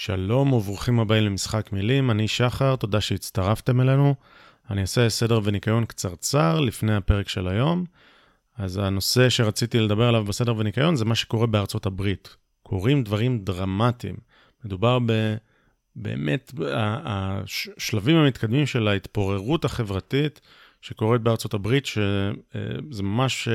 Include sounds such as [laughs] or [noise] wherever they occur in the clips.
שלום וברוכים הבאים למשחק מילים, אני שחר, תודה שהצטרפתם אלינו. אני אעשה סדר וניקיון קצרצר לפני הפרק של היום. אז הנושא שרציתי לדבר עליו בסדר וניקיון זה מה שקורה בארצות הברית. קורים דברים דרמטיים. מדובר ב... באמת, השלבים המתקדמים של ההתפוררות החברתית שקורית בארצות הברית, שזה ממש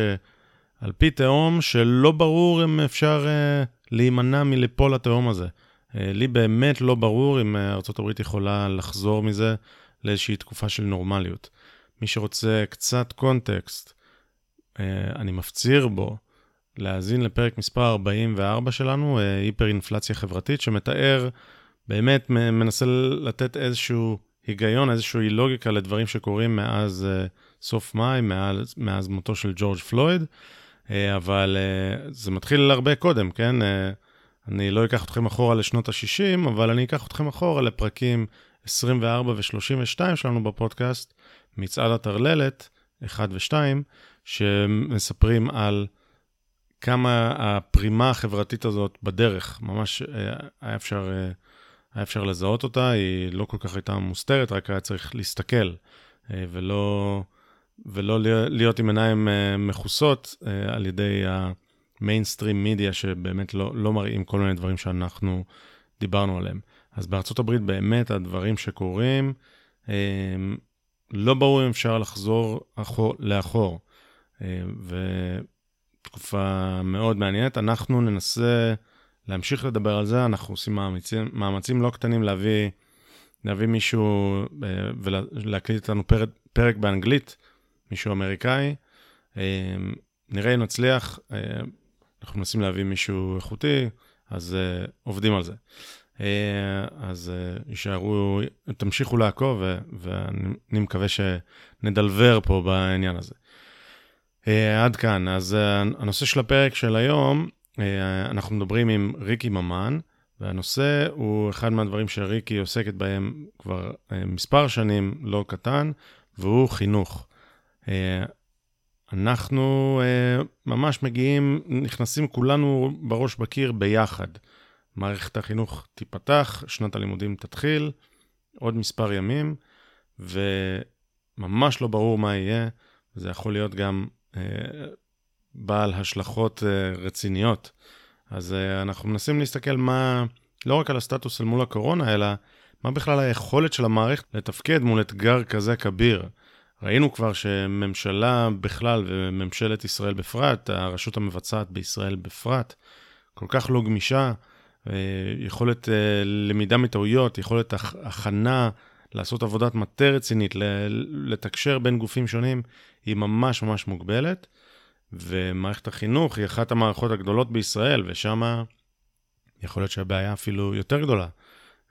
על פי תהום שלא ברור אם אפשר אה, להימנע מליפול לתהום הזה. אה, לי באמת לא ברור אם אה, ארה"ב יכולה לחזור מזה לאיזושהי תקופה של נורמליות. מי שרוצה קצת קונטקסט, אה, אני מפציר בו להאזין לפרק מספר 44 שלנו, היפר אינפלציה חברתית, שמתאר, באמת מנסה לתת איזשהו היגיון, איזושהי לוגיקה לדברים שקורים מאז סוף מאי, מאז, מאז מותו של ג'ורג' פלויד, אבל זה מתחיל הרבה קודם, כן? אני לא אקח אתכם אחורה לשנות ה-60, אבל אני אקח אתכם אחורה לפרקים 24 ו-32 שלנו בפודקאסט, מצעד הטרללת, 1 ו-2, שמספרים על כמה הפרימה החברתית הזאת בדרך, ממש אה, היה אפשר, אה, היה אפשר לזהות אותה, היא לא כל כך הייתה מוסתרת, רק היה צריך להסתכל, אה, ולא, ולא להיות עם עיניים מכוסות על ידי ה... מיינסטרים מידיה שבאמת לא, לא מראים כל מיני דברים שאנחנו דיברנו עליהם. אז בארצות הברית באמת הדברים שקורים, הם, אה, לא ברור אם אפשר לחזור אחור, לאחור. אה, ותקופה מאוד מעניינת. אנחנו ננסה להמשיך לדבר על זה, אנחנו עושים מאמצים, מאמצים לא קטנים להביא, להביא מישהו אה, ולהקליט איתנו פרק, פרק באנגלית, מישהו אמריקאי. נראה אם נצליח. אנחנו מנסים להביא מישהו איכותי, אז uh, עובדים על זה. Uh, אז uh, יישארו, תמשיכו לעקוב, ואני מקווה שנדלבר פה בעניין הזה. Uh, עד כאן, אז uh, הנושא של הפרק של היום, uh, אנחנו מדברים עם ריקי ממן, והנושא הוא אחד מהדברים שריקי עוסקת בהם כבר uh, מספר שנים לא קטן, והוא חינוך. Uh, אנחנו uh, ממש מגיעים, נכנסים כולנו בראש בקיר ביחד. מערכת החינוך תיפתח, שנת הלימודים תתחיל, עוד מספר ימים, וממש לא ברור מה יהיה. זה יכול להיות גם uh, בעל השלכות uh, רציניות. אז uh, אנחנו מנסים להסתכל מה, לא רק על הסטטוס אל מול הקורונה, אלא מה בכלל היכולת של המערכת לתפקד מול אתגר כזה כביר. ראינו כבר שממשלה בכלל וממשלת ישראל בפרט, הרשות המבצעת בישראל בפרט, כל כך לא גמישה, אה, יכולת אה, למידה מטעויות, יכולת הכנה, לעשות עבודת מטה רצינית, לתקשר בין גופים שונים, היא ממש ממש מוגבלת. ומערכת החינוך היא אחת המערכות הגדולות בישראל, ושם יכול להיות שהבעיה אפילו יותר גדולה.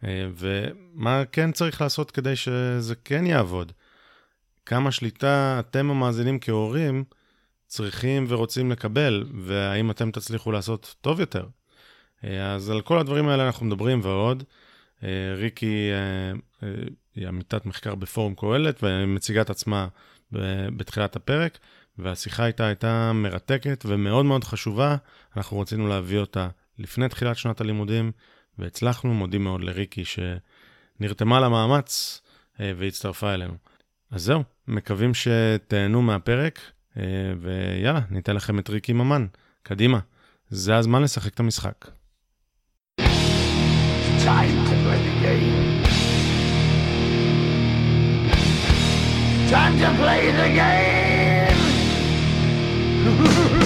אה, ומה כן צריך לעשות כדי שזה כן יעבוד? כמה שליטה אתם המאזינים כהורים צריכים ורוצים לקבל, והאם אתם תצליחו לעשות טוב יותר. אה, אז על כל הדברים האלה אנחנו מדברים ועוד. אה, ריקי אה, היא עמיתת מחקר בפורום קהלת ומציגה את עצמה בתחילת הפרק, והשיחה איתה הייתה מרתקת ומאוד מאוד חשובה. אנחנו רצינו להביא אותה לפני תחילת שנת הלימודים, והצלחנו, מודים מאוד לריקי שנרתמה למאמץ והצטרפה אלינו. אז זהו, מקווים שתהנו מהפרק, אה, ויאללה, ניתן לכם את ריקי ממן. קדימה, זה הזמן לשחק את המשחק. Time to play the game. Time to play the game. [laughs]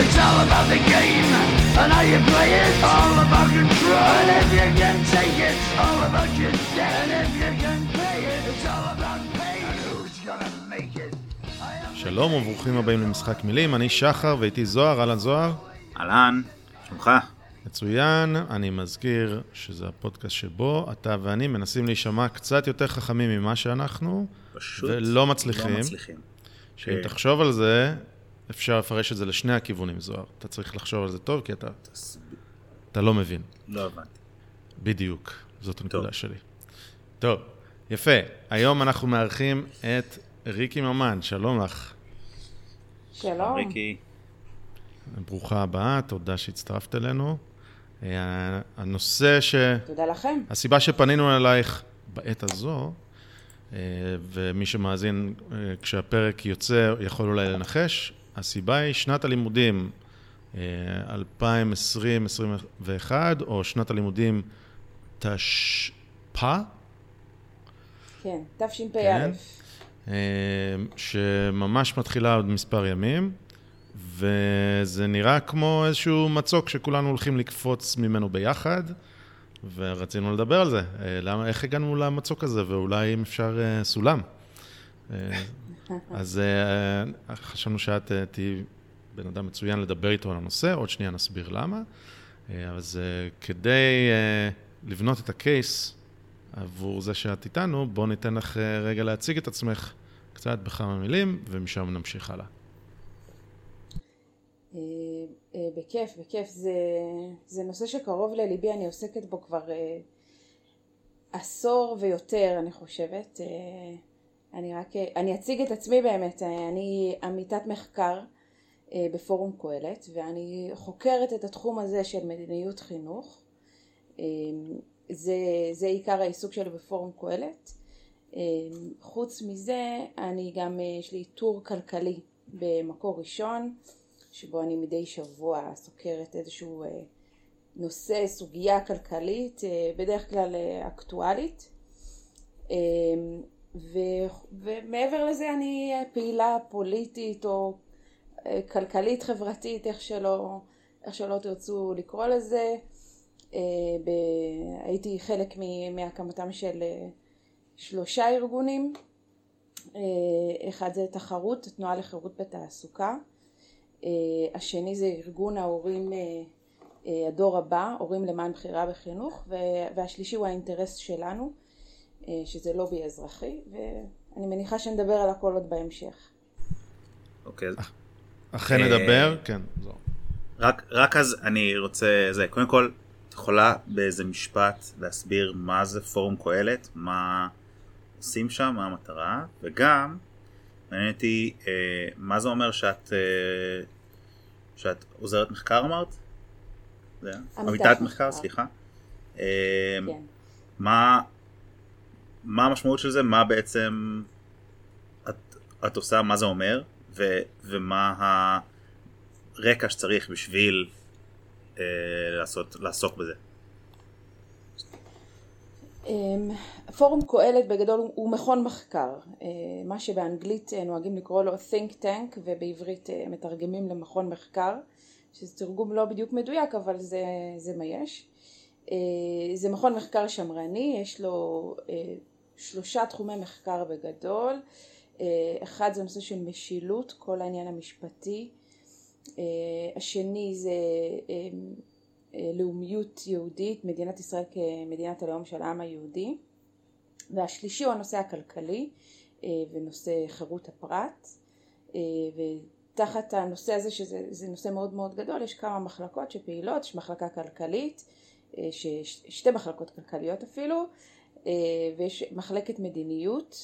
It's all about the game and how you play it. All about control. And if you can take it, it's all about your debt. And if you can pay it, it's all about pain. And who's gonna make it? שלום וברוכים הבאים למשחק מילים, אני שחר ואיתי זוהר, אהלן זוהר. אהלן, שלומך? מצוין, אני מזכיר שזה הפודקאסט שבו אתה ואני מנסים להישמע קצת יותר חכמים ממה שאנחנו, פשוט ולא מצליחים. לא מצליחים. שאם תחשוב על זה, אפשר לפרש את זה לשני הכיוונים, זוהר. אתה צריך לחשוב על זה טוב, כי אתה, אתה לא מבין. לא הבנתי. בדיוק, זאת הנקודה שלי. טוב, יפה. היום אנחנו מארחים את ריקי ממן, שלום לך. שלום. ריקי. ברוכה הבאה, תודה שהצטרפת אלינו. אה, הנושא ש... תודה לכם. הסיבה שפנינו אלייך בעת הזו, אה, ומי שמאזין אה, כשהפרק יוצא יכול אולי לנחש, הסיבה היא שנת הלימודים 2020-2021, או שנת הלימודים תשפ"א. כן, תשפ"א. כן. שממש מתחילה עוד מספר ימים, וזה נראה כמו איזשהו מצוק שכולנו הולכים לקפוץ ממנו ביחד, ורצינו לדבר על זה. למה, איך הגענו למצוק הזה, ואולי אם אפשר סולם. אז חשבנו שאת תהיי בן אדם מצוין לדבר איתו על הנושא, עוד שנייה נסביר למה. אז כדי לבנות את הקייס עבור זה שאת איתנו, בואו ניתן לך רגע להציג את עצמך קצת בכמה מילים, ומשם נמשיך הלאה. בכיף, בכיף. זה, זה נושא שקרוב לליבי, אני עוסקת בו כבר עשור ויותר, אני חושבת. אני רק, אני אציג את עצמי באמת, אני עמיתת מחקר בפורום קהלת, ואני חוקרת את התחום הזה של מדיניות חינוך. זה, זה עיקר העיסוק שלי בפורום קהלת. חוץ מזה, אני גם, יש לי טור כלכלי במקור ראשון, שבו אני מדי שבוע סוקרת איזשהו נושא, סוגיה כלכלית, בדרך כלל אקטואלית. ו, ומעבר לזה אני פעילה פוליטית או כלכלית חברתית, איך שלא, איך שלא תרצו לקרוא לזה. ב... הייתי חלק מהקמתם של שלושה ארגונים, אחד זה תחרות, תנועה לחירות בתעסוקה, השני זה ארגון ההורים הדור הבא, הורים למען בחירה בחינוך, והשלישי הוא האינטרס שלנו, שזה לובי אזרחי, ואני מניחה שנדבר על הכל עוד בהמשך. אוקיי. אכן נדבר, כן, זהו. רק, רק אז אני רוצה, זה, קודם כל, את יכולה באיזה משפט להסביר מה זה פורום קהלת, מה עושים שם, מה המטרה, וגם מעניין אותי אה, מה זה אומר שאת, אה, שאת עוזרת מחקר אמרת? עמיתת מחקר, סליחה. אה, כן. מה, מה המשמעות של זה, מה בעצם את, את עושה, מה זה אומר, ו, ומה הרקע שצריך בשביל אה, לעשות, לעסוק בזה. פורום קהלת בגדול הוא מכון מחקר, מה שבאנגלית נוהגים לקרוא לו think tank ובעברית מתרגמים למכון מחקר, שזה תרגום לא בדיוק מדויק אבל זה, זה מה יש. זה מכון מחקר שמרני, יש לו שלושה תחומי מחקר בגדול, אחד זה נושא של משילות, כל העניין המשפטי, השני זה לאומיות יהודית, מדינת ישראל כמדינת הלאום של העם היהודי, והשלישי הוא הנושא הכלכלי ונושא חירות הפרט, ותחת הנושא הזה שזה נושא מאוד מאוד גדול יש כמה מחלקות שפעילות, יש מחלקה כלכלית, שתי מחלקות כלכליות אפילו, ויש מחלקת מדיניות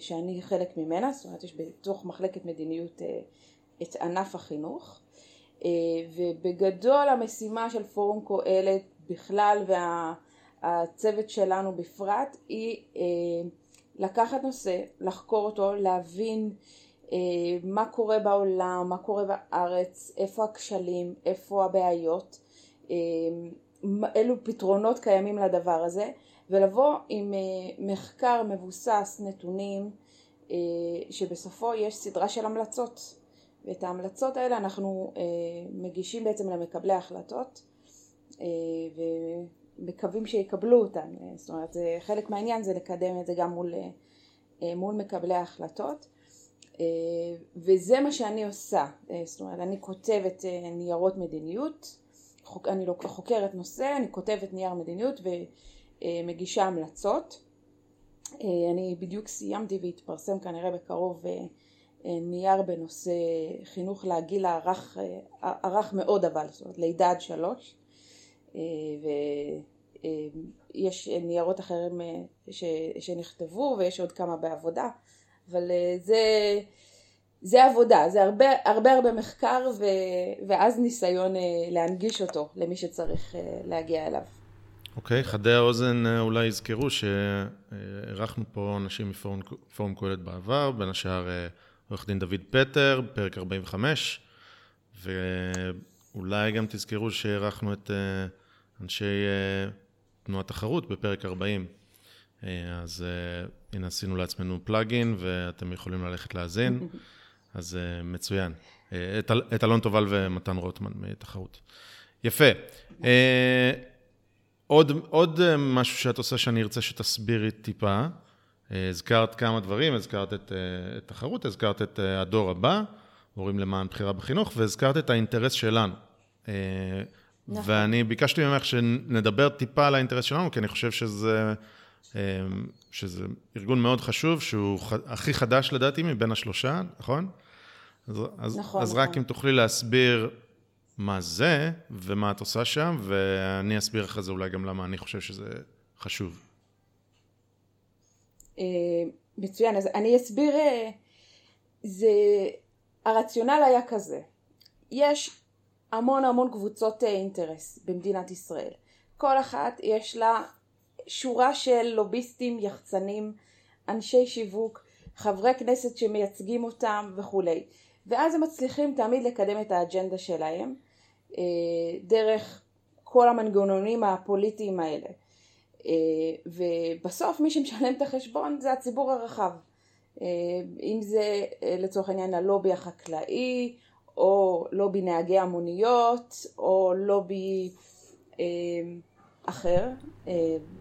שאני חלק ממנה, זאת אומרת יש בתוך מחלקת מדיניות את ענף החינוך. ובגדול המשימה של פורום קהלת בכלל והצוות שלנו בפרט היא לקחת נושא, לחקור אותו, להבין מה קורה בעולם, מה קורה בארץ, איפה הכשלים, איפה הבעיות, אילו פתרונות קיימים לדבר הזה ולבוא עם מחקר מבוסס נתונים שבסופו יש סדרה של המלצות. ואת ההמלצות האלה אנחנו אה, מגישים בעצם למקבלי ההחלטות אה, ומקווים שיקבלו אותן, אה, זאת אומרת חלק מהעניין זה לקדם את זה גם מול, אה, מול מקבלי ההחלטות. אה, וזה מה שאני עושה, אה, זאת אומרת אני כותבת אה, ניירות מדיניות, אני חוקרת נושא, אני כותבת נייר מדיניות ומגישה המלצות, אה, אני בדיוק סיימתי והתפרסם כנראה בקרוב אה, נייר בנושא חינוך לגיל הרך, הרך מאוד אבל, זאת אומרת לידה עד שלוש. יש ניירות אחרים ש, שנכתבו ויש עוד כמה בעבודה, אבל זה, זה עבודה, זה הרבה הרבה, הרבה מחקר ו, ואז ניסיון להנגיש אותו למי שצריך להגיע אליו. אוקיי, okay, חדי האוזן אולי יזכרו שאירחנו פה אנשים מפורום קהלת בעבר, בין השאר עורך דין דוד פטר, פרק 45, ואולי גם תזכרו שאירחנו את אה, אנשי אה, תנועת תחרות בפרק 40. אה, אז הנה עשינו לעצמנו פלאגין ואתם יכולים ללכת להאזין, [laughs] אז מצוין. את אלון תובל ומתן רוטמן מתחרות. יפה. עוד, עוד משהו שאת עושה שאני ארצה שתסבירי טיפה. הזכרת כמה דברים, הזכרת את, את תחרות, הזכרת את הדור הבא, הורים למען בחירה בחינוך, והזכרת את האינטרס שלנו. נכון. ואני ביקשתי ממך שנדבר טיפה על האינטרס שלנו, כי אני חושב שזה, שזה ארגון מאוד חשוב, שהוא הכי חדש לדעתי מבין השלושה, נכון? אז, נכון, אז נכון. רק אם תוכלי להסביר מה זה ומה את עושה שם, ואני אסביר אחרי זה אולי גם למה אני חושב שזה חשוב. אה, מצוין, אז אני אסביר, אה, זה, הרציונל היה כזה, יש המון המון קבוצות אה, אינטרס במדינת ישראל, כל אחת יש לה שורה של לוביסטים, יחצנים, אנשי שיווק, חברי כנסת שמייצגים אותם וכולי, ואז הם מצליחים תמיד לקדם את האג'נדה שלהם דרך כל המנגנונים הפוליטיים האלה. אה, ובסוף מי שמשלם את החשבון זה הציבור הרחב. אה, אם זה אה, לצורך העניין הלובי החקלאי, או לובי נהגי המוניות, או לובי אחר,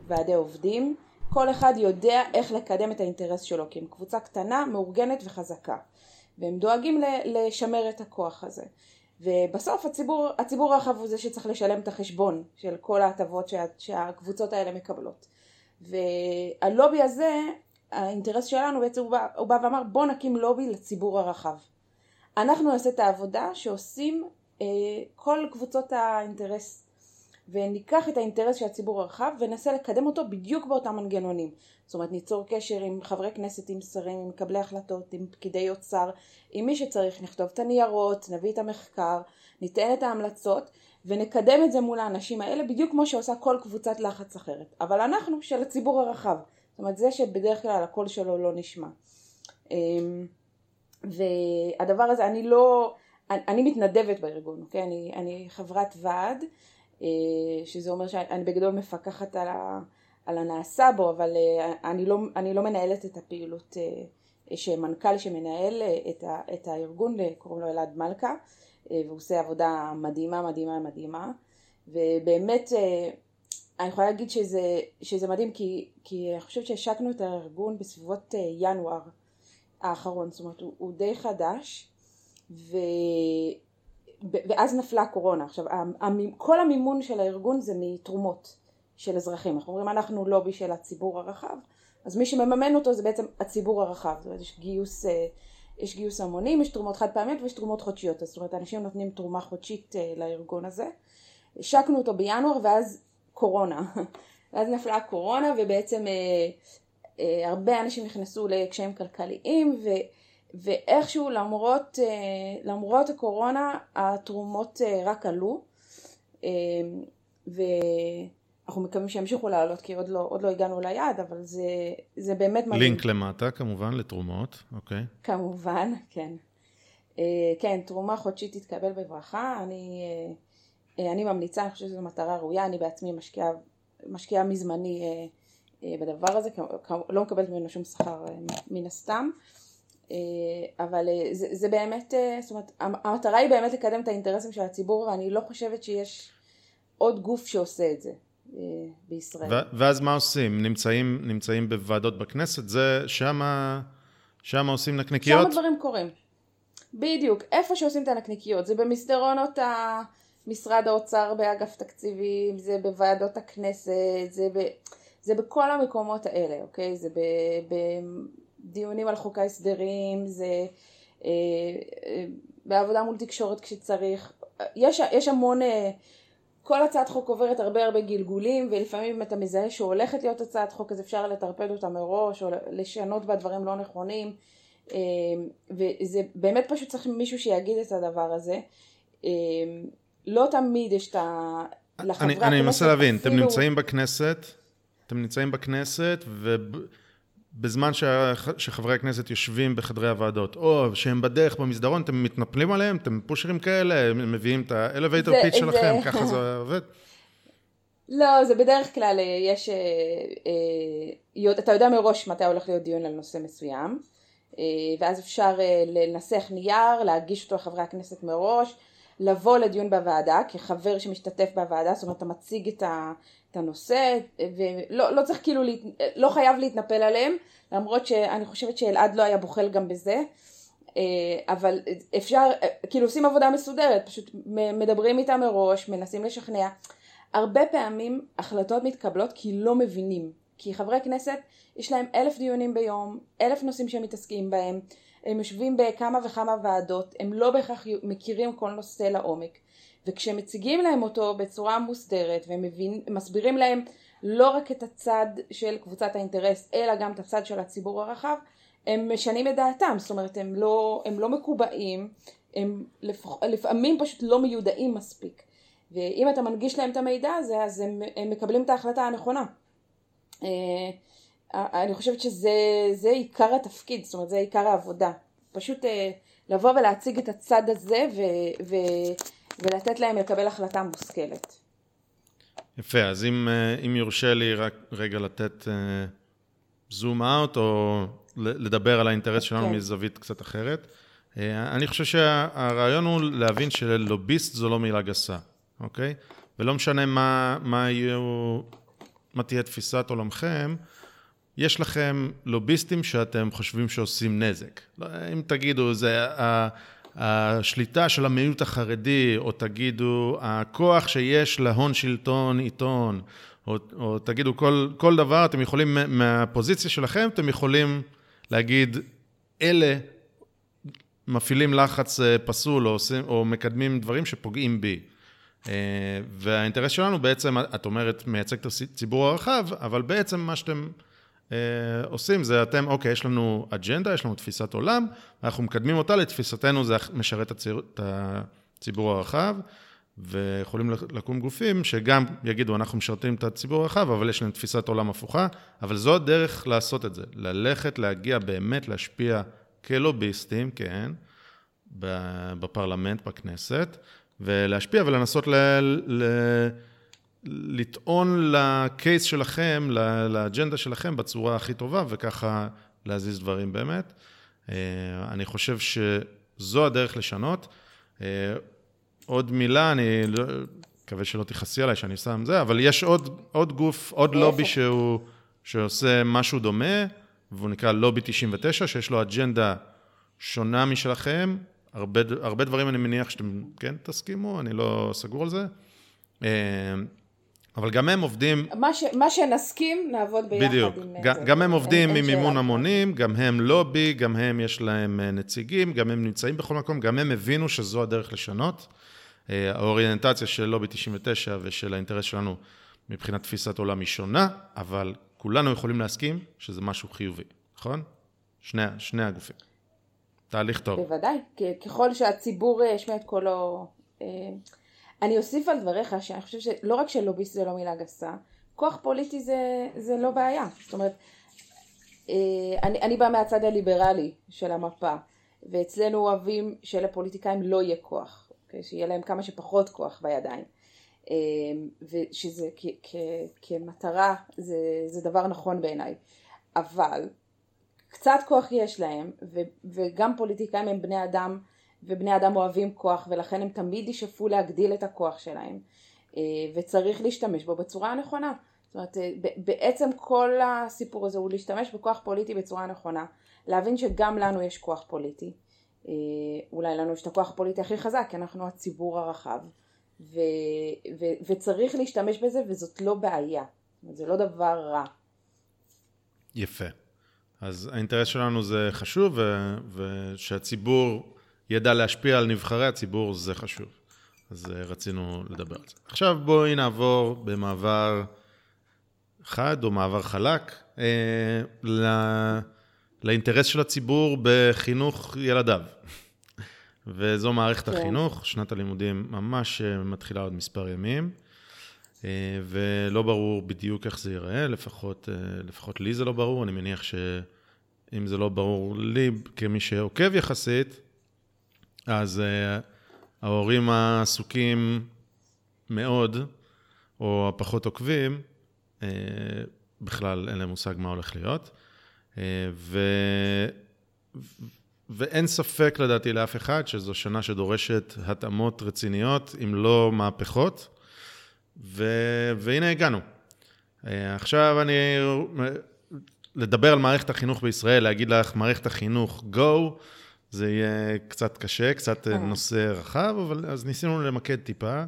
ועדי עובדים. כל אחד יודע איך לקדם את האינטרס שלו, כי הם קבוצה קטנה, מאורגנת וחזקה. והם דואגים לשמר את הכוח הזה. ובסוף הציבור, הציבור הרחב הוא זה שצריך לשלם את החשבון של כל ההטבות שה, שהקבוצות האלה מקבלות. והלובי הזה, האינטרס שלנו בעצם הוא בא, הוא בא ואמר בוא נקים לובי לציבור הרחב. אנחנו נעשה את העבודה שעושים אה, כל קבוצות האינטרס וניקח את האינטרס של הציבור הרחב וננסה לקדם אותו בדיוק באותם מנגנונים. זאת אומרת ניצור קשר עם חברי כנסת, עם שרים, עם מקבלי החלטות, עם פקידי אוצר, עם מי שצריך, נכתוב את הניירות, נביא את המחקר, ניתן את ההמלצות ונקדם את זה מול האנשים האלה בדיוק כמו שעושה כל קבוצת לחץ אחרת. אבל אנחנו של הציבור הרחב. זאת אומרת זה שבדרך כלל הקול שלו לא נשמע. אמ, והדבר הזה, אני לא, אני מתנדבת בארגון, אוקיי? אני, אני חברת ועד. אה, שזה אומר שאני בגדול מפקחת על, ה, על הנעשה בו, אבל אה, אני לא, אני לא מנהלת את הפעילות אה, שמנכ"ל שמנהל את, ה, את הארגון, קוראים לו אלעד מלכה, והוא עושה עבודה מדהימה מדהימה מדהימה, ובאמת אני יכולה להגיד שזה, שזה מדהים כי, כי אני חושבת שהשקנו את הארגון בסביבות ינואר האחרון, זאת אומרת הוא, הוא די חדש, ו... ואז נפלה הקורונה. עכשיו, כל המימון של הארגון זה מתרומות של אזרחים. אנחנו אומרים, אנחנו לובי של הציבור הרחב, אז מי שמממן אותו זה בעצם הציבור הרחב. זאת אומרת, יש גיוס, אה, יש גיוס המונים, יש תרומות חד פעמיות ויש תרומות חודשיות. זאת אומרת, אנשים נותנים תרומה חודשית אה, לארגון הזה. השקנו אותו בינואר ואז קורונה. [laughs] ואז נפלה הקורונה ובעצם אה, אה, הרבה אנשים נכנסו לקשיים כלכליים ו... ואיכשהו למרות, אה, למרות הקורונה התרומות אה, רק עלו אה, ואנחנו מקווים שימשיכו לעלות כי עוד לא, עוד לא הגענו ליעד אבל זה, זה באמת מדהים. לינק למטה כמובן לתרומות, אוקיי. כמובן, כן. כן, תרומה חודשית תתקבל בברכה, אני, אני ממליצה, אני חושבת שזו מטרה ראויה, אני בעצמי משקיעה משקיע מזמני בדבר הזה, לא מקבלת ממנו שום שכר מן הסתם. אה, אבל אה, זה, זה באמת, אה, זאת אומרת, המטרה היא באמת לקדם את האינטרסים של הציבור ואני לא חושבת שיש עוד גוף שעושה את זה בישראל. ואז מה עושים? נמצאים, נמצאים בוועדות בכנסת? זה שמה, שמה עושים נקניקיות? שם הדברים קורים. בדיוק, איפה שעושים את הנקניקיות, זה במסדרונות משרד האוצר באגף תקציבים, זה בוועדות הכנסת, זה, ב, זה בכל המקומות האלה, אוקיי? זה ב, ב, דיונים על חוק ההסדרים, זה אה, אה, בעבודה מול תקשורת כשצריך, יש, יש המון, אה, כל הצעת חוק עוברת הרבה הרבה גלגולים, ולפעמים אם אתה מזהה שהולכת להיות הצעת חוק, אז אפשר לטרפד אותה מראש, או לשנות בה דברים לא נכונים, אה, וזה באמת פשוט צריך מישהו שיגיד את הדבר הזה. אה, לא תמיד יש את ה... אני, אני מנסה להבין, אפילו... אתם נמצאים בכנסת, אתם נמצאים בכנסת, ובזמן שחברי הכנסת יושבים בחדרי הוועדות, או שהם בדרך במסדרון, אתם מתנפלים עליהם, אתם פושרים כאלה, מביאים את האלווייטר פיץ שלכם, זה... ככה [laughs] זה עובד? לא, זה בדרך כלל, אה, יש, אה, אה, אתה יודע מראש מתי הולך להיות דיון על נושא מסוים, ואז אפשר לנסח נייר, להגיש אותו לחברי הכנסת מראש, לבוא לדיון בוועדה כחבר שמשתתף בוועדה, זאת אומרת אתה מציג את, ה, את הנושא ולא לא צריך כאילו, לא חייב להתנפל עליהם למרות שאני חושבת שאלעד לא היה בוחל גם בזה. אה, אבל אפשר, כאילו עושים עבודה מסודרת, פשוט מדברים איתם מראש, מנסים לשכנע. הרבה פעמים החלטות מתקבלות כי לא מבינים, כי חברי כנסת יש להם אלף דיונים ביום, אלף נושאים שהם מתעסקים בהם, הם יושבים בכמה וכמה ועדות, הם לא בהכרח מכירים כל נושא לעומק, וכשמציגים להם אותו בצורה מוסדרת ומסבירים להם לא רק את הצד של קבוצת האינטרס, אלא גם את הצד של הציבור הרחב, הם משנים את דעתם, זאת אומרת הם לא, הם לא מקובעים, הם לפ... לפעמים פשוט לא מיודעים מספיק, ואם אתה מנגיש להם את המידע הזה, אז הם, הם מקבלים את ההחלטה הנכונה. אה, אני חושבת שזה עיקר התפקיד, זאת אומרת זה עיקר העבודה. פשוט אה, לבוא ולהציג את הצד הזה ו, ו, ולתת להם לקבל החלטה מושכלת. יפה, אז אם, אה, אם יורשה לי רק רגע לתת זום אה, אאוט או לדבר על האינטרס שלנו כן. מזווית קצת אחרת. אני חושב שהרעיון הוא להבין שלוביסט זו לא מילה גסה, אוקיי? ולא משנה מה, מה, יהיו, מה תהיה תפיסת עולמכם, יש לכם לוביסטים שאתם חושבים שעושים נזק. לא, אם תגידו, זה השליטה של המיעוט החרדי, או תגידו, הכוח שיש להון שלטון עיתון, או, או תגידו כל, כל דבר, אתם יכולים, מהפוזיציה שלכם, אתם יכולים להגיד, אלה מפעילים לחץ אה, פסול, או, עושים, או מקדמים דברים שפוגעים בי. אה, והאינטרס שלנו בעצם, את אומרת, מייצג את הציבור הרחב, אבל בעצם מה שאתם... אה, עושים זה אתם, אוקיי, יש לנו אג'נדה, יש לנו תפיסת עולם, אנחנו מקדמים אותה, לתפיסתנו זה משרת את הציבור הרחב, ויכולים לקום גופים שגם יגידו, אנחנו משרתים את הציבור הרחב, אבל יש להם תפיסת עולם הפוכה, אבל זו הדרך לעשות את זה, ללכת, להגיע באמת, להשפיע כלוביסטים, כן, בפרלמנט, בכנסת, ולהשפיע ולנסות ל... ל לטעון לקייס שלכם, לאג'נדה שלכם בצורה הכי טובה, וככה להזיז דברים באמת. אה, אני חושב שזו הדרך לשנות. אה, עוד מילה, אני לא, מקווה שלא תכעסי עליי שאני שם זה, אבל יש עוד, עוד גוף, עוד לובי שהוא, שעושה משהו דומה, והוא נקרא לובי 99, שיש לו אג'נדה שונה משלכם. הרבה, הרבה דברים אני מניח שאתם כן תסכימו, אני לא סגור על זה. אה, אבל גם הם עובדים... מה, ש, מה שנסכים, נעבוד ביחד בדיוק. עם... בדיוק. גם הם עובדים עם מימון המונים, גם הם לובי, גם הם יש להם אה, נציגים, גם הם נמצאים בכל מקום, גם הם הבינו שזו הדרך לשנות. אה, האוריינטציה של לובי 99 ושל האינטרס שלנו מבחינת תפיסת עולם היא שונה, אבל כולנו יכולים להסכים שזה משהו חיובי, נכון? שני, שני הגופים. תהליך טוב. בוודאי, ככל שהציבור ישמיע את קולו... אני אוסיף על דבריך שאני חושבת שלא רק שלוביסט זה לא מילה גסה, כוח פוליטי זה, זה לא בעיה. זאת אומרת, אה, אני, אני באה מהצד הליברלי של המפה, ואצלנו אוהבים שלפוליטיקאים לא יהיה כוח? אוקיי? שיהיה להם כמה שפחות כוח בידיים. אה, ושזה כמטרה זה, זה דבר נכון בעיניי. אבל קצת כוח יש להם, ו, וגם פוליטיקאים הם בני אדם ובני אדם אוהבים כוח ולכן הם תמיד ישאפו להגדיל את הכוח שלהם אה, וצריך להשתמש בו בצורה הנכונה. זאת אומרת, אה, בעצם כל הסיפור הזה הוא להשתמש בכוח פוליטי בצורה נכונה, להבין שגם לנו יש כוח פוליטי, אה, אולי לנו יש את הכוח הפוליטי הכי חזק, כי אנחנו הציבור הרחב, ו, ו, וצריך להשתמש בזה וזאת לא בעיה, זה לא דבר רע. יפה. אז האינטרס שלנו זה חשוב, ושהציבור ידע להשפיע על נבחרי הציבור, זה חשוב. אז רצינו לדבר על זה. עכשיו בואי נעבור במעבר חד או מעבר חלק לא, לאינטרס של הציבור בחינוך ילדיו. וזו מערכת כן. החינוך, שנת הלימודים ממש מתחילה עוד מספר ימים. אה, ולא ברור בדיוק איך זה ייראה, לפחות, אה, לפחות לי זה לא ברור, אני מניח שאם זה לא ברור לי כמי שעוקב יחסית, אז אה, ההורים העסוקים מאוד, או הפחות עוקבים, בכלל אין להם מושג מה הולך להיות. ו... ואין ספק לדעתי לאף אחד שזו שנה שדורשת התאמות רציניות, אם לא מהפכות. ו... והנה הגענו. אה, עכשיו אני... לדבר על מערכת החינוך בישראל, להגיד לך, מערכת החינוך, go, זה יהיה קצת קשה, קצת אה. נושא רחב, אבל אז ניסינו למקד טיפה,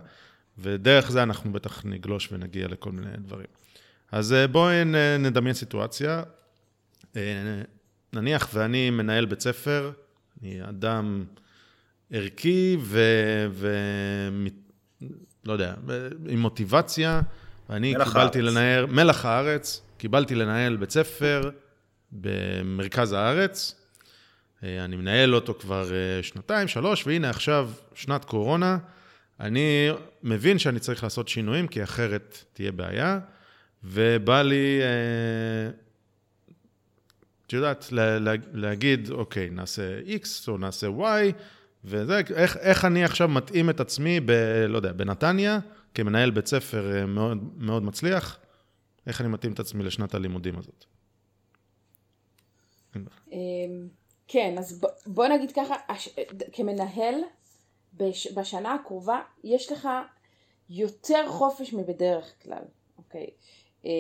ודרך זה אנחנו בטח נגלוש ונגיע לכל מיני דברים. אז אה, בואי נדמיין סיטואציה. נניח ואני מנהל בית ספר, אני אדם ערכי ו... ו... לא יודע, עם מוטיבציה, ואני קיבלתי הארץ. לנהל, מלח הארץ, קיבלתי לנהל בית ספר במרכז הארץ. אה, אני מנהל אותו כבר אה, שנתיים, שלוש, והנה עכשיו שנת קורונה. אני מבין שאני צריך לעשות שינויים, כי אחרת תהיה בעיה, ובא לי, אה, את יודעת, להגיד, אוקיי, נעשה X או נעשה Y, וזה, איך, איך אני עכשיו מתאים את עצמי, ב, לא יודע, בנתניה, כמנהל בית ספר מאוד, מאוד מצליח, איך אני מתאים את עצמי לשנת הלימודים הזאת? כן, אז בוא נגיד ככה, כמנהל, בשנה הקרובה יש לך יותר חופש מבדרך כלל, אוקיי? אה,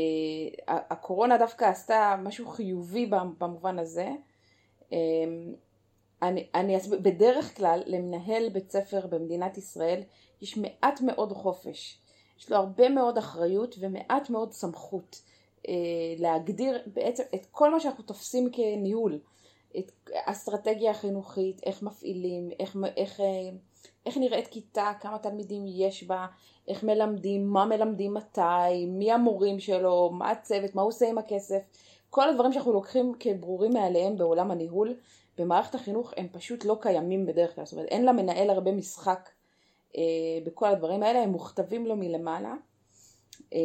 הקורונה דווקא עשתה משהו חיובי במובן הזה. אמ, אני, אני בדרך כלל למנהל בית ספר במדינת ישראל יש מעט מאוד חופש. יש לו הרבה מאוד אחריות ומעט מאוד סמכות אה, להגדיר בעצם את כל מה שאנחנו תופסים כניהול. את האסטרטגיה החינוכית, איך מפעילים, איך, איך, אה, איך נראית כיתה, כמה תלמידים יש בה, איך מלמדים, מה מלמדים מתי, מי המורים שלו, מה הצוות, מה הוא עושה עם הכסף. כל הדברים שאנחנו לוקחים כברורים מאליהם בעולם הניהול במערכת החינוך הם פשוט לא קיימים בדרך כלל, זאת אומרת אין למנהל הרבה משחק אה, בכל הדברים האלה, הם מוכתבים לו מלמעלה אה,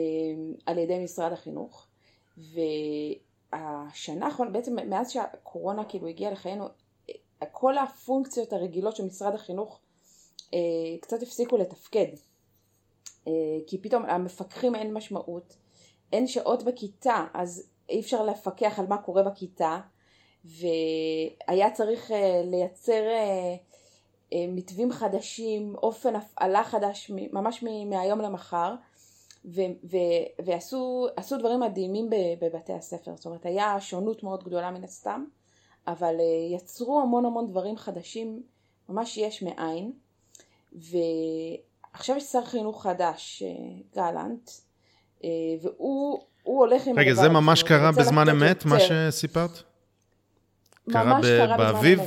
על ידי משרד החינוך והשנה האחרונה, בעצם מאז שהקורונה כאילו הגיעה לחיינו, כל הפונקציות הרגילות של משרד החינוך אה, קצת הפסיקו לתפקד. אה, כי פתאום המפקחים אין משמעות, אין שעות בכיתה אז אי אפשר לפקח על מה קורה בכיתה והיה צריך אה, לייצר אה, אה, מתווים חדשים, אופן הפעלה חדש ממש מהיום למחר ו- ו- ועשו דברים מדהימים בבתי הספר, זאת אומרת היה שונות מאוד גדולה מן הסתם, אבל יצרו המון המון דברים חדשים ממש יש מאין ועכשיו יש שר חינוך חדש, גלנט, והוא הולך עם... רגע, זה ממש קרה בזמן אמת, מה שסיפרת? קרה באביב?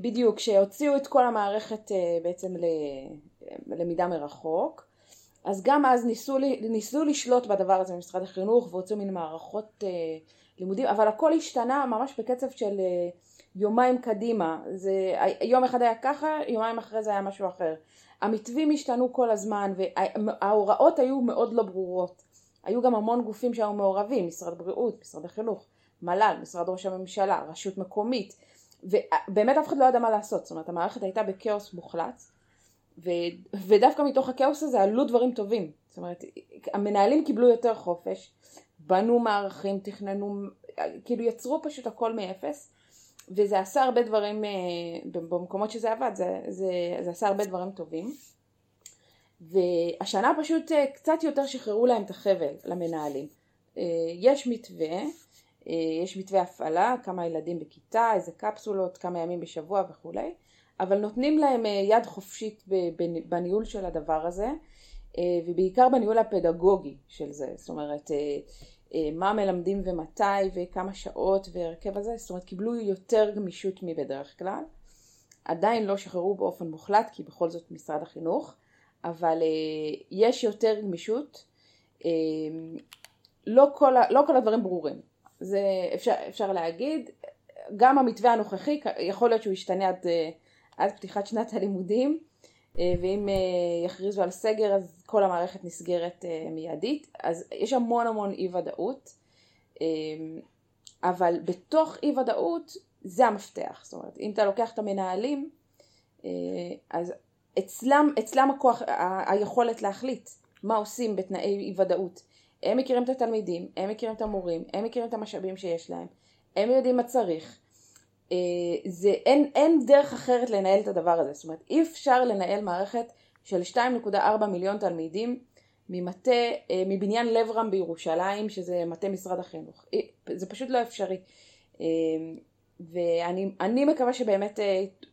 בדיוק, שהוציאו את כל המערכת אה, בעצם ללמידה מרחוק, אז גם אז ניסו, ניסו לשלוט בדבר הזה במשרד החינוך והוציאו מין מערכות אה, לימודים, אבל הכל השתנה ממש בקצב של אה, יומיים קדימה, זה, יום אחד היה ככה, יומיים אחרי זה היה משהו אחר. המתווים השתנו כל הזמן וההוראות היו מאוד לא ברורות. היו גם המון גופים שהיו מעורבים, משרד בריאות, משרד החינוך. מל"ל, משרד ראש הממשלה, רשות מקומית, ובאמת אף אחד לא ידע מה לעשות, זאת אומרת המערכת הייתה בכאוס מוחלט, ו, ודווקא מתוך הכאוס הזה עלו דברים טובים, זאת אומרת המנהלים קיבלו יותר חופש, בנו מערכים, תכננו, כאילו יצרו פשוט הכל מאפס, וזה עשה הרבה דברים, אה, במקומות שזה עבד, זה, זה, זה עשה הרבה דברים טובים. והשנה פשוט אה, קצת יותר שחררו להם את החבל למנהלים. אה, יש מתווה, יש מתווה הפעלה, כמה ילדים בכיתה, איזה קפסולות, כמה ימים בשבוע וכולי, אבל נותנים להם אה, יד חופשית בניהול של הדבר הזה, אה, ובעיקר בניהול הפדגוגי של זה, זאת אומרת, מה מלמדים ומתי וכמה שעות והרכב הזה, זאת אומרת קיבלו יותר גמישות מבדרך כלל. עדיין לא שחררו באופן מוחלט, כי בכל זאת משרד החינוך, אבל אה, יש יותר גמישות. אה, לא כל, לא כל הדברים ברורים, זה אפשר, אפשר להגיד. גם המתווה הנוכחי, יכול להיות שהוא ישתנה עד, אה, עד פתיחת שנת הלימודים, ואם יכריזו על סגר אז כל המערכת נסגרת מיידית, אז יש המון המון אי ודאות, אבל בתוך אי ודאות זה המפתח, זאת אומרת אם אתה לוקח את המנהלים אז אצלם, אצלם הכוח, ה- היכולת להחליט מה עושים בתנאי אי ודאות. הם מכירים את התלמידים, הם מכירים את המורים, הם מכירים את המשאבים שיש להם, הם יודעים מה צריך. אה, זה, אין, אין דרך אחרת לנהל את הדבר הזה, זאת אומרת אי אפשר לנהל מערכת של 2.4 מיליון תלמידים ממטה, אה, מבניין לב רם בירושלים, שזה מטה משרד החינוך. זה פשוט לא אפשרי. אה, ואני מקווה שבאמת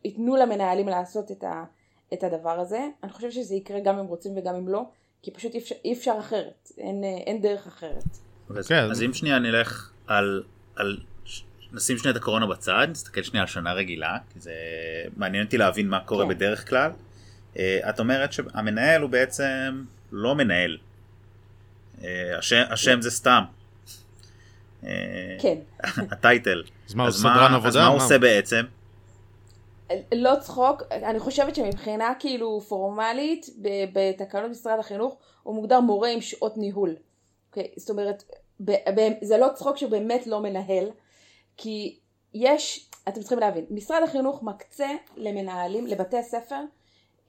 ייתנו למנהלים לעשות את ה... את הדבר הזה. אני חושבת שזה יקרה גם אם רוצים וגם אם לא, כי פשוט אי אפשר, אי אפשר אחרת, אין, אין דרך אחרת. אז, כן. אז אם שנייה נלך על, על, נשים שנייה את הקורונה בצד, נסתכל שנייה על שנה רגילה, כי זה מעניין אותי להבין מה קורה כן. בדרך כלל. Uh, את אומרת שהמנהל הוא בעצם לא מנהל. Uh, השם, השם זה סתם. אה, כן. [laughs] הטייטל. אז מה, הוא סדרן עבודה? אז מה הוא עושה בעצם? לא צחוק, אני חושבת שמבחינה כאילו פורמלית בתקנות משרד החינוך הוא מוגדר מורה עם שעות ניהול. Okay, אוקיי? זאת אומרת, זה לא צחוק שבאמת לא מנהל, כי יש, אתם צריכים להבין, משרד החינוך מקצה למנהלים, לבתי הספר,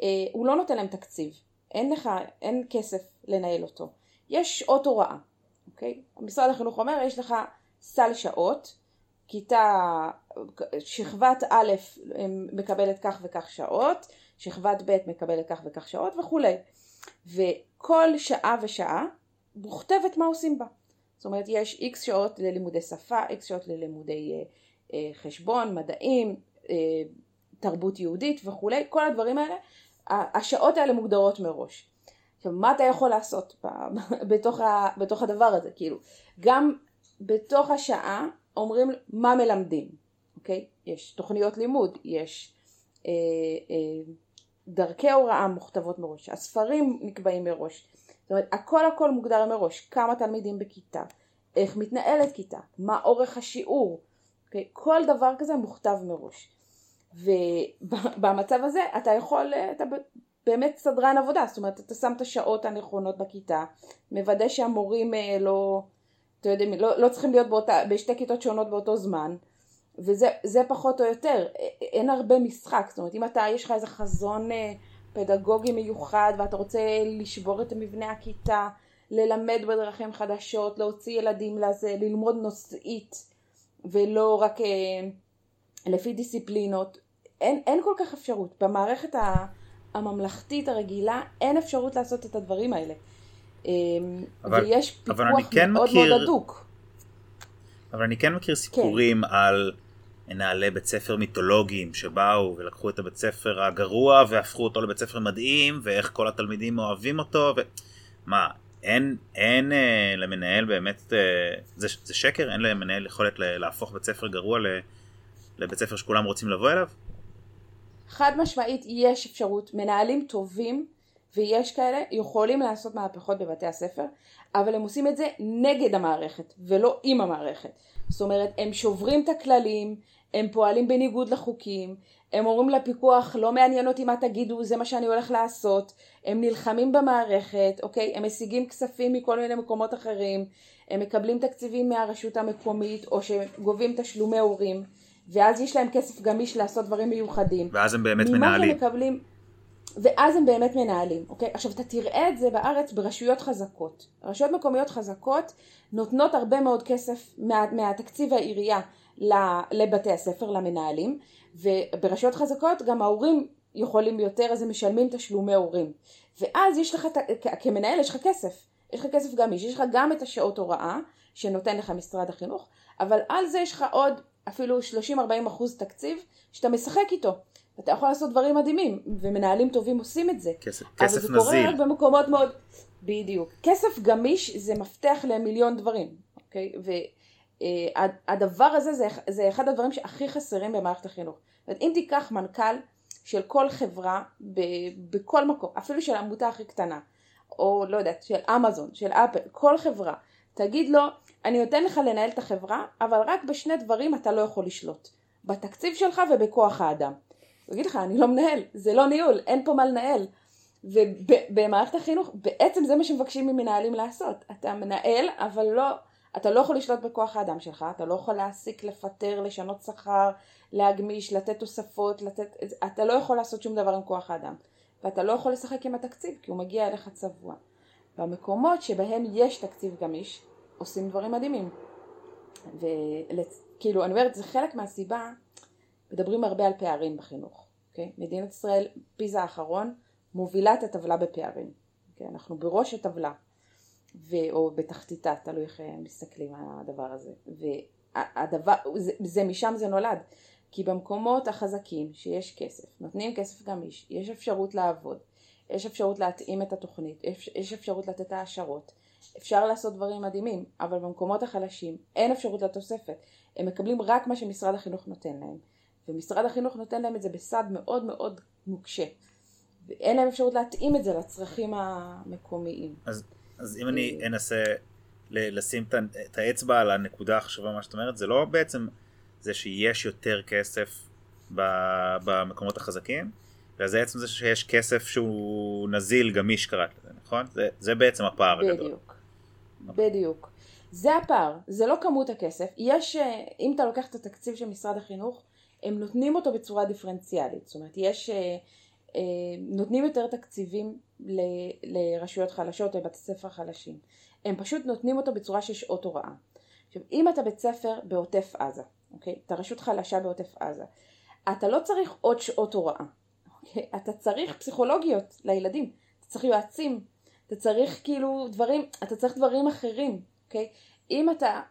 אה, הוא לא נותן להם תקציב, אין לך, אין כסף לנהל אותו. יש שעות הוראה, אוקיי? משרד החינוך אומר, יש לך סל שעות, כיתה, שכבת א' מקבלת כך וכך שעות, שכבת ב' מקבלת כך וכך שעות וכולי. וכל שעה ושעה מוכתבת מה עושים בה. זאת אומרת יש איקס שעות ללימודי שפה, איקס שעות ללימודי אה, אה, חשבון, מדעים, אה, תרבות יהודית וכולי, כל הדברים האלה, השעות האלה מוגדרות מראש. עכשיו מה אתה יכול לעשות [laughs] בתוך, ה, בתוך הדבר הזה, כאילו, גם בתוך השעה אומרים מה מלמדים, אוקיי? יש תוכניות לימוד, יש אה, אה, דרכי הוראה מוכתבות מראש, הספרים נקבעים מראש, זאת אומרת הכל הכל מוגדר מראש, כמה תלמידים בכיתה, איך מתנהלת כיתה, מה אורך השיעור, אוקיי? כל דבר כזה מוכתב מראש. ובמצב הזה אתה יכול, אתה באמת סדרן עבודה, זאת אומרת אתה שם את השעות הנכונות בכיתה, מוודא שהמורים אה, לא אתם יודעים, לא, לא צריכים להיות באותה, בשתי כיתות שונות באותו זמן, וזה פחות או יותר, אין הרבה משחק, זאת אומרת אם אתה, יש לך איזה חזון אה, פדגוגי מיוחד ואתה רוצה לשבור את מבנה הכיתה, ללמד בדרכים חדשות, להוציא ילדים לזה, ללמוד נושאית ולא רק אה, לפי דיסציפלינות, אין, אין כל כך אפשרות, במערכת הממלכתית הרגילה אין אפשרות לעשות את הדברים האלה. אמ, אבל, ויש פיקוח כן מאוד מכיר, מאוד הדוק. אבל אני כן מכיר סיפורים כן. על מנהלי בית ספר מיתולוגיים שבאו ולקחו את הבית ספר הגרוע והפכו אותו לבית ספר מדהים ואיך כל התלמידים אוהבים אותו ו... מה אין אין אה, למנהל באמת אה, זה, זה שקר אין למנהל יכולת להפוך בית ספר גרוע לבית ספר שכולם רוצים לבוא אליו? חד משמעית יש אפשרות מנהלים טובים ויש כאלה, יכולים לעשות מהפכות בבתי הספר, אבל הם עושים את זה נגד המערכת ולא עם המערכת. זאת אומרת, הם שוברים את הכללים, הם פועלים בניגוד לחוקים, הם אומרים לפיקוח, לא מעניין אותי מה תגידו, זה מה שאני הולך לעשות, הם נלחמים במערכת, אוקיי? הם משיגים כספים מכל מיני מקומות אחרים, הם מקבלים תקציבים מהרשות המקומית, או שגובים תשלומי הורים, ואז יש להם כסף גמיש לעשות דברים מיוחדים. ואז הם באמת מנהלים. שהם מקבלים... ואז הם באמת מנהלים, אוקיי? עכשיו אתה תראה את זה בארץ ברשויות חזקות. רשויות מקומיות חזקות נותנות הרבה מאוד כסף מה, מהתקציב העירייה לבתי הספר, למנהלים, וברשויות חזקות גם ההורים יכולים יותר אז הם משלמים תשלומי הורים. ואז יש לך, כמנהל יש לך כסף, יש לך כסף גמיש, יש לך גם את השעות הוראה שנותן לך משרד החינוך, אבל על זה יש לך עוד אפילו 30-40 אחוז תקציב שאתה משחק איתו. אתה יכול לעשות דברים מדהימים, ומנהלים טובים עושים את זה. כסף, כסף נזיל. אבל זה קורה רק במקומות מאוד... בדיוק. כסף גמיש זה מפתח למיליון דברים, אוקיי? אה, הדבר הזה זה, זה אחד הדברים שהכי חסרים במערכת החינוך. אם תיקח מנכ"ל של כל חברה ב, בכל מקום, אפילו של העמותה הכי קטנה, או לא יודעת, של אמזון, של אפל, כל חברה, תגיד לו, אני נותן לך לנהל את החברה, אבל רק בשני דברים אתה לא יכול לשלוט, בתקציב שלך ובכוח האדם. הוא יגיד לך, אני לא מנהל, זה לא ניהול, אין פה מה לנהל. ובמערכת החינוך, בעצם זה מה שמבקשים ממנהלים לעשות. אתה מנהל, אבל לא, אתה לא יכול לשלוט בכוח האדם שלך, אתה לא יכול להעסיק, לפטר, לשנות שכר, להגמיש, לתת תוספות, לתת, אתה לא יכול לעשות שום דבר עם כוח האדם. ואתה לא יכול לשחק עם התקציב, כי הוא מגיע אליך צבוע. במקומות שבהם יש תקציב גמיש, עושים דברים מדהימים. וכאילו, אני אומרת, זה חלק מהסיבה, מדברים הרבה על פערים בחינוך. Okay? אוקיי? מדינת ישראל, פיזה האחרון, מובילה את הטבלה בפערים. Okay? אוקיי? אנחנו בראש הטבלה, ו... או בתחתיתה, תלוי איך מסתכלים על הדבר הזה. והדבר, זה, זה משם זה נולד. כי במקומות החזקים שיש כסף, נותנים כסף גמיש, יש אפשרות לעבוד, יש אפשרות להתאים את התוכנית, יש, יש אפשרות לתת העשרות, אפשר לעשות דברים מדהימים, אבל במקומות החלשים אין אפשרות לתוספת, הם מקבלים רק מה שמשרד החינוך נותן להם, ומשרד החינוך נותן להם את זה בסד מאוד מאוד נוקשה, ואין להם אפשרות להתאים את זה לצרכים המקומיים. אז, אז אם אני אנסה לשים את האצבע על הנקודה החשובה מה שאת אומרת, זה לא בעצם זה שיש יותר כסף במקומות החזקים, אלא זה עצם זה שיש כסף שהוא נזיל גמיש קראת לזה, נכון? זה, זה בעצם הפער בדיוק, הגדול. בדיוק, בדיוק. זה הפער, זה לא כמות הכסף. יש, אה, אם אתה לוקח את התקציב של משרד החינוך, הם נותנים אותו בצורה דיפרנציאלית. זאת אומרת, יש, אה, אה, נותנים יותר תקציבים ל, לרשויות חלשות, לבתי ספר חלשים. הם פשוט נותנים אותו בצורה של שעות הוראה. עכשיו, אם אתה בית ספר בעוטף עזה, אוקיי? אתה רשות חלשה בעוטף עזה. אתה לא צריך עוד שעות הוראה, אוקיי? אתה צריך פסיכולוגיות לילדים, אתה צריך יועצים, אתה צריך כאילו דברים, אתה צריך דברים אחרים, אוקיי? אם אתה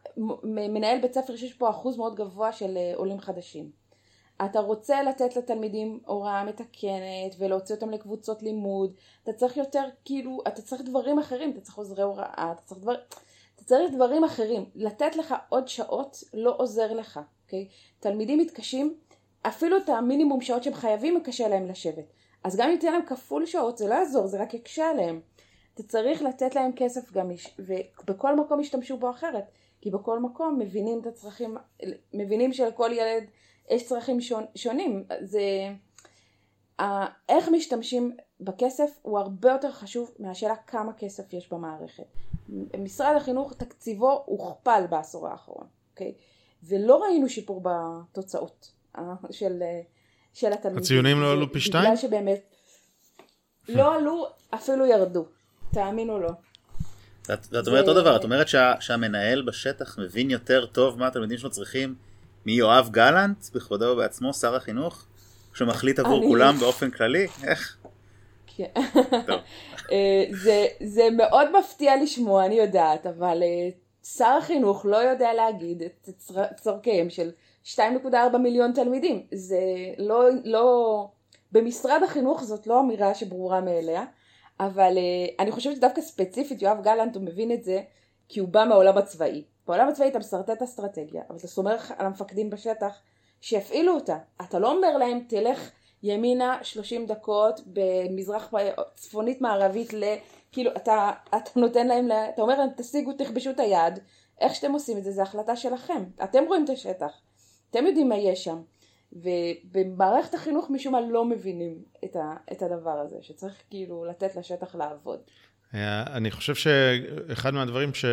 מנהל בית ספר שיש פה אחוז מאוד גבוה של אה, עולים חדשים, אתה רוצה לתת לתלמידים הוראה מתקנת ולהוציא אותם לקבוצות לימוד, אתה צריך יותר כאילו, אתה צריך דברים אחרים, אתה צריך עוזרי הוראה, אתה צריך דברים... אתה צריך דברים אחרים. לתת לך עוד שעות לא עוזר לך, אוקיי? תלמידים מתקשים, אפילו את המינימום שעות שהם חייבים, קשה להם לשבת. אז גם אם תהיה להם כפול שעות, זה לא יעזור, זה רק יקשה עליהם. אתה צריך לתת להם כסף גמיש, ובכל מקום ישתמשו בו אחרת. כי בכל מקום מבינים את הצרכים, מבינים שלכל ילד יש צרכים שונים. זה... איך משתמשים בכסף הוא הרבה יותר חשוב מהשאלה כמה כסף יש במערכת. משרד החינוך תקציבו הוכפל בעשור האחרון, אוקיי? ולא ראינו שיפור בתוצאות אה, של, של התלמידים. הציונים לא עלו פי שתיים? בגלל שבאמת לא עלו, אפילו ירדו, תאמינו לו. ואת אומרת עוד דבר, את אומרת שהמנהל בשטח מבין יותר טוב מה התלמידים שלו צריכים מיואב גלנט בכבודו ובעצמו, שר החינוך? שמחליט עבור כולם באופן כללי? איך? כן. [laughs] אה, זה, זה מאוד מפתיע לשמוע, אני יודעת, אבל אה, שר החינוך לא יודע להגיד את צורכיהם של 2.4 מיליון תלמידים. זה לא, לא, במשרד החינוך זאת לא אמירה שברורה מאליה, אבל אה, אני חושבת שדווקא ספציפית יואב גלנט הוא מבין את זה כי הוא בא מהעולם הצבאי. בעולם הצבאי אתה משרטט אסטרטגיה, אבל אתה סומך על המפקדים בשטח שיפעילו אותה. אתה לא אומר להם תלך ימינה 30 דקות במזרח צפונית מערבית ל... כאילו אתה, אתה נותן להם, אתה אומר להם תשיגו תכבשו את היד, איך שאתם עושים את זה זה החלטה שלכם, אתם רואים את השטח, אתם יודעים מה יש שם. ובמערכת החינוך משום מה לא מבינים את, ה, את הדבר הזה, שצריך כאילו לתת לשטח לעבוד. אה, אני חושב שאחד מהדברים ש...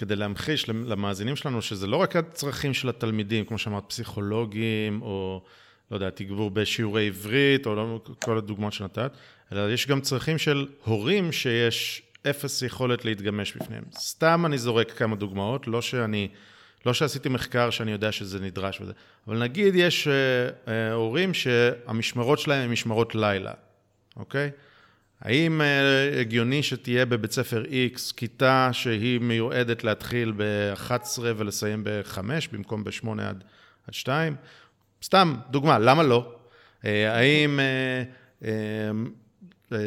כדי להמחיש למאזינים שלנו, שזה לא רק הצרכים של התלמידים, כמו שאמרת, פסיכולוגים, או לא יודע, תגבור בשיעורי עברית, או לא, כל הדוגמאות שנתת, אלא יש גם צרכים של הורים שיש אפס יכולת להתגמש בפניהם. סתם אני זורק כמה דוגמאות, לא שאני, לא שעשיתי מחקר שאני יודע שזה נדרש וזה, אבל נגיד יש אה, אה, הורים שהמשמרות שלהם הן משמרות לילה, אוקיי? האם אה, הגיוני שתהיה בבית ספר X כיתה שהיא מיועדת להתחיל ב-11 ולסיים ב-5 במקום ב-8 עד, עד 2? סתם, דוגמה, למה לא? אה, האם אה,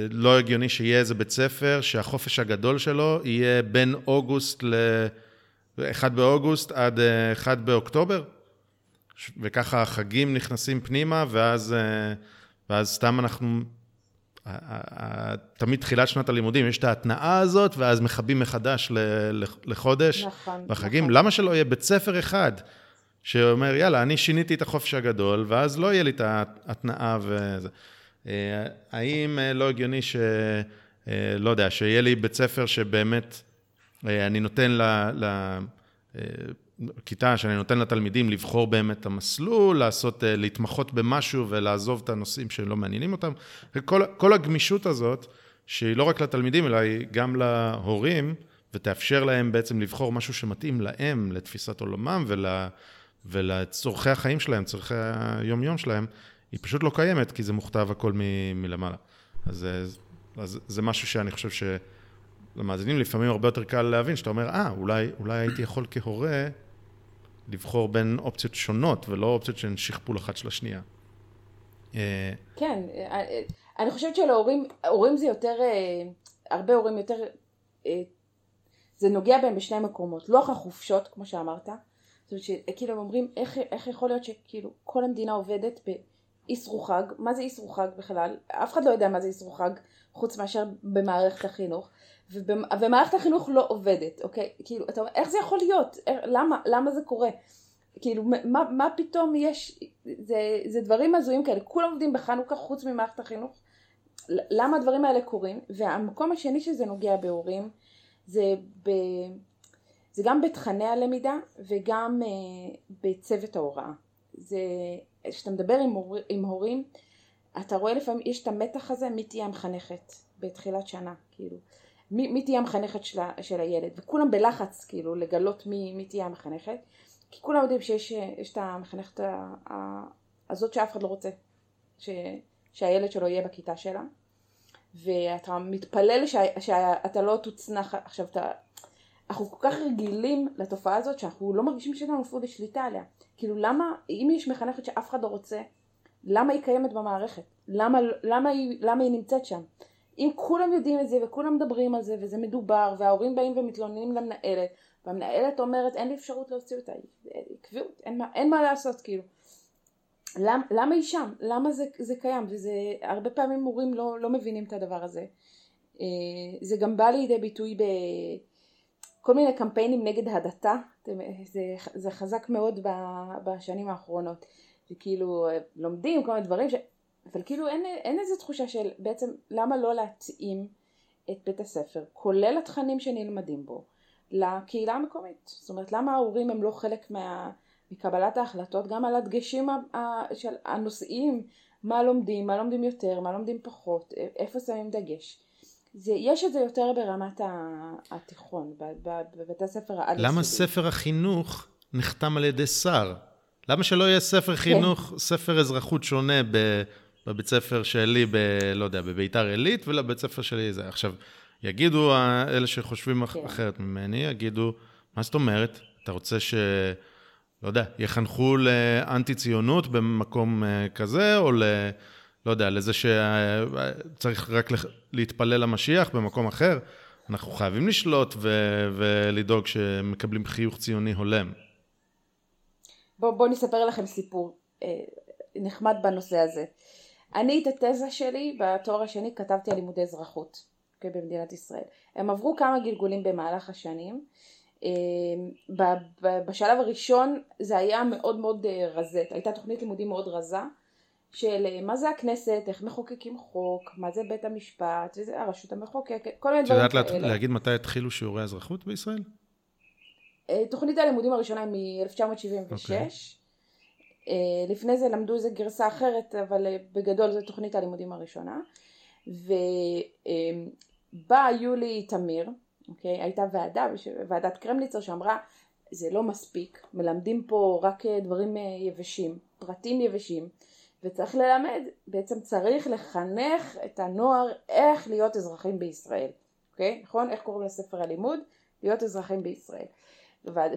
לא הגיוני שיהיה איזה בית ספר שהחופש הגדול שלו יהיה בין אוגוסט 1 באוגוסט עד 1 באוקטובר, וככה החגים נכנסים פנימה, ואז, ואז סתם אנחנו תמיד תחילת שנת הלימודים, יש את ההתנאה הזאת, ואז מכבים מחדש לחודש נכון, בחגים. נכון. למה שלא יהיה בית ספר אחד שאומר, יאללה, אני שיניתי את החופש הגדול, ואז לא יהיה לי את ההתנאה וזה. אה, האם אה, לא הגיוני ש... אה, לא יודע, שיהיה לי בית ספר שבאמת אני נותן ל... ל... כיתה שאני נותן לתלמידים לבחור באמת את המסלול, לעשות, אה, להתמחות במשהו ולעזוב את הנושאים שלא מעניינים אותם. כל, כל הגמישות הזאת, שהיא לא רק לתלמידים, אלא היא גם להורים, ותאפשר להם בעצם לבחור משהו שמתאים להם, לתפיסת עולמם ול, ולצורכי החיים שלהם, צורכי היום-יום שלהם, היא פשוט לא קיימת, כי זה מוכתב הכל מ, מלמעלה. אז, אז זה משהו שאני חושב ש... למאזינים לפעמים הרבה יותר קל להבין, שאתה אומר, אה, אולי, אולי הייתי יכול כהורה לבחור בין אופציות שונות, ולא אופציות שהן שכפול אחת של השנייה. אה, כן, אה, אני חושבת שלהורים, הורים זה יותר, אה, הרבה הורים יותר, זה נוגע בהם בשני מקומות. לוח החופשות, כמו שאמרת, זאת אומרת שכאילו הם אומרים, איך, איך יכול להיות שכאילו כל המדינה עובדת באיסרו חג, מה זה איסרו חג בכלל? אף אחד לא יודע מה זה איסרו חג, חוץ מאשר במערכת החינוך. ומערכת החינוך לא עובדת, אוקיי? כאילו, אתה אומר, איך זה יכול להיות? למה? למה זה קורה? כאילו, מה, מה פתאום יש, זה, זה דברים הזויים כאלה, כולם עובדים בחנוכה חוץ ממערכת החינוך, למה הדברים האלה קורים? והמקום השני שזה נוגע בהורים, זה, ב, זה גם בתכני הלמידה וגם uh, בצוות ההוראה. זה, כשאתה מדבר עם, הור, עם הורים, אתה רואה לפעמים, יש את המתח הזה, מי תהיה המחנכת בתחילת שנה, כאילו. מי, מי תהיה המחנכת של, של הילד, וכולם בלחץ כאילו לגלות מי, מי תהיה המחנכת, כי כולם יודעים שיש את המחנכת הזאת שאף אחד לא רוצה ש, שהילד שלו יהיה בכיתה שלה, ואתה מתפלל שה, שאתה לא תוצנח, עכשיו אתה, אנחנו כל כך רגילים לתופעה הזאת שאנחנו לא מרגישים שיש לנו אפילו שליטה עליה, כאילו למה, אם יש מחנכת שאף אחד לא רוצה, למה היא קיימת במערכת? למה, למה, היא, למה היא נמצאת שם? אם כולם יודעים את זה וכולם מדברים על זה וזה מדובר וההורים באים ומתלוננים למנהלת והמנהלת אומרת אין לי אפשרות להוציא אותה, קביעות, אין, אין מה לעשות כאילו. למ, למה היא שם? למה זה, זה קיים? וזה הרבה פעמים מורים לא, לא מבינים את הדבר הזה. אה, זה גם בא לידי ביטוי בכל מיני קמפיינים נגד הדתה, זה, זה חזק מאוד בשנים האחרונות. וכאילו לומדים כל מיני דברים ש... אבל כאילו אין, אין איזה תחושה של בעצם למה לא להתאים את בית הספר, כולל התכנים שנלמדים בו, לקהילה המקומית. זאת אומרת, למה ההורים הם לא חלק מה, מקבלת ההחלטות, גם על הדגשים של הנושאים, מה לומדים, מה לומדים יותר, מה לומדים פחות, איפה שמים דגש. זה, יש את זה יותר ברמת התיכון, בבית הספר העל למה ספר החינוך נחתם על ידי שר? למה שלא יהיה ספר כן. חינוך, כן. ספר אזרחות שונה בבית ספר שלי, ב, לא יודע, בביתר עילית, ולבית ספר שלי זה. עכשיו, יגידו אלה שחושבים כן. אחרת ממני, יגידו, מה זאת אומרת? אתה רוצה ש... לא יודע, יחנכו לאנטי ציונות במקום אה, כזה, או ל... לא יודע, לזה שצריך רק להתפלל למשיח במקום אחר. אנחנו חייבים לשלוט ו... ולדאוג שמקבלים חיוך ציוני הולם. בואו בוא נספר לכם סיפור אה, נחמד בנושא הזה. אני את התזה שלי בתואר השני כתבתי על לימודי אזרחות okay, אוקיי, במדינת ישראל. הם עברו כמה גלגולים במהלך השנים. אה, בשלב הראשון זה היה מאוד מאוד אה, רזה, הייתה תוכנית לימודים מאוד רזה של אה, מה זה הכנסת, איך מחוקקים חוק, מה זה בית המשפט, וזה הרשות המחוקקת, כל מיני דברים כאלה. את יודעת להגיד מתי התחילו שיעורי אזרחות בישראל? תוכנית הלימודים הראשונה היא מ-1976. Okay. אה, לפני זה למדו איזה גרסה אחרת, אבל אה, בגדול זו תוכנית הלימודים הראשונה. ובאה יולי תמיר, אוקיי? הייתה ועדה, ועדת קרמליצר שאמרה זה לא מספיק, מלמדים פה רק אה, דברים יבשים, פרטים יבשים, וצריך ללמד, בעצם צריך לחנך את הנוער איך להיות אזרחים בישראל, אוקיי? נכון? איך קוראים לספר הלימוד? להיות אזרחים בישראל.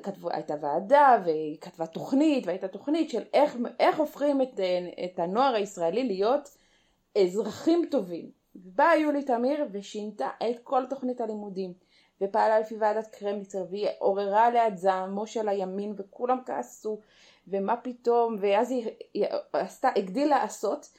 כתבו, הייתה ועדה והיא כתבה תוכנית והייתה תוכנית של איך, איך הופכים את, את הנוער הישראלי להיות אזרחים טובים. באה יולי תמיר ושינתה את כל תוכנית הלימודים ופעלה לפי ועדת קרמניצר והיא עוררה עליה את זעמו של הימין וכולם כעסו ומה פתאום ואז היא, היא עשתה, הגדילה לעשות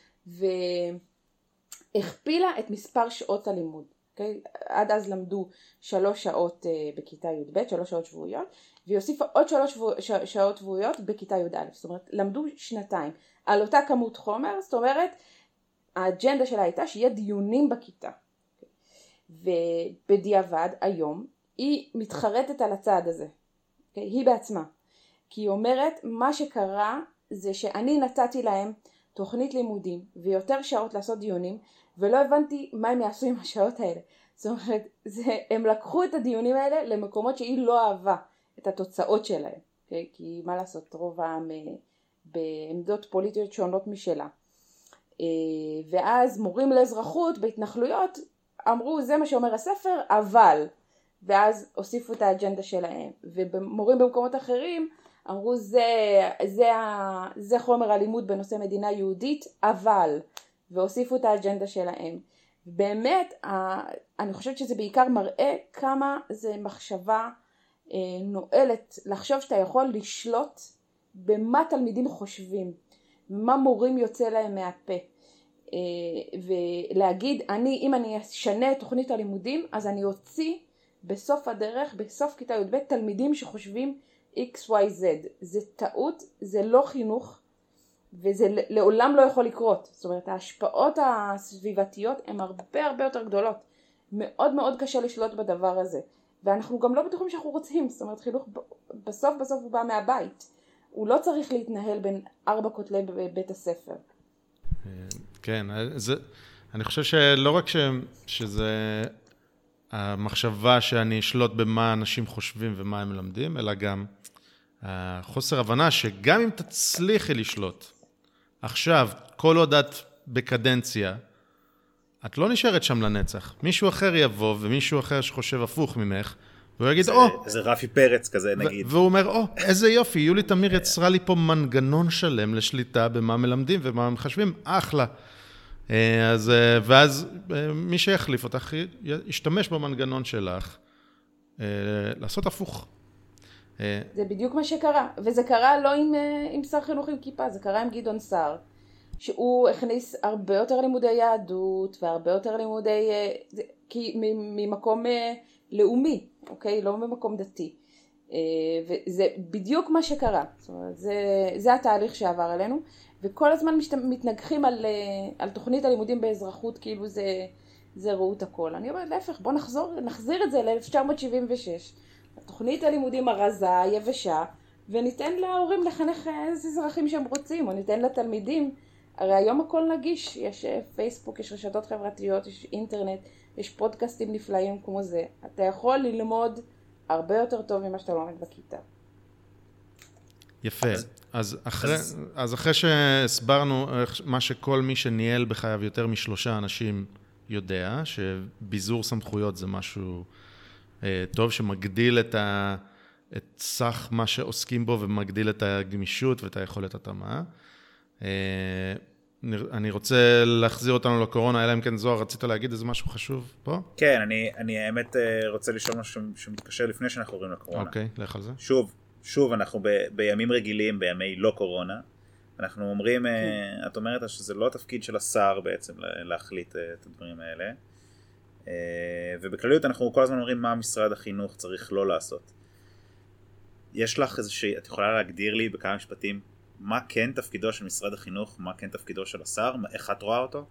והכפילה את מספר שעות הלימוד. אוקיי? עד אז למדו שלוש שעות uh, בכיתה י"ב, שלוש שעות שבועיות, והיא הוסיפה עוד שלוש שבוע, ש, שעות שבועיות בכיתה י"א, זאת אומרת למדו שנתיים על אותה כמות חומר, זאת אומרת האג'נדה שלה הייתה שיהיה דיונים בכיתה. ובדיעבד היום היא מתחרטת על הצעד הזה, okay? היא בעצמה, כי היא אומרת מה שקרה זה שאני נתתי להם תוכנית לימודים ויותר שעות לעשות דיונים ולא הבנתי מה הם יעשו עם השעות האלה. זאת אומרת, זה, הם לקחו את הדיונים האלה למקומות שהיא לא אהבה את התוצאות שלהם, okay? אוקיי? כי מה לעשות, רוב העם אה, בעמדות פוליטיות שונות משלה. אה, ואז מורים לאזרחות בהתנחלויות אמרו זה מה שאומר הספר אבל ואז הוסיפו את האג'נדה שלהם ומורים במקומות אחרים אמרו זה, זה, זה חומר הלימוד בנושא מדינה יהודית אבל והוסיפו את האג'נדה שלהם. באמת אני חושבת שזה בעיקר מראה כמה זה מחשבה אה, נואלת לחשוב שאתה יכול לשלוט במה תלמידים חושבים ומה מורים יוצא להם מהפה. אה, ולהגיד אני אם אני אשנה את תוכנית הלימודים אז אני אוציא בסוף הדרך בסוף כיתה י"ב תלמידים שחושבים XYZ זה טעות זה לא חינוך וזה לעולם לא יכול לקרות. זאת אומרת ההשפעות הסביבתיות הן הרבה הרבה יותר גדולות. מאוד מאוד קשה לשלוט בדבר הזה. ואנחנו גם לא בטוחים שאנחנו רוצים. זאת אומרת חינוך בסוף בסוף הוא בא מהבית. הוא לא צריך להתנהל בין ארבע כותלי בית הספר. כן, זה, אני חושב שלא רק ש, שזה המחשבה שאני אשלוט במה אנשים חושבים ומה הם מלמדים, אלא גם חוסר הבנה שגם אם תצליחי לשלוט עכשיו, כל עוד את בקדנציה, את לא נשארת שם לנצח. מישהו אחר יבוא, ומישהו אחר שחושב הפוך ממך, והוא יגיד, או... Oh, איזה רפי פרץ כזה, נגיד. והוא אומר, או, oh, איזה יופי, יולי תמיר יצרה לי פה מנגנון שלם לשליטה במה מלמדים ומה מחשבים, אחלה. אה, אז, אה, ואז אה, מי שיחליף אותך ישתמש במנגנון שלך לעשות הפוך. זה בדיוק מה שקרה, וזה קרה לא עם, עם שר חינוך עם כיפה, זה קרה עם גדעון סער, שהוא הכניס הרבה יותר לימודי יהדות והרבה יותר לימודי, כי ממקום לאומי, אוקיי? לא ממקום דתי. וזה בדיוק מה שקרה, זאת אומרת, זה, זה התהליך שעבר עלינו. וכל הזמן משת... מתנגחים על, אה, על תוכנית הלימודים באזרחות כאילו זה, זה ראות הכל. אני אומרת להפך, בוא נחזור, נחזיר את זה ל-1976, תוכנית הלימודים הרזה, היבשה, וניתן להורים לחנך איזה אזרחים שהם רוצים, או ניתן לתלמידים. הרי היום הכל נגיש, יש אה, פייסבוק, יש רשתות חברתיות, יש אינטרנט, יש פודקאסטים נפלאים כמו זה. אתה יכול ללמוד הרבה יותר טוב ממה שאתה לומד בכיתה. יפה. אז, אז, אחרי, אז... אז אחרי שהסברנו מה שכל מי שניהל בחייו יותר משלושה אנשים יודע, שביזור סמכויות זה משהו אה, טוב, שמגדיל את, ה, את סך מה שעוסקים בו ומגדיל את הגמישות ואת היכולת התאמה. אה, אני רוצה להחזיר אותנו לקורונה, אלא אם כן זוהר, רצית להגיד איזה משהו חשוב פה? כן, אני, אני האמת אה, רוצה לשאול משהו שמתקשר לפני שאנחנו עוברים לקורונה. אוקיי, לך על זה. שוב, שוב, אנחנו ב, בימים רגילים, בימי לא קורונה, אנחנו אומרים, את אומרת שזה לא התפקיד של השר בעצם להחליט את הדברים האלה, ובכלליות אנחנו כל הזמן אומרים מה משרד החינוך צריך לא לעשות. יש לך איזושהי, את יכולה להגדיר לי בכמה משפטים מה כן תפקידו של משרד החינוך, מה כן תפקידו של השר, איך את רואה אותו?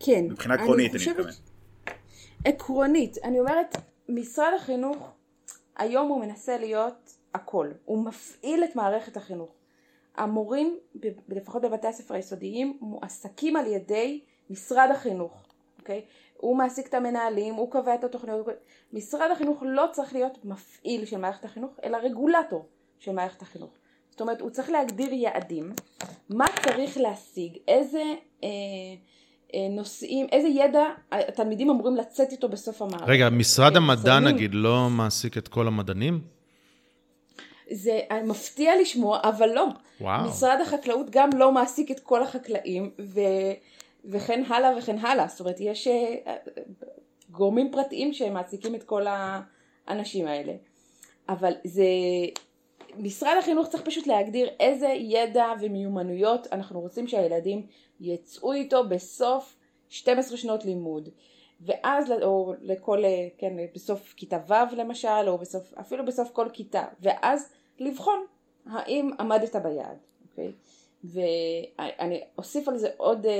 כן. מבחינה עקרונית אני. אני מתכוון. עקרונית, אני אומרת, משרד החינוך היום הוא מנסה להיות הכל, הוא מפעיל את מערכת החינוך. המורים, לפחות בבתי הספר היסודיים, מועסקים על ידי משרד החינוך, אוקיי? הוא מעסיק את המנהלים, הוא קובע את התוכניות. משרד החינוך לא צריך להיות מפעיל של מערכת החינוך, אלא רגולטור של מערכת החינוך. זאת אומרת, הוא צריך להגדיר יעדים, מה צריך להשיג, איזה אה, אה, נושאים, איזה ידע התלמידים אמורים לצאת איתו בסוף המערכת. רגע, משרד אה, המדע נגיד לא מעסיק את כל המדענים? זה מפתיע לשמוע, אבל לא. וואו. משרד החקלאות גם לא מעסיק את כל החקלאים, ו... וכן הלאה וכן הלאה. זאת אומרת, יש אה, גורמים פרטיים שמעסיקים את כל האנשים האלה. אבל זה, משרד החינוך צריך פשוט להגדיר איזה ידע ומיומנויות אנחנו רוצים שהילדים יצאו איתו בסוף 12 שנות לימוד. ואז, או לכל, כן, בסוף כיתה ו' למשל, או בסוף, אפילו בסוף כל כיתה, ואז לבחון האם עמדת ביעד, אוקיי? ואני אוסיף על זה עוד אה,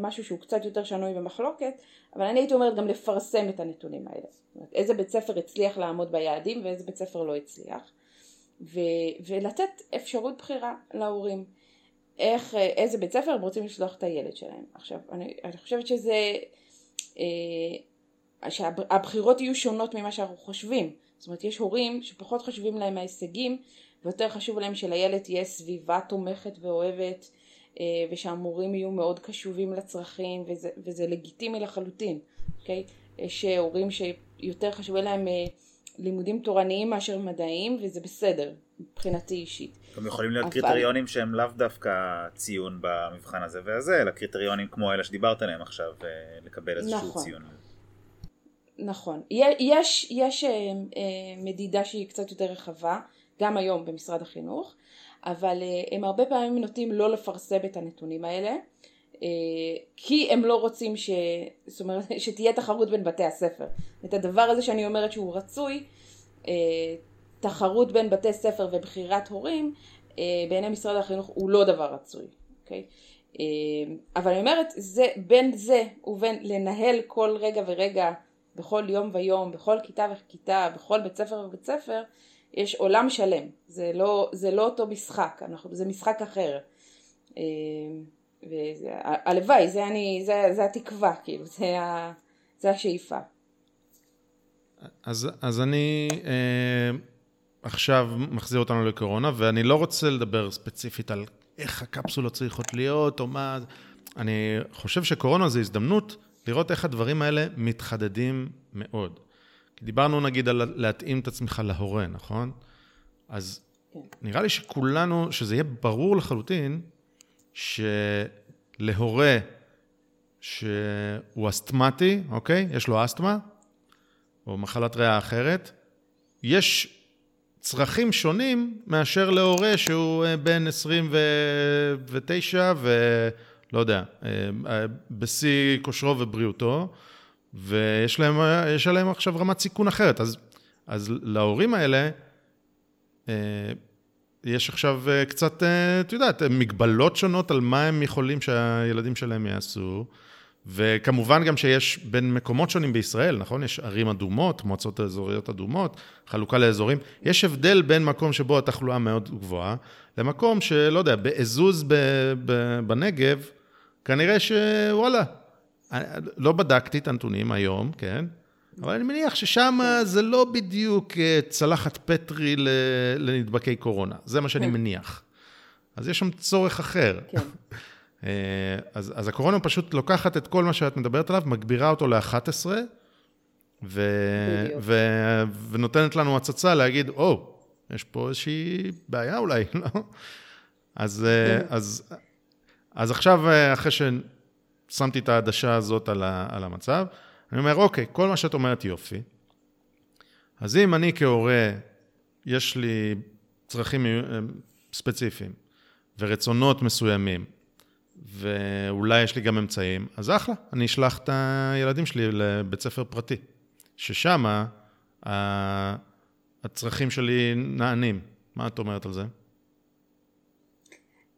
משהו שהוא קצת יותר שנוי במחלוקת, אבל אני הייתי אומרת גם לפרסם את הנתונים האלה. זאת אומרת, איזה בית ספר הצליח לעמוד ביעדים ואיזה בית ספר לא הצליח. ו, ולתת אפשרות בחירה להורים. איך, אה, איזה בית ספר הם רוצים לשלוח את הילד שלהם. עכשיו, אני, אני חושבת שזה, אה, שהבחירות יהיו שונות ממה שאנחנו חושבים. זאת אומרת, יש הורים שפחות חשובים להם ההישגים, ויותר חשוב להם שלילד תהיה סביבה תומכת ואוהבת, אה, ושהמורים יהיו מאוד קשובים לצרכים, וזה, וזה לגיטימי לחלוטין, אוקיי? יש הורים שיותר חשובים להם אה, לימודים תורניים מאשר מדעיים, וזה בסדר, מבחינתי אישית. גם יכולים להיות אבל... קריטריונים שהם לאו דווקא ציון במבחן הזה והזה, אלא קריטריונים כמו אלה שדיברת עליהם עכשיו, אה, לקבל איזשהו נכון. ציון. נכון. יש, יש מדידה שהיא קצת יותר רחבה, גם היום במשרד החינוך, אבל אה, הם הרבה פעמים נוטים לא לפרסם את הנתונים האלה, אה, כי הם לא רוצים ש... זאת אומרת, [laughs] שתהיה תחרות בין בתי הספר. את הדבר הזה שאני אומרת שהוא רצוי, אה, תחרות בין בתי ספר ובחירת הורים, בעיני משרד החינוך הוא לא דבר רצוי, אוקיי? אבל אני אומרת, זה, בין זה ובין לנהל כל רגע ורגע, בכל יום ויום, בכל כיתה וכיתה, בכל בית ספר ובית ספר, יש עולם שלם, זה לא, זה לא אותו משחק, אנחנו, זה משחק אחר. אה, והלוואי, זה, אני, זה, זה התקווה, כאילו, זה, ה, זה השאיפה. אז, אז אני אה, עכשיו מחזיר אותנו לקורונה, ואני לא רוצה לדבר ספציפית על איך הקפסולות צריכות להיות, או מה... אני חושב שקורונה זה הזדמנות לראות איך הדברים האלה מתחדדים מאוד. דיברנו נגיד על להתאים את עצמך להורה, נכון? אז כן. נראה לי שכולנו, שזה יהיה ברור לחלוטין, שלהורה שהוא אסתמטי, אוקיי? יש לו אסתמה, או מחלת ריאה אחרת, יש צרכים שונים מאשר להורה שהוא אה, בן 29 ולא יודע, אה, אה, בשיא כושרו ובריאותו. ויש להם, להם עכשיו רמת סיכון אחרת. אז, אז להורים האלה, אה, יש עכשיו אה, קצת, אה, את יודעת, מגבלות שונות על מה הם יכולים שהילדים שלהם יעשו. וכמובן גם שיש בין מקומות שונים בישראל, נכון? יש ערים אדומות, מועצות אזוריות אדומות, חלוקה לאזורים. יש הבדל בין מקום שבו התחלואה מאוד גבוהה, למקום שלא יודע, באזוז בנגב, כנראה שוואלה, לא בדקתי את הנתונים היום, כן? אבל אני מניח ששם. זה לא בדיוק אה, צלחת פטרי לנדבקי קורונה, זה מה שאני כן. מניח. אז יש שם צורך אחר. כן. [laughs] אה, אז, אז הקורונה פשוט לוקחת את כל מה שאת מדברת עליו, מגבירה אותו ל-11, ו, ו, ונותנת לנו הצצה להגיד, או, oh, יש פה איזושהי בעיה אולי, [laughs] לא? אז, אה, כן. אז, אז עכשיו, אחרי ש... שמתי את העדשה הזאת על, ה, על המצב. אני אומר, אוקיי, כל מה שאת אומרת יופי. אז אם אני כהורה, יש לי צרכים אה, ספציפיים ורצונות מסוימים, ואולי יש לי גם אמצעים, אז אחלה, אני אשלח את הילדים שלי לבית ספר פרטי, ששם הצרכים שלי נענים. מה את אומרת על זה?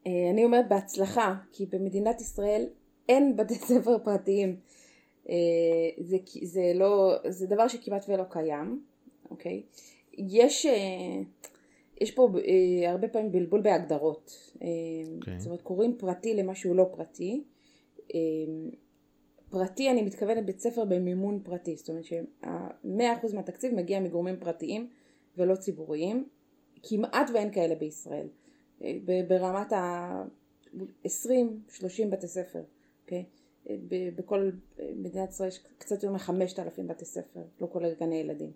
אה, אני אומרת בהצלחה, כי במדינת ישראל אין בתי ספר פרטיים. אה, זה, זה, לא, זה דבר שכמעט ולא קיים, אוקיי? יש, אה, יש פה אה, הרבה פעמים בלבול בהגדרות. Okay. אוקיי. זאת אומרת, קוראים פרטי למה שהוא לא פרטי. פרטי, אני מתכוונת בית ספר במימון פרטי. זאת אומרת ש-100% מהתקציב מגיע מגורמים פרטיים ולא ציבוריים. כמעט ואין כאלה בישראל. ברמת ה-20-30 בתי ספר. אוקיי? בכל מדינת ישראל יש קצת יותר מחמשת אלפים בתי ספר, לא כולל גני ילדים.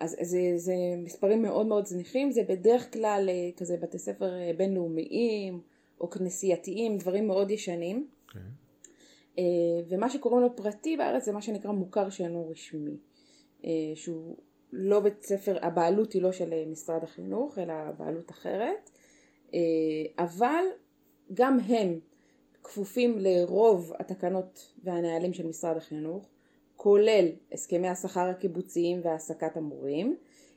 אז זה, זה מספרים מאוד מאוד זניחים, זה בדרך כלל אה, כזה בתי ספר אה, בינלאומיים או כנסייתיים, דברים מאוד ישנים. Okay. אוקיי. ומה שקוראים לו פרטי בארץ זה מה שנקרא מוכר שאינו רשמי, שהוא לא בית ספר, הבעלות היא לא של משרד החינוך אלא בעלות אחרת, אבל גם הם כפופים לרוב התקנות והנהלים של משרד החינוך, כולל הסכמי השכר הקיבוציים והעסקת המורים,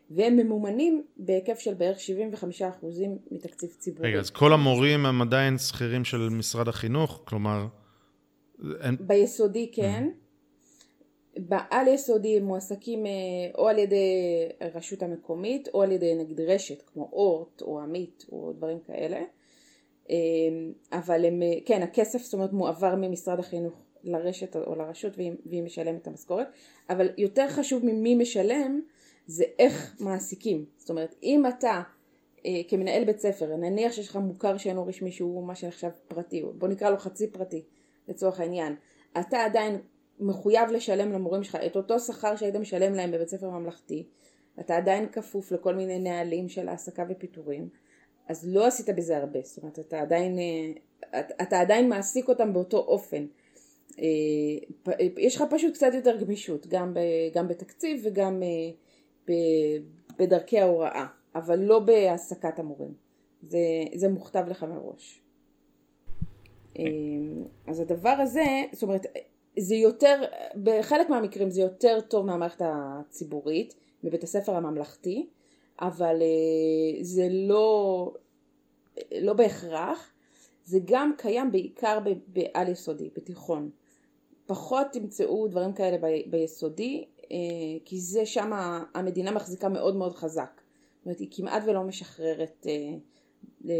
והם ממומנים בהיקף של בערך 75% מתקציב ציבורי. רגע, אז כל המורים הם עדיין שכירים של משרד החינוך? כלומר... אין... ביסודי כן. Mm. בעל יסודי הם מועסקים אה, או על ידי הרשות המקומית או על ידי נגיד רשת כמו אורט או עמית או דברים כאלה. אה, אבל הם, אה, כן, הכסף זאת אומרת מועבר ממשרד החינוך לרשת או לרשות והיא, והיא משלמת את המשכורת, אבל יותר חשוב ממי משלם זה איך מעסיקים. זאת אומרת, אם אתה אה, כמנהל בית ספר, נניח שיש לך מוכר שאינו רשמי שהוא מה שנחשב פרטי, בוא נקרא לו חצי פרטי לצורך העניין, אתה עדיין מחויב לשלם למורים שלך את אותו שכר שהיית משלם להם בבית ספר ממלכתי, אתה עדיין כפוף לכל מיני נהלים של העסקה ופיטורים, אז לא עשית בזה הרבה, זאת אומרת אתה עדיין, אה, אתה עדיין מעסיק אותם באותו אופן. אה, יש לך פשוט קצת יותר גמישות, גם, גם בתקציב וגם בדרכי ההוראה, אבל לא בהעסקת המורים. זה, זה מוכתב לך מראש. אז הדבר הזה, זאת אומרת, זה יותר, בחלק מהמקרים זה יותר טוב מהמערכת הציבורית, בבית הספר הממלכתי, אבל אה, זה לא, לא בהכרח, זה גם קיים בעיקר בעל יסודי, בתיכון. פחות תמצאו דברים כאלה ב, ביסודי, אה, כי זה שם המדינה מחזיקה מאוד מאוד חזק. זאת אומרת, היא כמעט ולא משחררת אה,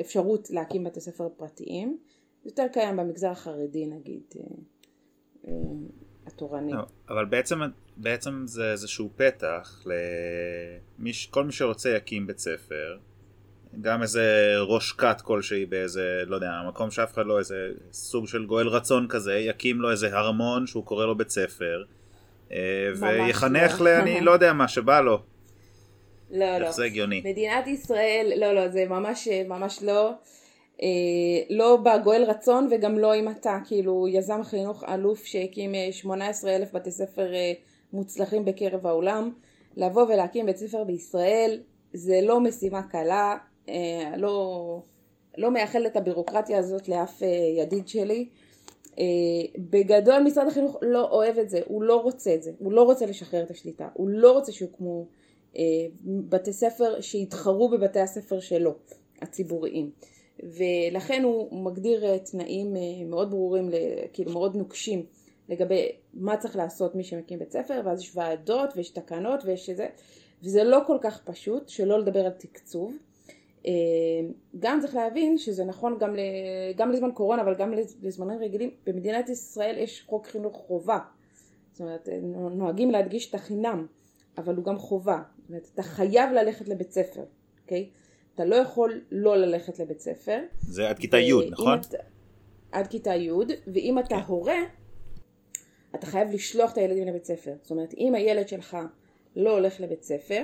אפשרות להקים בתי ספר פרטיים. יותר קיים במגזר החרדי נגיד, התורני. לא, אבל בעצם, בעצם זה איזשהו פתח לכל מי שרוצה יקים בית ספר, גם איזה ראש כת כלשהי באיזה, לא יודע, מקום שאף אחד לא, איזה סוג של גואל רצון כזה, יקים לו איזה הרמון שהוא קורא לו בית ספר, אה, ויחנך לא. לאני לא יודע מה שבא לו. לא, לא. איך זה הגיוני? מדינת ישראל, לא, לא, זה ממש, ממש לא. אה, לא בגואל רצון וגם לא אם אתה כאילו יזם חינוך אלוף שהקים 18 אה, אלף בתי ספר אה, מוצלחים בקרב העולם לבוא ולהקים בית ספר בישראל זה לא משימה קלה אה, לא, לא מייחל את הבירוקרטיה הזאת לאף אה, ידיד שלי אה, בגדול משרד החינוך לא אוהב את זה, הוא לא רוצה את זה, הוא לא רוצה לשחרר את השליטה, הוא לא רוצה שיוקמו בתי ספר שיתחרו בבתי הספר שלו, הציבוריים. ולכן הוא מגדיר תנאים מאוד ברורים, כאילו מאוד נוקשים לגבי מה צריך לעשות מי שמקים בית ספר, ואז יש ועדות ויש תקנות ויש זה, וזה לא כל כך פשוט, שלא לדבר על תקצוב. אה, גם צריך להבין שזה נכון גם, גם לזמן קורונה אבל גם לזמנים רגילים במדינת ישראל יש חוק חינוך חובה זאת אומרת נוהגים להדגיש את החינם אבל הוא גם חובה זאת אומרת אתה חייב ללכת לבית ספר אוקיי? אתה לא יכול לא ללכת לבית ספר זה עד כיתה י' נכון? את, עד כיתה י' ואם אתה הורה אתה חייב לשלוח את הילדים לבית ספר זאת אומרת אם הילד שלך לא הולך לבית ספר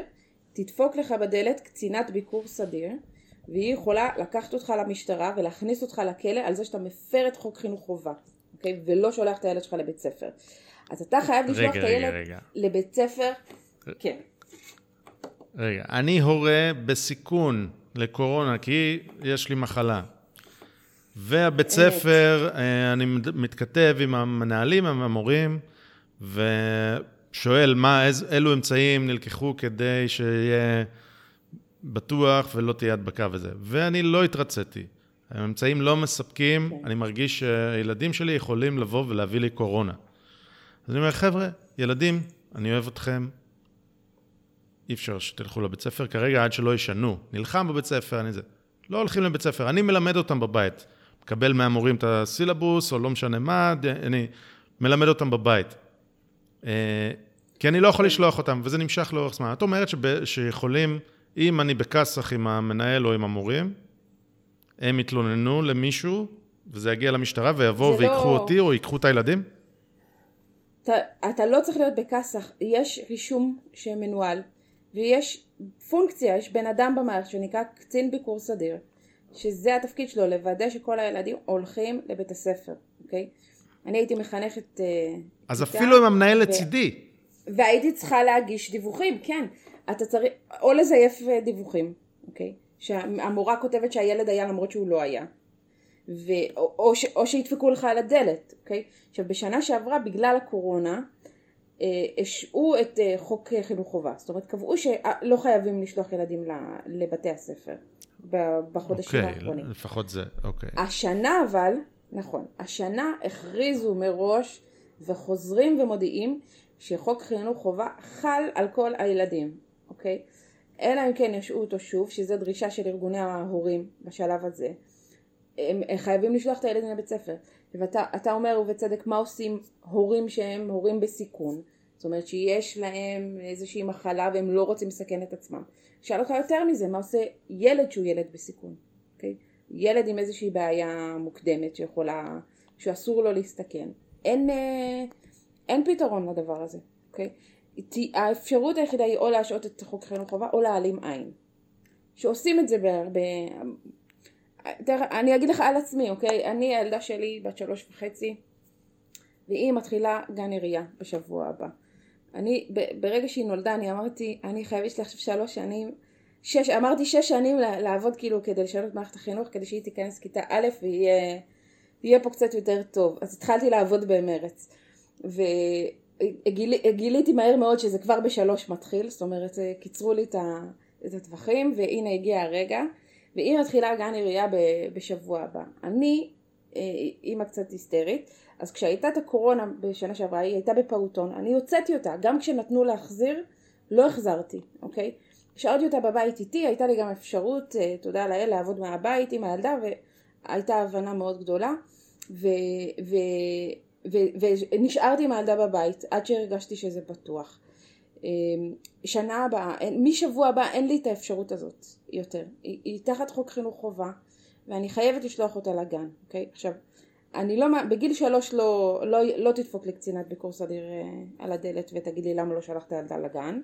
תדפוק לך בדלת קצינת ביקור סדיר והיא יכולה לקחת אותך למשטרה ולהכניס אותך לכלא על זה שאתה מפר את חוק חינוך חובה, אוקיי? ולא שולח את הילד שלך לבית ספר. אז אתה חייב לשלוח את הילד רגע. לבית ספר, כן. רגע, אני הורה בסיכון לקורונה כי יש לי מחלה. והבית ספר, אה, אני מתכתב עם המנהלים, עם המורים, ושואל מה, איז, אילו אמצעים נלקחו כדי שיהיה בטוח ולא תהיה הדבקה וזה. ואני לא התרציתי. האמצעים לא מספקים, כן. אני מרגיש שהילדים שלי יכולים לבוא ולהביא לי קורונה. אז אני אומר, חבר'ה, ילדים, אני אוהב אתכם, אי אפשר שתלכו לבית ספר כרגע עד שלא ישנו. נלחם בבית ספר, אני זה. לא הולכים לבית ספר, אני מלמד אותם בבית. מקבל מהמורים את הסילבוס, או לא משנה מה, אני מלמד אותם בבית. אה, כי אני לא יכול לשלוח אותם, וזה נמשך לאורך זמן. את אומרת שב, שיכולים אם אני בכסח עם המנהל או עם המורים, הם יתלוננו למישהו, וזה יגיע למשטרה, ויבואו ויקחו לא... אותי או ייקחו את הילדים? אתה, אתה לא צריך להיות בכסח, יש רישום שמנוהל, ויש פונקציה, יש בן אדם במערכת שנקרא קצין ביקור סדיר, שזה התפקיד שלו, לוודא שכל הילדים הולכים לבית הספר, אוקיי? אני הייתי מחנכת... אה, אז אפילו אם המנהל לצידי. והייתי צריכה להגיש דיווחים, כן. אתה צריך, או לזייף אה, דיווחים, אוקיי? שהמורה כותבת שהילד היה למרות שהוא לא היה. ו... או, או, ש... או שידפקו לך על הדלת, אוקיי? עכשיו בשנה שעברה בגלל הקורונה אה, השעו את חוק חינוך חובה, זאת אומרת קבעו שלא חייבים לשלוח ילדים לבתי הספר בחודשים אוקיי, האחרונים. לפחות זה, אוקיי. השנה אבל, נכון, השנה הכריזו מראש וחוזרים ומודיעים שחוק חינוך חובה חל על כל הילדים, אוקיי? אלא אם כן ישעו אותו שוב, שזו דרישה של ארגוני ההורים בשלב הזה. הם חייבים לשלוח את הילדים לבית ספר. ואתה אומר ובצדק מה עושים הורים שהם הורים בסיכון. זאת אומרת שיש להם איזושהי מחלה והם לא רוצים לסכן את עצמם. שאל אותך יותר מזה, מה עושה ילד שהוא ילד בסיכון, אוקיי? ילד עם איזושהי בעיה מוקדמת שיכולה, שאסור לו להסתכן. אין, אה, אין פתרון לדבר הזה, אוקיי? האפשרות היחידה היא או להשעות את חוק חינוך חובה או להעלים עין. שעושים את זה בהרבה... אני אגיד לך על עצמי, אוקיי? אני הילדה שלי בת שלוש וחצי והיא מתחילה גן עירייה בשבוע הבא. אני, ברגע שהיא נולדה אני אמרתי, אני חייבת יש לי עכשיו שלוש שנים, שש, אמרתי שש שנים לעבוד כאילו כדי לשנות את מערכת החינוך כדי שהיא תיכנס כיתה א' ויהיה פה קצת יותר טוב. אז התחלתי לעבוד במרץ. וגיליתי מהר מאוד שזה כבר בשלוש מתחיל, זאת אומרת קיצרו לי את הטווחים והנה הגיע הרגע. והיא מתחילה גן עירייה בשבוע הבא. אני אה, אימא קצת היסטרית, אז כשהייתה את הקורונה בשנה שעברה, היא הייתה בפעוטון, אני הוצאתי אותה, גם כשנתנו להחזיר, לא החזרתי, אוקיי? השארתי אותה בבית איתי, הייתה לי גם אפשרות, אה, תודה לאל, לעבוד מהבית עם הילדה, והייתה הבנה מאוד גדולה, ו... ו... ונשארתי עם הילדה בבית עד שהרגשתי שזה בטוח. אמ, שנה הבאה, משבוע הבא אין לי את האפשרות הזאת יותר. היא, היא תחת חוק חינוך חובה ואני חייבת לשלוח אותה לגן, אוקיי? עכשיו, אני לא, בגיל שלוש לא, לא, לא תדפוק לי קצינת ביקור סדיר אה, על הדלת ותגיד לי למה לא שלחת ילדה לגן,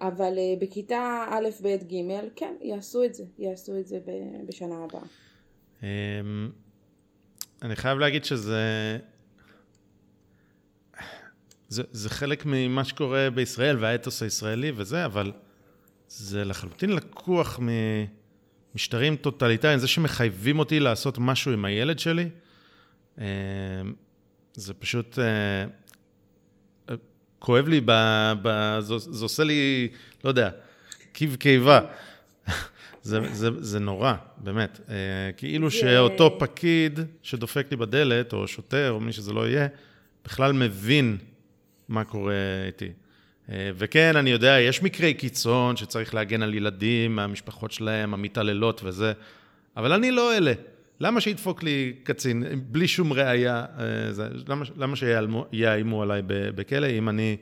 אבל אה, בכיתה א', ב', ג', כן, יעשו את זה, יעשו את זה בשנה הבאה. אמ, אני חייב להגיד שזה זה, זה חלק ממה שקורה בישראל והאתוס הישראלי וזה, אבל זה לחלוטין לקוח ממשטרים טוטליטריים, זה שמחייבים אותי לעשות משהו עם הילד שלי, זה פשוט אה, כואב לי, ב, ב, זה, זה עושה לי, לא יודע, קיב קיבה. [laughs] זה, זה, זה נורא, באמת. אה, כאילו שאותו פקיד שדופק לי בדלת, או שוטר, או מי שזה לא יהיה, בכלל מבין מה קורה איתי. אה, וכן, אני יודע, יש מקרי קיצון שצריך להגן על ילדים מהמשפחות שלהם, המתעללות וזה, אבל אני לא אלה. למה שידפוק לי קצין בלי שום ראייה? אה, למה, למה שיאיימו עליי בכלא אם אני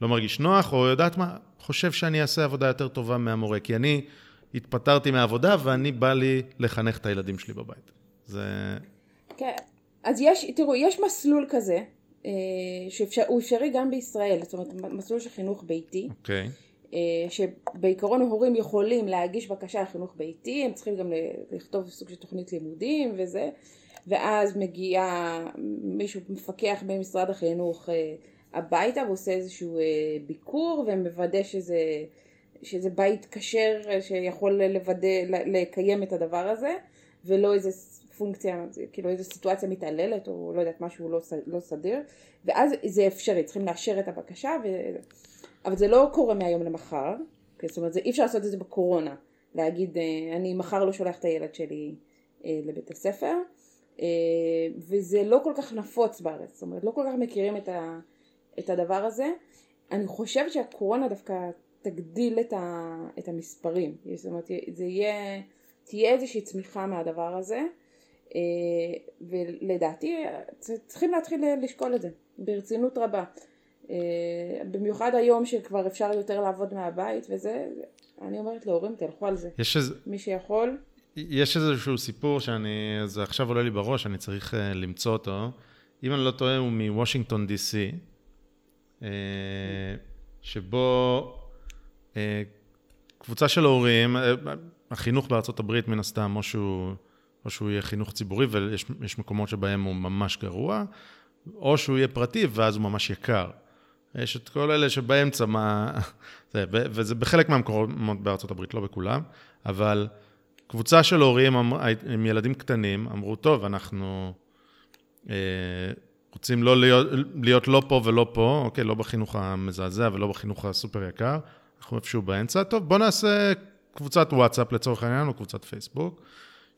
לא מרגיש נוח, או יודעת מה, חושב שאני אעשה עבודה יותר טובה מהמורה, כי אני התפטרתי מהעבודה ואני בא לי לחנך את הילדים שלי בבית. זה... כן, אז יש, תראו, יש מסלול כזה, אה, שהוא אפשרי גם בישראל, זאת אומרת מסלול של חינוך ביתי. אוקיי. Okay. אה, שבעיקרון הורים יכולים להגיש בקשה לחינוך ביתי, הם צריכים גם לכתוב סוג של תוכנית לימודים וזה, ואז מגיע מישהו, מפקח במשרד החינוך אה, הביתה ועושה איזשהו ביקור ומוודא שזה, שזה בית כשר שיכול לוודא, לקיים את הדבר הזה, ולא איזה פונקציה, כאילו איזו סיטואציה מתעללת או לא יודעת משהו לא, לא סדיר ואז זה אפשרי, צריכים לאשר את הבקשה ו... אבל זה לא קורה מהיום למחר, זאת אומרת זה, אי אפשר לעשות את זה בקורונה, להגיד אה, אני מחר לא שולח את הילד שלי אה, לבית הספר אה, וזה לא כל כך נפוץ בארץ, זאת אומרת לא כל כך מכירים את, ה, את הדבר הזה, אני חושבת שהקורונה דווקא תגדיל את, ה, את המספרים, זאת אומרת זה יהיה, תהיה איזושהי צמיחה מהדבר הזה ולדעתי צריכים להתחיל לשקול את זה ברצינות רבה. אה, במיוחד היום שכבר אפשר יותר לעבוד מהבית וזה, אני אומרת להורים תלכו על זה. יש איזה... מי שיכול. יש איזשהו סיפור שאני, זה עכשיו עולה לי בראש, אני צריך למצוא אותו. אם אני לא טועה, הוא מוושינגטון די.סי, uh, שבו קבוצה של הורים, החינוך בארצות הברית מן הסתם, או שהוא... או שהוא יהיה חינוך ציבורי, ויש מקומות שבהם הוא ממש גרוע, או שהוא יהיה פרטי ואז הוא ממש יקר. יש את כל אלה שבאמצע, מה... [laughs] זה, וזה בחלק מהמקומות בארצות הברית, לא בכולם, אבל קבוצה של הורים עם ילדים קטנים אמרו, טוב, אנחנו אה, רוצים לא להיות, להיות לא פה ולא פה, אוקיי, לא בחינוך המזעזע ולא בחינוך הסופר יקר, אנחנו איפשהו באמצע, טוב, בוא נעשה קבוצת וואטסאפ לצורך העניין, או קבוצת פייסבוק,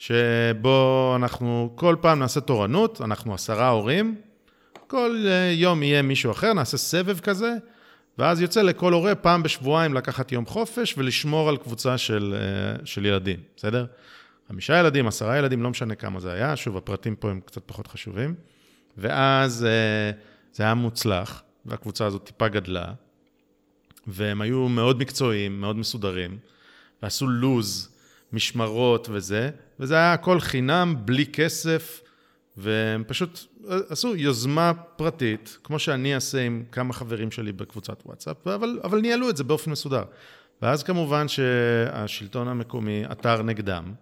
שבו אנחנו כל פעם נעשה תורנות, אנחנו עשרה הורים, כל אה, יום יהיה מישהו אחר, נעשה סבב כזה, ואז יוצא לכל הורה פעם בשבועיים לקחת יום חופש ולשמור על קבוצה של, אה, של ילדים, בסדר? חמישה ילדים, עשרה ילדים, לא משנה כמה זה היה, שוב, הפרטים פה הם קצת פחות חשובים. ואז אה, זה היה מוצלח, והקבוצה הזאת טיפה גדלה, והם היו מאוד מקצועיים, מאוד מסודרים, ועשו לוז, משמרות וזה, וזה היה הכל חינם, בלי כסף, והם פשוט עשו יוזמה פרטית, כמו שאני אעשה עם כמה חברים שלי בקבוצת וואטסאפ, אבל, אבל ניהלו את זה באופן מסודר. ואז כמובן שהשלטון המקומי עתר נגדם,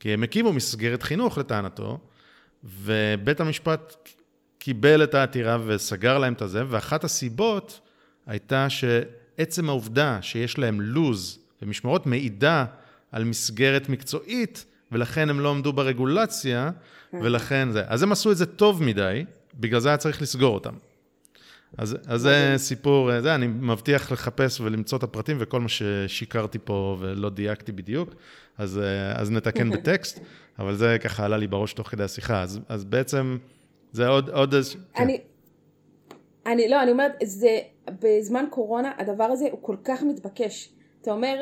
כי הם הקימו מסגרת חינוך לטענתו, ובית המשפט קיבל את העתירה וסגר להם את הזה, ואחת הסיבות הייתה שעצם העובדה שיש להם לוז ומשמרות מעידה על מסגרת מקצועית, ולכן הם לא עמדו ברגולציה, ולכן זה. אז הם עשו את זה טוב מדי, בגלל זה היה צריך לסגור אותם. אז, אז זה סיפור, זה, אני מבטיח לחפש ולמצוא את הפרטים וכל מה ששיקרתי פה ולא דייקתי בדיוק, אז, אז נתקן [laughs] בטקסט, אבל זה ככה עלה לי בראש תוך כדי השיחה. אז, אז בעצם זה עוד, עוד איזה... כן. אני, אני, לא, אני אומרת, זה, בזמן קורונה הדבר הזה הוא כל כך מתבקש. אתה אומר,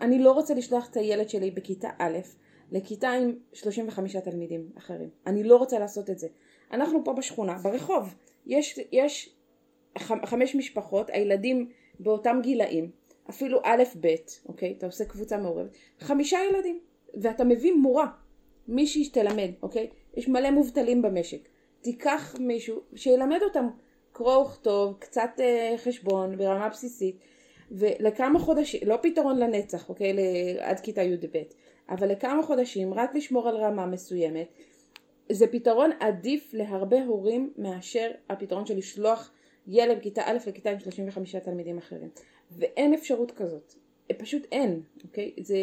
אני לא רוצה לשלוח את הילד שלי בכיתה א', לכיתה עם 35 תלמידים אחרים. אני לא רוצה לעשות את זה. אנחנו פה בשכונה, ברחוב, יש, יש חמש משפחות, הילדים באותם גילאים, אפילו א' ב', אוקיי? אתה עושה קבוצה מעורבת, חמישה ילדים, ואתה מביא מורה, מישהי שתלמד, אוקיי? יש מלא מובטלים במשק. תיקח מישהו שילמד אותם קרוא וכתוב, קצת אה, חשבון ברמה בסיסית, ולכמה חודשים, לא פתרון לנצח, אוקיי? עד כיתה י"ב, אבל לכמה חודשים רק לשמור על רמה מסוימת, זה פתרון עדיף להרבה הורים מאשר הפתרון של לשלוח ילד בכיתה א' לכיתה עם 35 תלמידים אחרים. ואין אפשרות כזאת. פשוט אין, אוקיי? זה...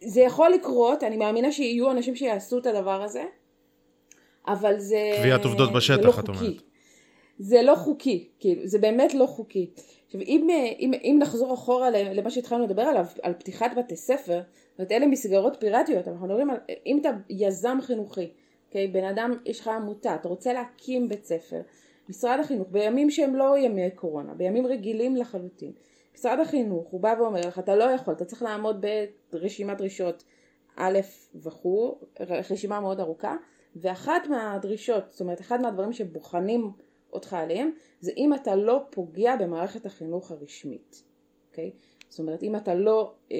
זה יכול לקרות, אני מאמינה שיהיו אנשים שיעשו את הדבר הזה, אבל זה... קביעת עובדות בשטח, את אומרת. זה לא חוקי, כאילו, זה באמת לא חוקי. עכשיו, אם, אם, אם נחזור אחורה למה שהתחלנו לדבר עליו, על פתיחת בתי ספר, זאת אומרת, אלה מסגרות פיראטיות, אנחנו מדברים על, אם אתה יזם חינוכי, אוקיי, בן אדם, יש לך עמותה, אתה רוצה להקים בית ספר, משרד החינוך, בימים שהם לא ימי קורונה, בימים רגילים לחלוטין, משרד החינוך, הוא בא ואומר לך, אתה לא יכול, אתה צריך לעמוד ברשימת דרישות א' וכו', רשימה מאוד ארוכה, ואחת מהדרישות, זאת אומרת, אחד מהדברים שבוחנים אותך עליהם, זה אם אתה לא פוגע במערכת החינוך הרשמית, אוקיי? זאת אומרת, אם אתה לא אה,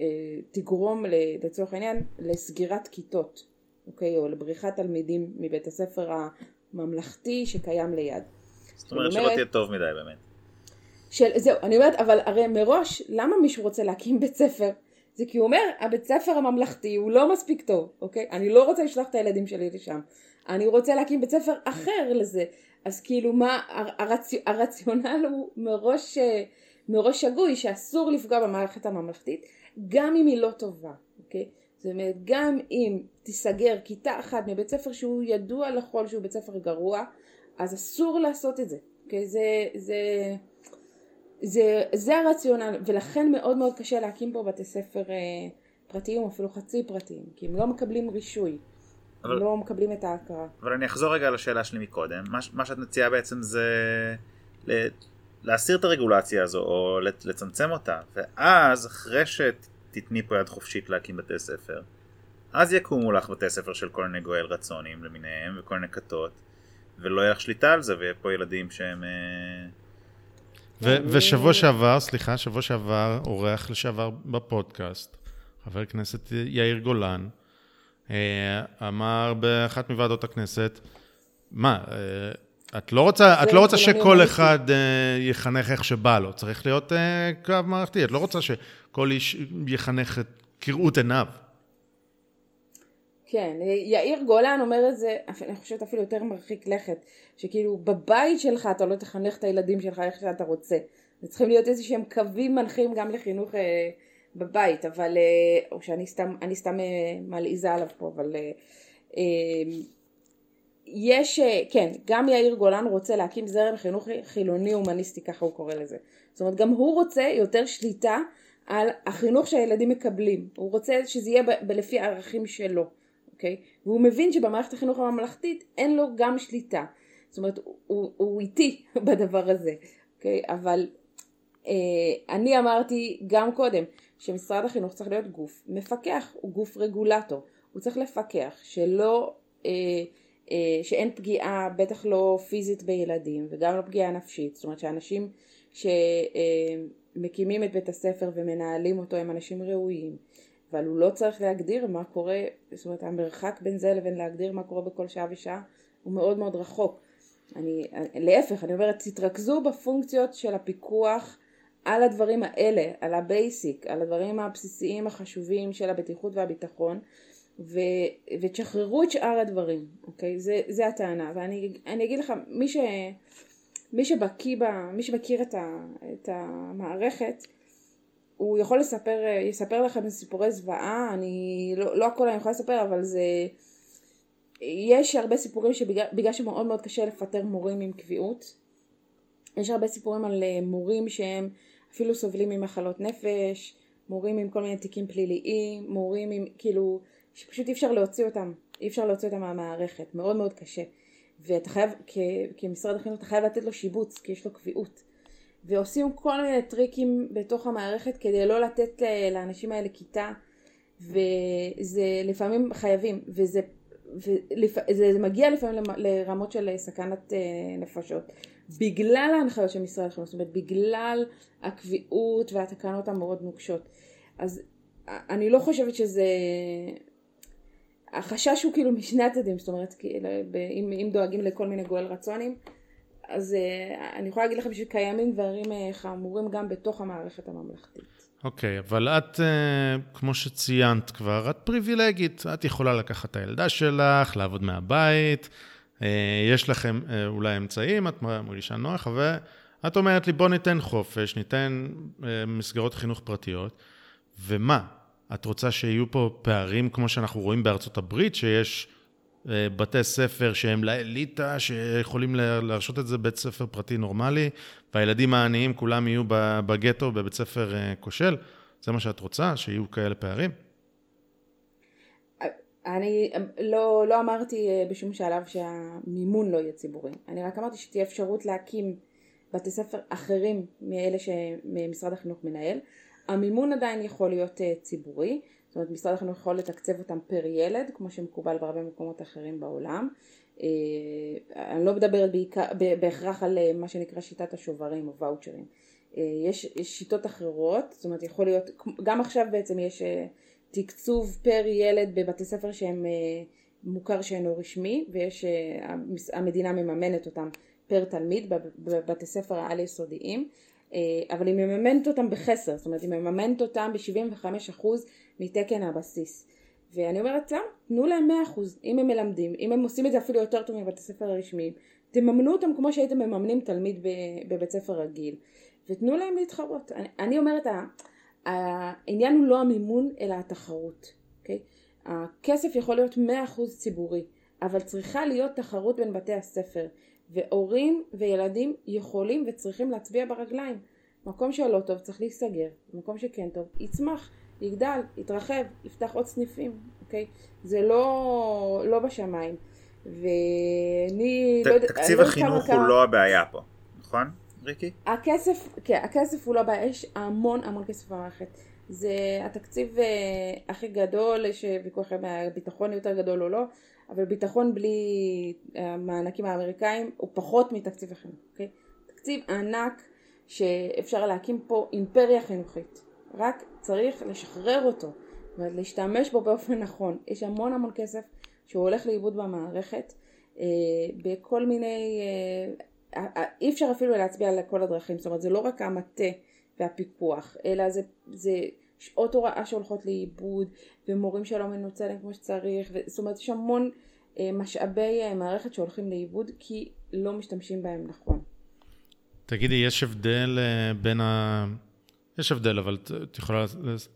אה, תגרום לצורך העניין לסגירת כיתות, אוקיי? או לבריחת תלמידים מבית הספר הממלכתי שקיים ליד. זאת אומרת שלא תהיה טוב מדי באמת. של, זהו, אני אומרת, אבל הרי מראש, למה מישהו רוצה להקים בית ספר? זה כי הוא אומר, הבית ספר הממלכתי הוא לא מספיק טוב, אוקיי? אני לא רוצה לשלוח את הילדים שלי לשם. אני רוצה להקים בית ספר אחר לזה. אז כאילו מה, הרצ... הרציונל הוא מראש, מראש שגוי, שאסור לפגוע במערכת הממלכתית, גם אם היא לא טובה, אוקיי? זאת אומרת, גם אם תיסגר כיתה אחת מבית ספר שהוא ידוע לכל שהוא בית ספר גרוע, אז אסור לעשות את זה, אוקיי? זה, זה, זה, זה הרציונל, ולכן מאוד מאוד קשה להקים פה בתי ספר אה, פרטיים, אפילו חצי פרטיים, כי הם לא מקבלים רישוי. אבל... לא מקבלים את ההכרה. אבל אני אחזור רגע לשאלה שלי מקודם. מה, מה שאת מציעה בעצם זה ל... להסיר את הרגולציה הזו או לצמצם אותה, ואז אחרי שתתני פה יד חופשית להקים בתי ספר, אז יקומו לך בתי ספר של כל מיני גואל רצונים למיניהם וכל מיני כתות, ולא יהיה לך שליטה על זה, ויהיה פה ילדים שהם... אה, ו- ושבוע שעבר, סליחה, שבוע שעבר, אורח לשעבר בפודקאסט, חבר כנסת יאיר גולן, אמר באחת מוועדות הכנסת, מה, אה, את לא רוצה, את לא רוצה שכל אחד אה, יחנך איך שבא לו, צריך להיות קו מערכתי, את לא רוצה שכל איש יחנך את כראות עיניו. כן, יאיר גולן אומר את זה, אני חושבת אפילו יותר מרחיק לכת, שכאילו בבית שלך אתה לא תחנך את הילדים שלך איך שאתה רוצה. צריכים להיות איזה שהם קווים מנחים גם לחינוך אה, בבית, אבל, אה, או שאני סתם, סתם אה, מלעיזה עליו פה, אבל אה, אה, יש, כן, גם יאיר גולן רוצה להקים זרם חינוך חילוני הומניסטי, ככה הוא קורא לזה. זאת אומרת, גם הוא רוצה יותר שליטה על החינוך שהילדים מקבלים. הוא רוצה שזה יהיה ב- ב- לפי הערכים שלו, אוקיי? והוא מבין שבמערכת החינוך הממלכתית אין לו גם שליטה. זאת אומרת, הוא, הוא, איטי [laughs] בדבר הזה, אוקיי? אבל אה, אני אמרתי גם קודם שמשרד החינוך צריך להיות גוף מפקח, הוא גוף רגולטור. הוא צריך לפקח שלא... אה, אה, שאין פגיעה, בטח לא פיזית בילדים וגם לא פגיעה נפשית, זאת אומרת שאנשים שמקימים את בית הספר ומנהלים אותו הם אנשים ראויים, אבל הוא לא צריך להגדיר מה קורה, זאת אומרת המרחק בין זה לבין להגדיר מה קורה בכל שעה ושעה הוא מאוד מאוד רחוק. אני, להפך, אני אומרת תתרכזו בפונקציות של הפיקוח על הדברים האלה, על ה basic, על הדברים הבסיסיים החשובים של הבטיחות והביטחון ו, ותשחררו את שאר הדברים, אוקיי? זה, זה הטענה. ואני אגיד לך, מי, ש, מי שבקיא בה, מי שמכיר את, ה, את המערכת, הוא יכול לספר, יספר לכם סיפורי זוועה, אני, לא, לא הכל אני יכולה לספר, אבל זה, יש הרבה סיפורים שבגלל שמאוד מאוד קשה לפטר מורים עם קביעות, יש הרבה סיפורים על אה, מורים שהם אפילו סובלים ממחלות נפש, מורים עם כל מיני תיקים פליליים, מורים עם, כאילו, שפשוט אי אפשר להוציא אותם, אי אפשר להוציא אותם מהמערכת, מאוד מאוד קשה. ואתה חייב, כ, כמשרד החינוך אתה חייב לתת לו שיבוץ, כי יש לו קביעות. ועושים כל מיני טריקים בתוך המערכת כדי לא לתת לאנשים האלה כיתה, וזה לפעמים חייבים, וזה, ולפ, זה מגיע לפעמים לרמות של סכנת אה, נפשות. בגלל ההנחיות של משרד החינוך, זאת אומרת בגלל הקביעות והתקנות המאוד נוקשות. אז אני לא חושבת שזה החשש הוא כאילו משני הצדדים, זאת אומרת, כאילו, אם, אם דואגים לכל מיני גואל רצונים, אז uh, אני יכולה להגיד לכם שקיימים דברים uh, חמורים גם בתוך המערכת הממלכתית. אוקיי, okay, אבל את, uh, כמו שציינת כבר, את פריבילגית, את יכולה לקחת את הילדה שלך, לעבוד מהבית, יש לכם uh, אולי אמצעים, את מרגישה נוח, ואת אומרת לי, בוא ניתן חופש, ניתן uh, מסגרות חינוך פרטיות, ומה? את רוצה שיהיו פה פערים כמו שאנחנו רואים בארצות הברית, שיש אה, בתי ספר שהם לאליטה, שיכולים להרשות את זה בית ספר פרטי נורמלי, והילדים העניים כולם יהיו בגטו בבית ספר אה, כושל? זה מה שאת רוצה, שיהיו כאלה פערים? אני לא, לא אמרתי אה, בשום שלב שהמימון לא יהיה ציבורי, אני רק אמרתי שתהיה אפשרות להקים בתי ספר אחרים מאלה שמשרד החינוך מנהל. המימון עדיין יכול להיות uh, ציבורי, זאת אומרת משרד החינוך יכול לתקצב אותם פר ילד, כמו שמקובל בהרבה מקומות אחרים בעולם. Uh, אני לא מדברת בהכרח על מה שנקרא שיטת השוברים או ואוצ'רים. יש, שיטות אחרות, זאת אומרת יכול להיות, גם עכשיו בעצם יש תקצוב פר ילד בבתי ספר שהם uh, מוכר שאינו רשמי, ויש, uh, המדינה מממנת אותם פר תלמיד בבתי ספר העל יסודיים. אה, אבל היא מממנת אותם בחסר, זאת אומרת היא מממנת אותם ב-75% מתקן הבסיס. ואני אומרת למה? תנו להם 100% אם הם מלמדים, אם הם עושים את זה אפילו יותר טוב מבתי ספר הרשמיים, תממנו אותם כמו שהייתם מממנים תלמיד בבית ספר רגיל, ותנו להם להתחרות. אני, אני אומרת, העניין הוא לא המימון אלא התחרות, אוקיי? הכסף יכול להיות 100% ציבורי, אבל צריכה להיות תחרות בין בתי הספר. והורים וילדים יכולים וצריכים להצביע ברגליים. מקום שלא טוב צריך להיסגר, מקום שכן טוב יצמח, יגדל, יתרחב, יפתח עוד סניפים, אוקיי? זה לא, לא בשמיים. ואני ת, לא יודעת... תקציב לא החינוך הוא לא הבעיה פה, נכון, ריקי? הכסף, כן, הכסף הוא לא הבעיה, יש המון המון כסף במערכת. זה התקציב uh, הכי גדול, יש ויכוח אם הביטחון יותר גדול או לא, אבל ביטחון בלי המענקים האמריקאים הוא פחות מתקציב החינוך, אוקיי? תקציב ענק שאפשר להקים פה אימפריה חינוכית, רק צריך לשחרר אותו ולהשתמש בו באופן נכון. יש המון המון כסף שהוא הולך לאיבוד במערכת אה, בכל מיני, אה, אה, אי אפשר אפילו להצביע על כל הדרכים, זאת אומרת זה לא רק המטה והפיקוח, אלא זה, זה שעות הוראה שהולכות לאיבוד, ומורים שלא מנוצלים כמו שצריך, ו... זאת אומרת יש המון אה, משאבי אה, מערכת שהולכים לאיבוד כי לא משתמשים בהם נכון. תגידי, יש הבדל אה, בין ה... יש הבדל, אבל את יכולה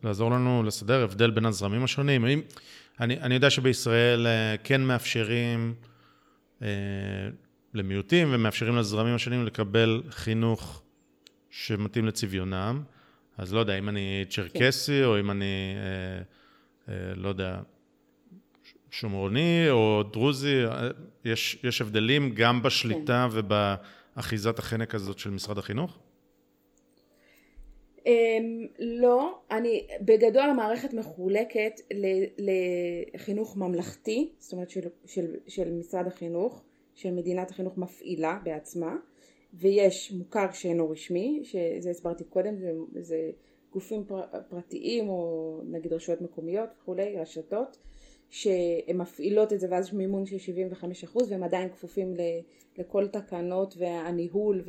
לעזור לנו לסדר הבדל בין הזרמים השונים? האם... אני, אני יודע שבישראל כן מאפשרים אה, למיעוטים ומאפשרים לזרמים השונים לקבל חינוך שמתאים לצביונם. אז לא יודע, אם אני צ'רקסי, כן. או אם אני, אה, אה, לא יודע, שומרוני או דרוזי, אה, יש, יש הבדלים גם בשליטה כן. ובאחיזת החנק הזאת של משרד החינוך? Um, לא, אני, בגדול המערכת מחולקת לחינוך ממלכתי, זאת אומרת של, של, של משרד החינוך, של מדינת החינוך מפעילה בעצמה, ויש מוכר שאינו רשמי, שזה הסברתי קודם, זה, זה גופים פר, פרטיים או נגיד רשויות מקומיות וכולי, רשתות, שהן מפעילות את זה ואז יש מימון של 75% והם עדיין כפופים ל, לכל תקנות והניהול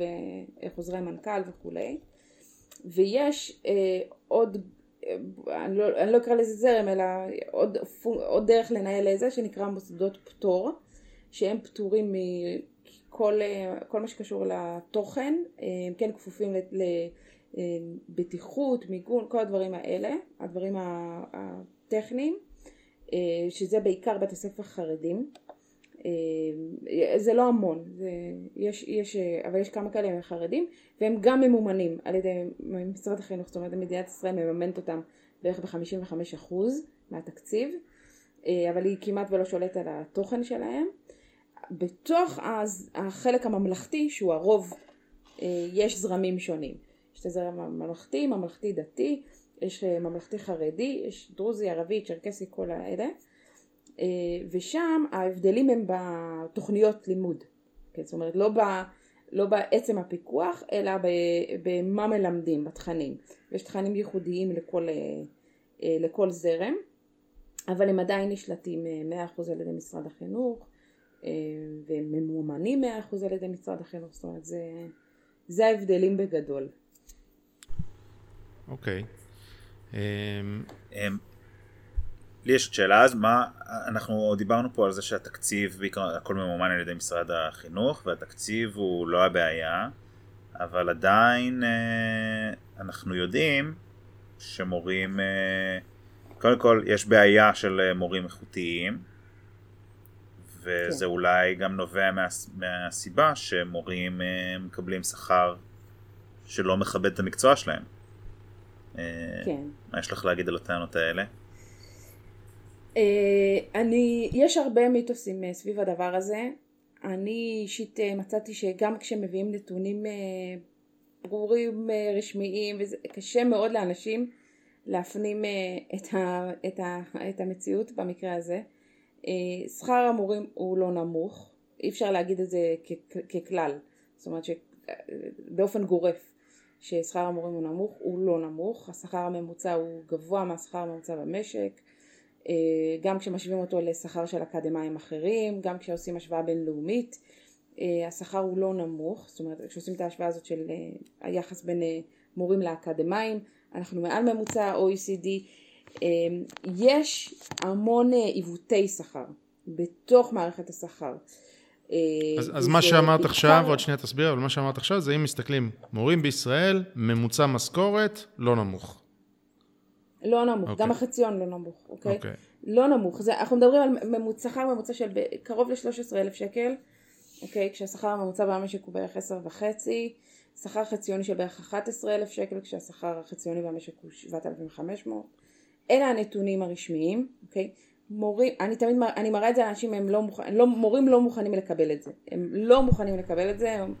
וחוזרי מנכ"ל וכולי. ויש אה, עוד, אה, לא, אני לא אקרא לזה זרם, אלא עוד, עוד דרך לנהל את זה שנקרא מוסדות פטור, שהם פטורים כל, אה, כל מה שקשור לתוכן, אה, הם כן כפופים לבטיחות, אה, מיגון, כל הדברים האלה, הדברים הטכניים, שזה בעיקר בתי ספר חרדים. זה לא המון, זה, יש, יש, אבל יש כמה כאלה חרדים, והם גם ממומנים על ידי משרד החינוך, זאת אומרת מדינת ישראל מממנת אותם בערך ב-55% מהתקציב, אבל היא כמעט ולא שולטת על התוכן שלהם. בתוך החלק הממלכתי, שהוא הרוב, אה, יש זרמים שונים. יש את הזרם הממלכתי, ממלכתי דתי, יש אה, ממלכתי חרדי, יש דרוזי, ערבי, צ'רקסי, כל האלה. אה, ושם ההבדלים הם בתוכניות לימוד. כן, זאת אומרת, לא, ב, לא בעצם הפיקוח, אלא במה מלמדים, בתכנים. יש תכנים ייחודיים לכל, לכל זרם, אבל הם עדיין נשלטים 100% על ידי משרד החינוך. אה, והם ממומנים 100% על ידי משרד החינוך, זאת אומרת זה, זה ההבדלים בגדול. אוקיי. אמ, אמ, לי יש שאלה אז, מה, אנחנו דיברנו פה על זה שהתקציב, בעיקר הכל ממומן על ידי משרד החינוך, והתקציב הוא לא הבעיה, אבל עדיין אה, אנחנו יודעים שמורים, אה, קודם כל יש בעיה של מורים איכותיים, וזה כן. אולי גם נובע מה, מהסיבה שמורים אה, מקבלים שכר שלא מכבד את המקצוע שלהם. אה, כן. מה יש לך להגיד על הטענות האלה? אה, אני, יש הרבה מיתוסים סביב הדבר הזה. אני אישית מצאתי שגם כשמביאים נתונים ברורים, רשמיים, וזה קשה מאוד לאנשים להפנים את, ה, את, ה, את המציאות במקרה הזה. אה, שכר המורים הוא לא נמוך, אי אפשר להגיד את זה ככלל, זאת אומרת שבאופן גורף ששכר המורים הוא נמוך, הוא לא נמוך, השכר הממוצע הוא גבוה מהשכר הממוצע במשק, אה, גם כשמשווים אותו לשכר של אקדמאים אחרים, גם כשעושים השוואה בינלאומית, אה, השכר הוא לא נמוך, זאת אומרת כשעושים את ההשוואה הזאת של היחס בין מורים לאקדמאים, אנחנו מעל ממוצע ה-OECD, יש המון אה, עיוותי שכר בתוך מערכת השכר. אה, אז, אז מה שאמרת בעיקר... עכשיו, עוד שנייה תסביר, אבל מה שאמרת עכשיו זה אם מסתכלים, מורים בישראל, ממוצע משכורת לא נמוך. לא נמוך, okay. גם אוקיי. החציון לא נמוך, אוקיי? Okay? אוקיי. Okay. לא נמוך, זה, אנחנו מדברים על ממוצע, שכר ממוצע של קרוב ל-13,000 שקל, אוקיי? כשהשכר הממוצע במשק הוא בערך 10 וחצי, שכר חציוני של בערך 11,000 שקל, כשהשכר החציוני במשק הוא 7,500. אלה הנתונים הרשמיים, אוקיי? מורים, אני תמיד, אני מראה את זה לאנשים, הם לא מוכנים, לא, מורים לא מוכנים לקבל את זה, הם לא מוכנים לקבל את זה, הם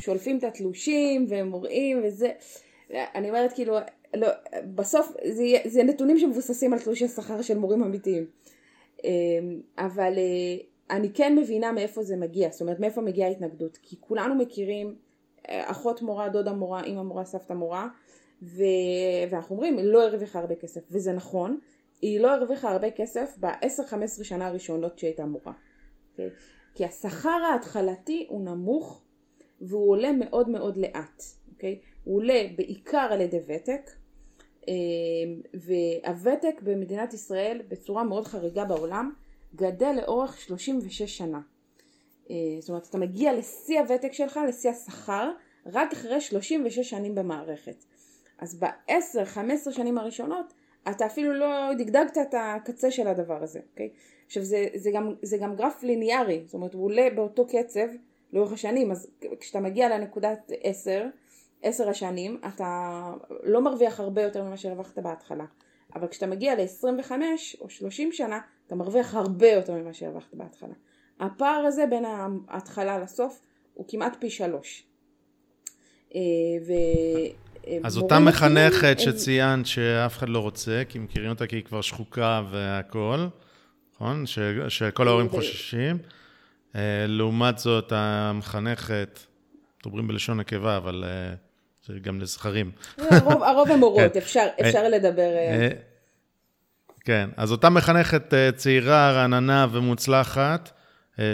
שולפים את התלושים והם מוראים וזה, אני אומרת כאילו, לא, בסוף זה, זה נתונים שמבוססים על תלושי שכר של מורים אמיתיים, אמ, אבל אה, אני כן מבינה מאיפה זה מגיע, זאת אומרת מאיפה מגיעה ההתנגדות, כי כולנו מכירים אה, אחות מורה, דודה מורה, אמא מורה, סבתא מורה, ו... ואנחנו אומרים היא לא הרוויחה הרבה כסף וזה נכון היא לא הרוויחה הרבה כסף ב-10-15 שנה הראשונות שהייתה מורה okay? אוקיי? כי השכר ההתחלתי הוא נמוך והוא עולה מאוד מאוד לאט okay? אוקיי? הוא עולה בעיקר על ידי ותק והוותק במדינת ישראל בצורה מאוד חריגה בעולם גדל לאורך 36 שנה. זאת אומרת אתה מגיע לשיא הוותק שלך, לשיא השכר, רק אחרי 36 שנים במערכת. אז ב-10-15 שנים הראשונות אתה אפילו לא דגדגת את הקצה של הדבר הזה, אוקיי? עכשיו זה, זה, גם, זה גם גרף ליניארי, זאת אומרת הוא עולה באותו קצב לאורך השנים, אז כשאתה מגיע לנקודת 10, 10 השנים, אתה לא מרוויח הרבה יותר ממה שהרווחת בהתחלה, אבל כשאתה מגיע ל-25 או 30 שנה, אתה מרוויח הרבה יותר ממה שהרווחת בהתחלה. הפער הזה בין ההתחלה לסוף הוא כמעט פי שלוש. אה, ו... אז אותה מחנכת שציינת שאף אחד לא רוצה, כי מכירים אותה כי היא כבר שחוקה והכול, נכון? ש, שכל ההורים חוששים. אה, לעומת זאת, המחנכת, מדברים בלשון נקבה, אבל אה, זה גם לזכרים. הרוב, הרוב הם מורות, כן. אפשר, אה, אפשר לדבר. כן, אז אותה מחנכת צעירה, רעננה ומוצלחת,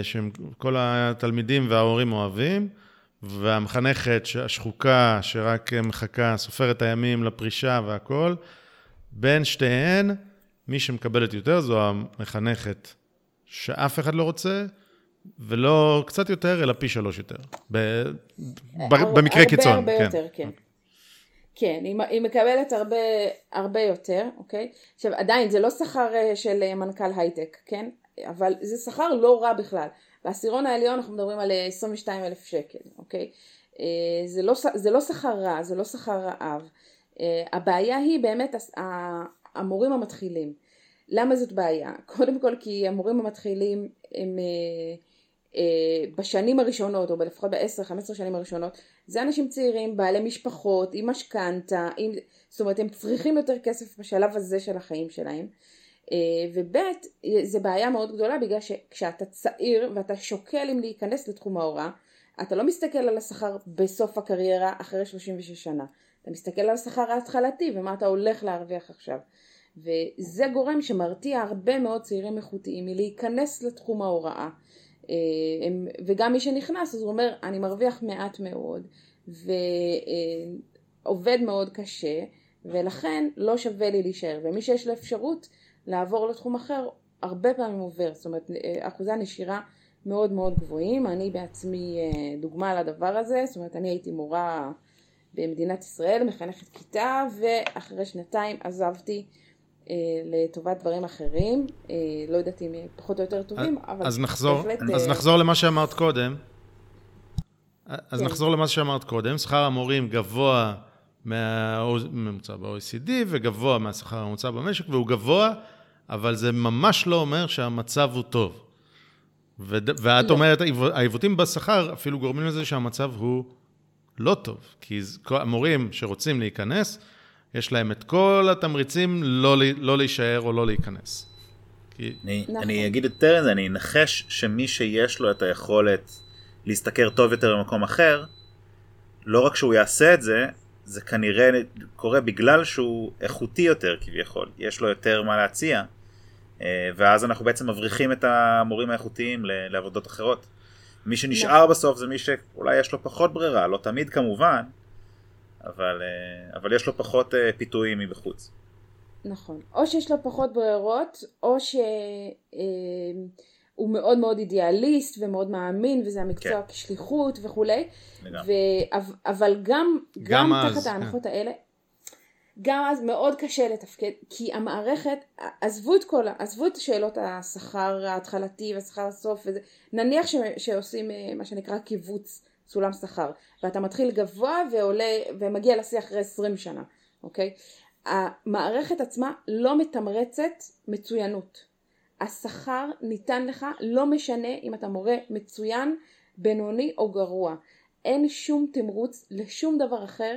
שכל התלמידים וההורים אוהבים, והמחנכת השחוקה, שרק מחכה, סופרת את הימים לפרישה והכול, בין שתיהן, מי שמקבלת יותר זו המחנכת שאף אחד לא רוצה, ולא קצת יותר, אלא פי שלוש יותר. ב... הר... במקרה הרבה, קיצון. הרבה כן. יותר, כן. כן, היא, היא מקבלת הרבה, הרבה יותר, אוקיי? עכשיו עדיין זה לא שכר אה, של אה, מנכ"ל הייטק, כן? אבל זה שכר לא רע בכלל. בעשירון העליון אנחנו מדברים על 22 אה, אלף שקל, אוקיי? זה לא, לא שכר רע, זה לא שכר רעב. הבעיה היא באמת המורים המתחילים. למה זאת בעיה? [laughs] קודם כל כי המורים המתחילים הם אה, אה, בשנים הראשונות, או לפחות בעשר, חמש עשרה שנים הראשונות, זה אנשים צעירים, בעלי משפחות, עם משכנתה, עם... זאת אומרת הם צריכים יותר כסף בשלב הזה של החיים שלהם. אה, וב' זה בעיה מאוד גדולה בגלל שכשאתה צעיר ואתה שוקל אם להיכנס לתחום ההוראה, אתה לא מסתכל על השכר בסוף הקריירה אחרי 36 שנה. אתה מסתכל על השכר ההתחלתי ומה אתה הולך להרוויח עכשיו. וזה גורם שמרתיע הרבה מאוד צעירים איכותיים מלהיכנס לתחום ההוראה. אה, וגם מי שנכנס אז הוא אומר אני מרוויח מעט מאוד ועובד מאוד קשה ולכן לא שווה לי להישאר ומי שיש לו אפשרות לעבור לתחום אחר הרבה פעמים עובר זאת אומרת אה, אחוזי הנשירה מאוד מאוד גבוהים אני בעצמי אה, דוגמה לדבר הזה זאת אומרת אני הייתי מורה במדינת ישראל מחנכת כיתה ואחרי שנתיים עזבתי אה, לטובת דברים אחרים, אה, לא יודעת אם פחות או יותר טובים, אבל אז נחזור, בהחלט... אז אה, נחזור למה שאמרת קודם. אז כן. נחזור למה שאמרת קודם, שכר המורים גבוה מהממוצע ב-OECD וגבוה מהשכר הממוצע במשק, והוא גבוה, אבל זה ממש לא אומר שהמצב הוא טוב. ו- ואת לא. אומרת, העיוותים בשכר אפילו גורמים לזה שהמצב הוא לא טוב, כי המורים שרוצים להיכנס, יש להם את כל התמריצים לא, לא להישאר או לא להיכנס. כי... אני, נכון. אני אגיד יותר מזה, אני אנחש שמי שיש לו את היכולת להשתכר טוב יותר במקום אחר, לא רק שהוא יעשה את זה, זה כנראה קורה בגלל שהוא איכותי יותר כביכול, יש לו יותר מה להציע, ואז אנחנו בעצם מבריחים את המורים האיכותיים לעבודות אחרות. מי שנשאר נכון. בסוף זה מי שאולי יש לו פחות ברירה, לא תמיד כמובן, אבל, אה, אבל יש לו פחות אה, פיתויים מבחוץ. נכון. או שיש לו פחות ברירות, או שהוא אה, מאוד מאוד אידיאליסט ומאוד מאמין, וזה המקצוע כן. כשליחות וכולי. ו... אבל גם, גם, גם אז, תחת. ההנחות כן. האלה, גם אז מאוד קשה לתפקד, כי המערכת, עזבו את כל, עזבו את שאלות השכר ההתחלתי והשכר הסוף, וזה, נניח ש, שעושים מה שנקרא קיבוץ סולם שכר, ואתה מתחיל גבוה ועולה ומגיע לשיא אחרי 20 שנה, אוקיי? המערכת עצמה לא מתמרצת מצוינות. השכר ניתן לך לא משנה אם אתה מורה מצוין, בינוני או גרוע. אין שום תמרוץ לשום דבר אחר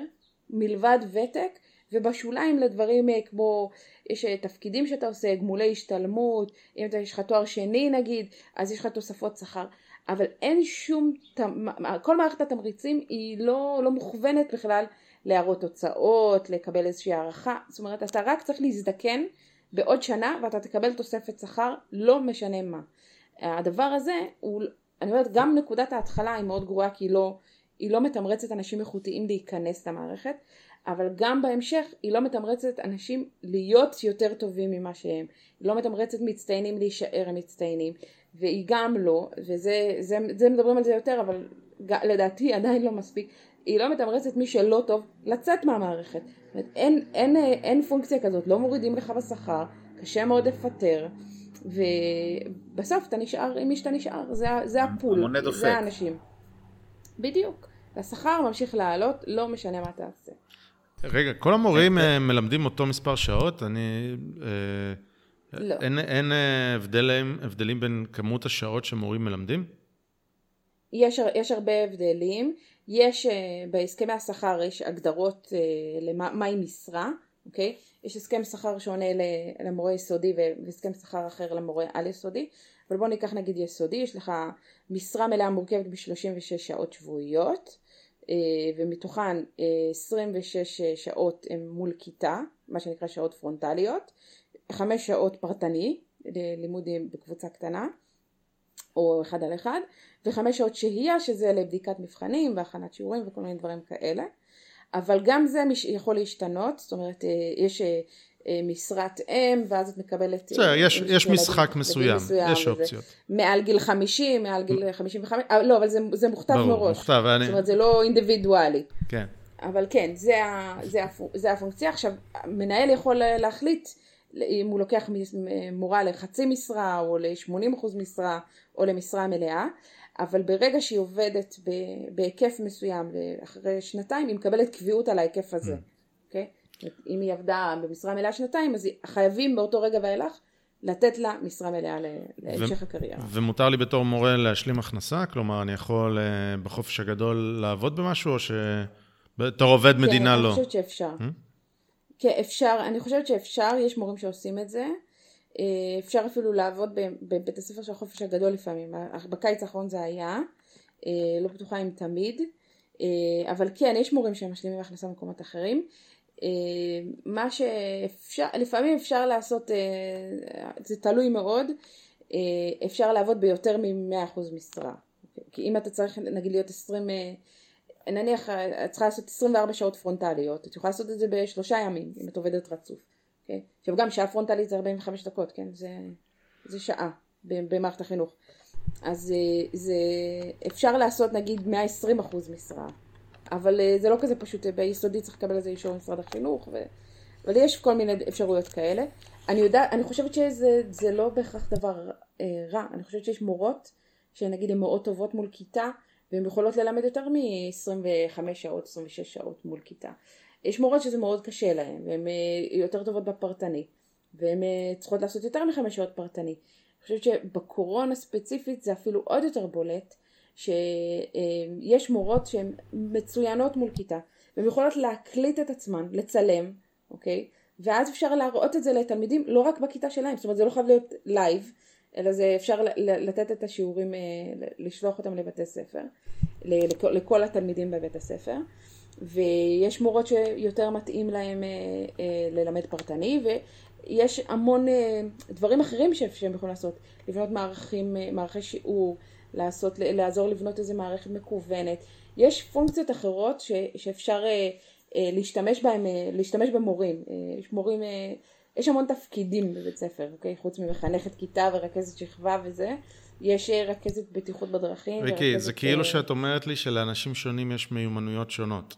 מלבד ותק ובשוליים לדברים אה, כמו יש אה, תפקידים שאתה עושה, גמולי השתלמות, אם אתה יש לך תואר שני נגיד, אז יש לך תוספות שכר. אבל אין שום, כל מערכת התמריצים היא לא, לא מוכוונת בכלל להראות תוצאות, לקבל איזושהי הערכה, זאת אומרת אתה רק צריך להזדקן בעוד שנה ואתה תקבל תוספת שכר לא משנה מה. הדבר הזה הוא, אני אומרת גם נקודת ההתחלה היא מאוד גרועה כי היא לא, היא לא מתמרצת אנשים איכותיים להיכנס למערכת, אבל גם בהמשך היא לא מתמרצת אנשים להיות יותר טובים ממה שהם, היא לא מתמרצת מצטיינים להישאר מצטיינים, והיא גם לא, וזה זה, זה מדברים על זה יותר, אבל לדעתי עדיין לא מספיק, היא לא מתמרצת מי שלא טוב לצאת מהמערכת. אין, אין, אין פונקציה כזאת, לא מורידים לך בשכר, קשה מאוד לפטר, ובסוף אתה נשאר עם מי שאתה נשאר, זה, זה הפול, זה האנשים. בדיוק. השכר ממשיך לעלות, לא משנה מה תעשה. רגע, כל המורים אה, מלמדים אותו מספר שעות? אני... אה, לא. אין, אין אה, הבדלים, הבדלים בין כמות השעות שמורים מלמדים? יש, יש הרבה הבדלים. יש בהסכמי השכר יש הגדרות למהי משרה, אוקיי? יש הסכם שכר שונה למורה יסודי והסכם שכר אחר למורה על יסודי. אבל בוא ניקח נגיד יסודי, יש לך משרה מלאה מורכבת ב-36 שעות שבועיות. אה, ומתוכן 26 אה, שעות הן מול כיתה, מה שנקרא שעות פרונטליות, 5 שעות פרטני, לימודים בקבוצה קטנה, או אחד על אחד, וחמש שעות שהייה שזה לבדיקת מבחנים והכנת שיעורים וכל מיני דברים כאלה. אבל גם זה יכול להשתנות, זאת אומרת אה, יש אה, משרת אם, ואז את מקבלת... בסדר, יש, יש משחק מסוים, מסוים, יש אופציות. מעל גיל 50, מעל גיל 55, אה, לא, אבל זה, זה מוכתב ברור, מראש. מוכתב, ואני... זאת אומרת, זה לא אינדיבידואלי. כן. אבל כן, זה, זה, זה הפונקציה. עכשיו, מנהל יכול להחליט אם הוא לוקח מורה לחצי משרה, או ל-80% משרה, או למשרה מלאה, אבל ברגע שהיא עובדת בהיקף מסוים, אחרי שנתיים, היא מקבלת קביעות על ההיקף הזה. Mm. אם היא עבדה במשרה מלאה שנתיים, אז חייבים באותו רגע ואילך לתת לה משרה מלאה להמשך ו- הקריירה. ומותר לי בתור מורה להשלים הכנסה? כלומר, אני יכול אה, בחופש הגדול לעבוד במשהו, או שבתור עובד כן, מדינה לא? כן, אני חושבת שאפשר. Hmm? כן, אפשר, אני חושבת שאפשר, יש מורים שעושים את זה. אה, אפשר אפילו לעבוד בבית הספר של החופש הגדול לפעמים. בקיץ האחרון זה היה, לא בטוחה אם תמיד. אבל כן, יש מורים שמשלימים הכנסה במקומות אחרים. אה, מה שאפשר, לפעמים אפשר לעשות, אה, זה תלוי מאוד, אה, אפשר לעבוד ביותר מ-100% משרה. כי אם אתה צריך נגיד להיות 20, נניח את צריכה לעשות 24 שעות פרונטליות, את יכולה לעשות את זה בשלושה ימים אם את עובדת רצוף. Okay? אוקיי? עכשיו גם שעה פרונטלית זה 45 דקות, כן? זה, זה שעה במערכת החינוך. אז זה, אפשר לעשות נגיד 120% משרה. אבל אה, זה לא כזה פשוט, ביסודי צריך לקבל איזה אישור ממשרד החינוך, ו... אבל יש כל מיני אפשרויות כאלה. אני יודעת, אני חושבת שזה לא בהכרח דבר אה, רע, אני חושבת שיש מורות שנגיד הן מאוד טובות מול כיתה והן יכולות ללמד יותר מ-25 שעות, 26 שעות מול כיתה. יש מורות שזה מאוד קשה להן והן אה, יותר טובות בפרטני והן אה, צריכות לעשות יותר מחמש שעות פרטני. אני חושבת שבקורונה ספציפית זה אפילו עוד יותר בולט שיש מורות שהן מצוינות מול כיתה, והן יכולות להקליט את עצמן, לצלם, אוקיי? ואז אפשר להראות את זה לתלמידים לא רק בכיתה שלהם, זאת אומרת זה לא חייב להיות live, אלא זה אפשר לתת את השיעורים, אה, לשלוח אותם לבתי ספר, לכל התלמידים בבית הספר. ויש מורות שיותר מתאים להם אה, אה, ללמד פרטני ויש המון דברים אחרים שהם יכולים לעשות, לבנות מערכים, מערכי שיעור, לעשות, לעזור לבנות איזה מערכת מקוונת. יש פונקציות אחרות ש, שאפשר אה, אה, להשתמש בהם, אה, להשתמש במורים. אה, יש מורים, אה, יש המון תפקידים בבית ספר, אוקיי? חוץ ממחנכת כיתה ורכזת שכבה וזה. יש אה, רכזת בטיחות בדרכים. ריקי, זה כאילו אה... שאת אומרת לי שלאנשים שונים יש מיומנויות שונות.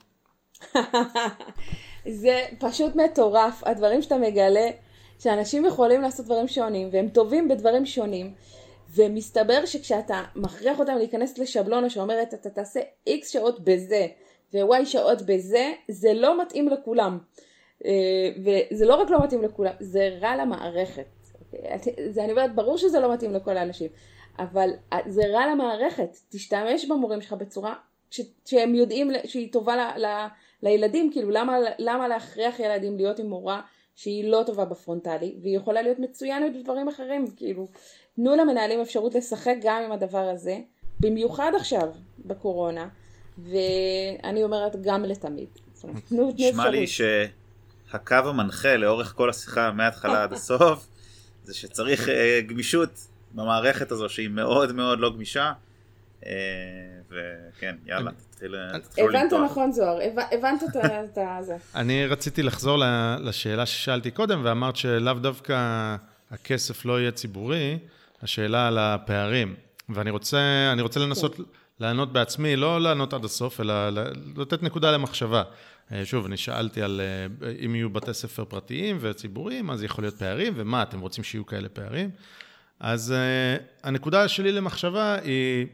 [laughs] זה פשוט מטורף, הדברים שאתה מגלה, שאנשים יכולים לעשות דברים שונים, והם טובים בדברים שונים. ומסתבר שכשאתה מכריח אותם להיכנס לשבלונה שאומרת אתה תעשה איקס שעות בזה ווואי שעות בזה, זה לא מתאים לכולם. אה, וזה לא רק לא מתאים לכולם, זה רע למערכת. אוקיי? זה, אני אומרת, ברור שזה לא מתאים לכל האנשים, אבל אה, זה רע למערכת. תשתמש במורים שלך בצורה ש, שהם יודעים שהיא טובה ל, ל, לילדים, כאילו למה, למה להכריח ילדים להיות עם מורה שהיא לא טובה בפרונטלי, והיא יכולה להיות מצוינת בדברים אחרים, כאילו, תנו למנהלים אפשרות לשחק גם עם הדבר הזה, במיוחד עכשיו, בקורונה, ואני אומרת גם לתמיד. נשמע לי שהקו המנחה לאורך כל השיחה מההתחלה עד הסוף, [laughs] זה שצריך uh, גמישות במערכת הזו שהיא מאוד מאוד לא גמישה, אה, וכן, יאללה, תתחיל הבנת נכון זוהר, הבנת את [laughs] זה. אני רציתי לחזור לשאלה ששאלתי קודם, ואמרת שלאו דווקא הכסף לא יהיה ציבורי, השאלה על הפערים. ואני רוצה, רוצה לנסות. לענות בעצמי, לא לענות עד הסוף, אלא לתת נקודה למחשבה. אה, שוב, אני שאלתי על אה, אם יהיו בתי ספר פרטיים וציבוריים, אז יכול להיות פערים, ומה, אתם רוצים שיהיו כאלה פערים? אז uh, הנקודה שלי למחשבה היא,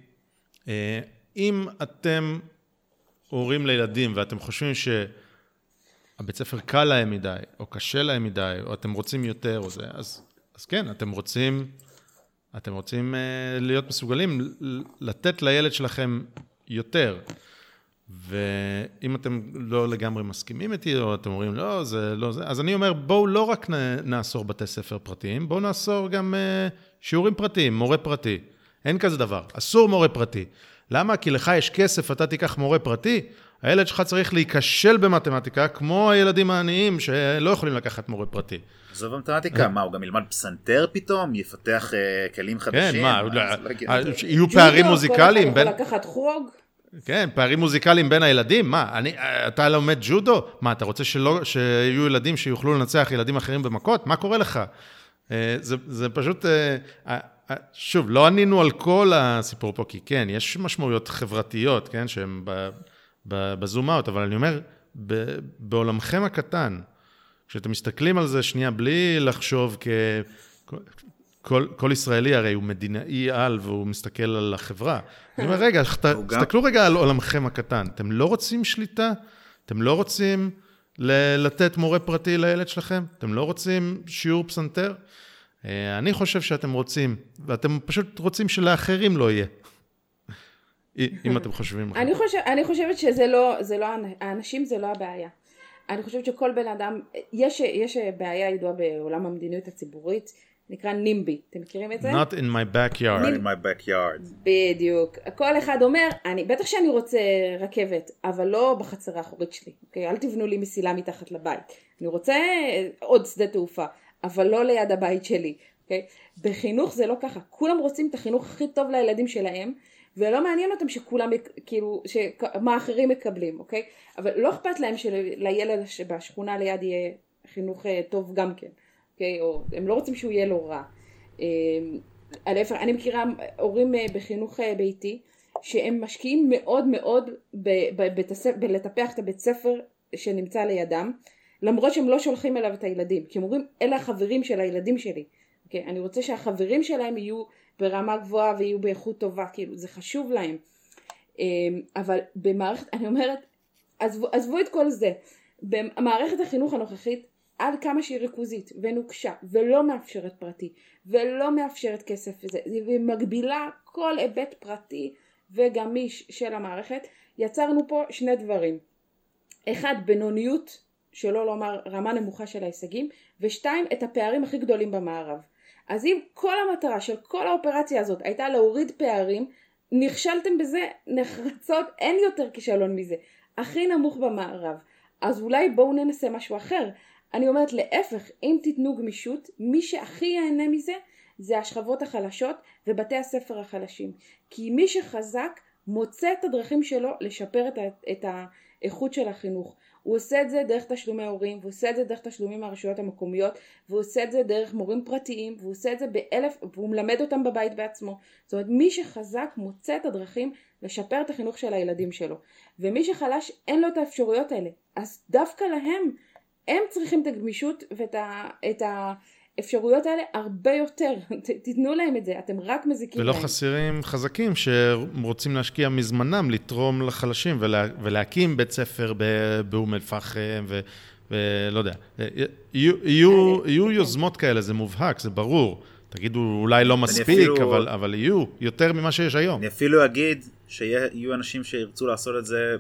אם אתם הורים לילדים ואתם חושבים שהבית ספר קל להם מדי, או קשה להם מדי, או אתם רוצים יותר, או זה, אז, אז כן, אתם רוצים, אתם רוצים uh, להיות מסוגלים לתת לילד שלכם יותר. ואם אתם לא לגמרי מסכימים איתי, או אתם אומרים, לא, זה לא זה, אז אני אומר, בואו לא רק נאסור בתי ספר פרטיים, בואו נאסור גם uh, שיעורים פרטיים, מורה פרטי. אין כזה דבר, אסור מורה פרטי. למה? כי לך יש כסף, אתה תיקח מורה פרטי, הילד שלך צריך להיכשל במתמטיקה, כמו הילדים העניים שלא יכולים לקחת מורה פרטי. עזוב במתמטיקה, מה, הוא גם ילמד פסנתר פתאום? יפתח uh, כלים חדשים? כן, מה, לא יהיו פערים מוזיקליים בין... יכול לקחת חוג? כן, פערים מוזיקליים בין הילדים, מה, אני, אתה לומד ג'ודו? מה, אתה רוצה שלא, שיהיו ילדים שיוכלו לנצח ילדים אחרים במכות? מה קורה לך? אה, זה, זה פשוט, אה, אה, שוב, לא ענינו על כל הסיפור פה, כי כן, יש משמעויות חברתיות, כן, שהן בזום אאוט, אבל אני אומר, בעולמכם הקטן, כשאתם מסתכלים על זה שנייה בלי לחשוב כ... כל, כל ישראלי הרי הוא מדינאי על והוא מסתכל על החברה. אני אומר, רגע, תסתכלו רגע על עולמכם הקטן. אתם לא רוצים שליטה? אתם לא רוצים לתת מורה פרטי לילד שלכם? אתם לא רוצים שיעור פסנתר? אה, אני חושב שאתם רוצים, ואתם פשוט רוצים שלאחרים לא יהיה. אם אתם חושבים אני, חושב, אני חושבת שזה לא, זה לא, האנשים זה לא הבעיה. אני חושבת שכל בן אדם, יש, יש בעיה ידועה בעולם המדיניות הציבורית, נקרא נימבי, אתם מכירים את זה? Not in my backyard. Not in my backyard. בדיוק. כל אחד אומר, אני, בטח שאני רוצה רכבת, אבל לא בחצר האחורית שלי, אוקיי? אל תבנו לי מסילה מתחת לבית. אני רוצה עוד שדה תעופה, אבל לא ליד הבית שלי, אוקיי? בחינוך זה לא ככה, כולם רוצים את החינוך הכי טוב לילדים שלהם, ולא מעניין אותם שכולם, כאילו, מה אחרים מקבלים, אוקיי? אבל לא אכפת להם שלילד שבשכונה ליד יהיה חינוך אה, טוב גם כן. אוקיי? או הם לא רוצים שהוא יהיה לו רע. אמ, להפך, אני מכירה הורים אה, בחינוך אה, ביתי שהם משקיעים מאוד מאוד בלטפח את הבית ספר שנמצא לידם למרות שהם לא שולחים אליו את הילדים כי הם אומרים אלה החברים של הילדים שלי אוקיי? אני רוצה שהחברים שלהם יהיו ברמה גבוהה ויהיו באיכות טובה כאילו זה חשוב להם. אמ, אבל במערכת אני אומרת עזבו, עזבו את כל זה. במערכת החינוך הנוכחית עד כמה שהיא ריכוזית ונוקשה ולא מאפשרת פרטי ולא מאפשרת כסף וזה ומגבילה כל היבט פרטי וגמיש של המערכת יצרנו פה שני דברים. אחד בינוניות שלא לומר רמה נמוכה של ההישגים ושתיים את הפערים הכי גדולים במערב אז אם כל המטרה של כל האופרציה הזאת הייתה להוריד פערים נכשלתם בזה נחרצות אין יותר כישלון מזה הכי נמוך במערב אז אולי בואו ננסה משהו אחר אני אומרת להפך, אם תיתנו גמישות, מי שהכי ייהנה מזה זה השכבות החלשות ובתי הספר החלשים. כי מי שחזק מוצא את הדרכים שלו לשפר את, ה- את האיכות של החינוך. הוא עושה את זה דרך תשלומי הורים, והוא עושה את זה דרך תשלומים מהרשויות המקומיות, והוא עושה את זה דרך מורים פרטיים, והוא עושה את זה באלף, והוא מלמד אותם בבית בעצמו. זאת אומרת, מי שחזק מוצא את הדרכים לשפר את החינוך של הילדים שלו. ומי שחלש אין לו את האפשרויות האלה. אז דווקא להם הם צריכים את הגמישות ואת ה, את האפשרויות האלה הרבה יותר, [laughs] תיתנו להם את זה, אתם רק מזיקים ולא להם. ולא חסרים חזקים שרוצים להשקיע מזמנם, לתרום לחלשים ולה, ולהקים בית ספר באום אל-פחם ולא יודע, יהיו, יהיו, יהיו. יוזמות כאלה, זה מובהק, זה ברור. תגידו, אולי לא מספיק, אפילו, אבל, אבל יהיו יותר ממה שיש היום. אני אפילו אגיד שיהיו אנשים שירצו לעשות את זה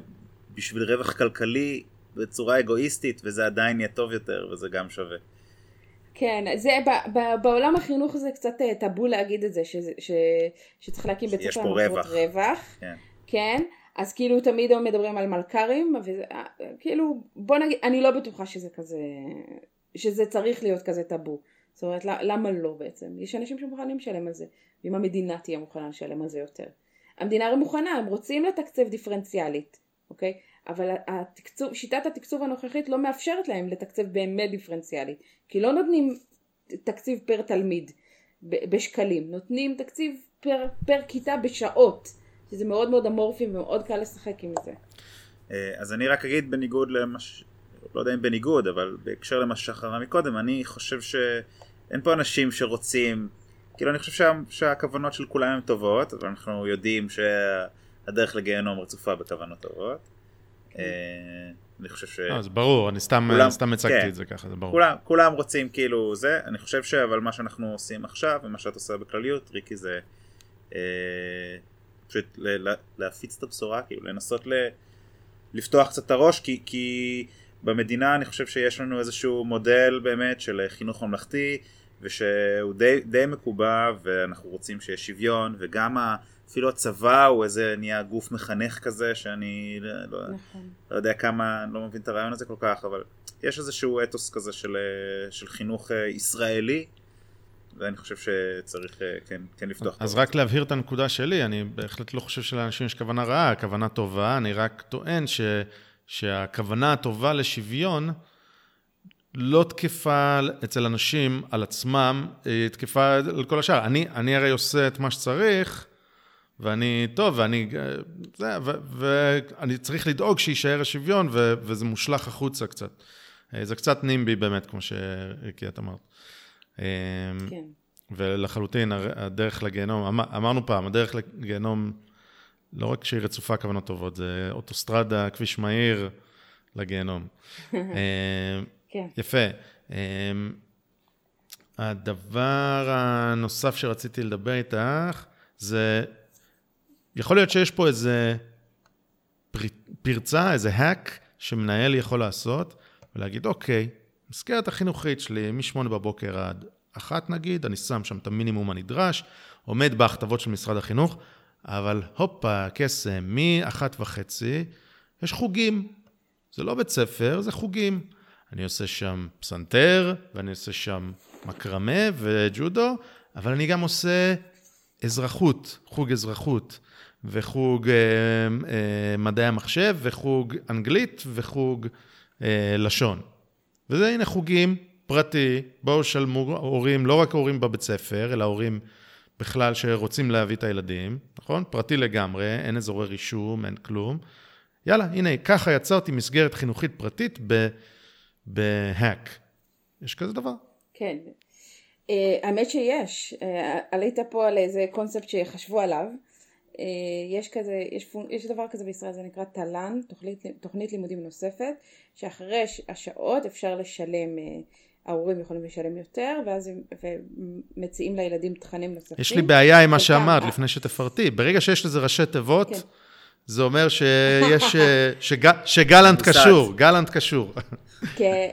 בשביל רווח כלכלי בצורה אגואיסטית וזה עדיין יהיה טוב יותר וזה גם שווה. כן, זה ב, ב, בעולם החינוך זה קצת אה, טאבו להגיד את זה, ש, ש, שצריך להקים בית ספר למטרות רווח. כן. כן, אז כאילו תמיד מדברים על מלכ"רים, וכאילו אה, בוא נגיד, אני לא בטוחה שזה כזה, שזה צריך להיות כזה טאבו. זאת אומרת, למה לא בעצם? יש אנשים שמוכנים לשלם על זה, ואם המדינה תהיה מוכנה לשלם על זה יותר. המדינה הרי מוכנה, הם רוצים לתקצב דיפרנציאלית, אוקיי? אבל התקצוב, שיטת התקצוב הנוכחית לא מאפשרת להם לתקצב באמת דיפרנציאלית, כי לא נותנים תקציב פר תלמיד בשקלים, נותנים תקציב פר, פר כיתה בשעות, שזה מאוד מאוד אמורפי ומאוד קל לשחק עם זה. אה, אז אני רק אגיד בניגוד למה. לא יודע אם בניגוד, אבל בהקשר למה שחרה מקודם, אני חושב שאין פה אנשים שרוצים, כאילו אני חושב שה... שהכוונות של כולם הן טובות, אבל אנחנו יודעים שהדרך לגיהנום רצופה בכוונות טובות. אה, אני חושב ש... לא, זה ברור, אני סתם, כולם, סתם הצגתי כן, את זה ככה, זה ברור. כולם, כולם רוצים כאילו זה, אני חושב שאבל מה שאנחנו עושים עכשיו, ומה שאת עושה בכלליות, ריקי זה אה, פשוט להפיץ את הבשורה, כאילו לנסות ל... לפתוח קצת את הראש, כי, כי במדינה אני חושב שיש לנו איזשהו מודל באמת של חינוך ממלכתי, ושהוא די, די מקובע, ואנחנו רוצים שיהיה שוויון, וגם. אפילו הצבא הוא איזה נהיה גוף מחנך כזה שאני לא, לא, נכון. לא יודע כמה, לא מבין את הרעיון הזה כל כך, אבל יש איזשהו אתוס כזה של, של חינוך אה, ישראלי, ואני חושב שצריך אה, כן, כן לפתוח. אז רק להבהיר את הנקודה שלי, אני בהחלט לא חושב שלאנשים יש כוונה רעה, כוונה טובה, אני רק טוען ש, שהכוונה הטובה לשוויון לא תקפה אצל אנשים על עצמם, היא תקפה על כל השאר. אני, אני הרי עושה את מה שצריך, ואני, טוב, ואני, זה, ו, ואני צריך לדאוג שיישאר השוויון, ו, וזה מושלך החוצה קצת. אה, זה קצת נימבי באמת, כמו שריקי אמרת. אמ, כן. ולחלוטין, הדרך לגיהנום, אמר, אמרנו פעם, הדרך לגיהנום, לא רק שהיא רצופה כוונות טובות, זה אוטוסטרדה, כביש מהיר לגיהנום. [laughs] אמ, כן. יפה. אמ, הדבר הנוסף שרציתי לדבר איתך, זה יכול להיות שיש פה איזה פרצה, איזה hack שמנהל יכול לעשות, ולהגיד, אוקיי, מסגרת החינוכית שלי מ-8 בבוקר עד אחת נגיד, אני שם שם את המינימום הנדרש, עומד בהכתבות של משרד החינוך, אבל הופה, קסם, מאחת וחצי, יש חוגים. זה לא בית ספר, זה חוגים. אני עושה שם פסנתר, ואני עושה שם מקרמה וג'ודו, אבל אני גם עושה אזרחות, חוג אזרחות. וחוג אה, אה, מדעי המחשב, וחוג אנגלית, וחוג אה, לשון. וזה הנה חוגים פרטי, בואו שלמו הורים, לא רק הורים בבית ספר, אלא הורים בכלל שרוצים להביא את הילדים, נכון? פרטי לגמרי, אין אזורי רישום, אין כלום. יאללה, הנה, ככה יצרתי מסגרת חינוכית פרטית בהאק. יש כזה דבר? כן. Uh, האמת שיש. Uh, עלית פה על איזה קונספט שחשבו עליו. אה, יש כזה, יש, יש דבר כזה בישראל, זה נקרא תל"ן, תוכנית, תוכנית לימודים נוספת, שאחרי השעות אפשר לשלם, אה, ההורים יכולים לשלם יותר, ואז הם מציעים לילדים תכנים נוספים. יש לי בעיה עם מה שאמרת, לפני שתפרטי. ברגע שיש לזה ראשי תיבות, כן. זה אומר שיש, אה, [laughs] שג, שגלנט קשור, גלנט קשור. [laughs] כן,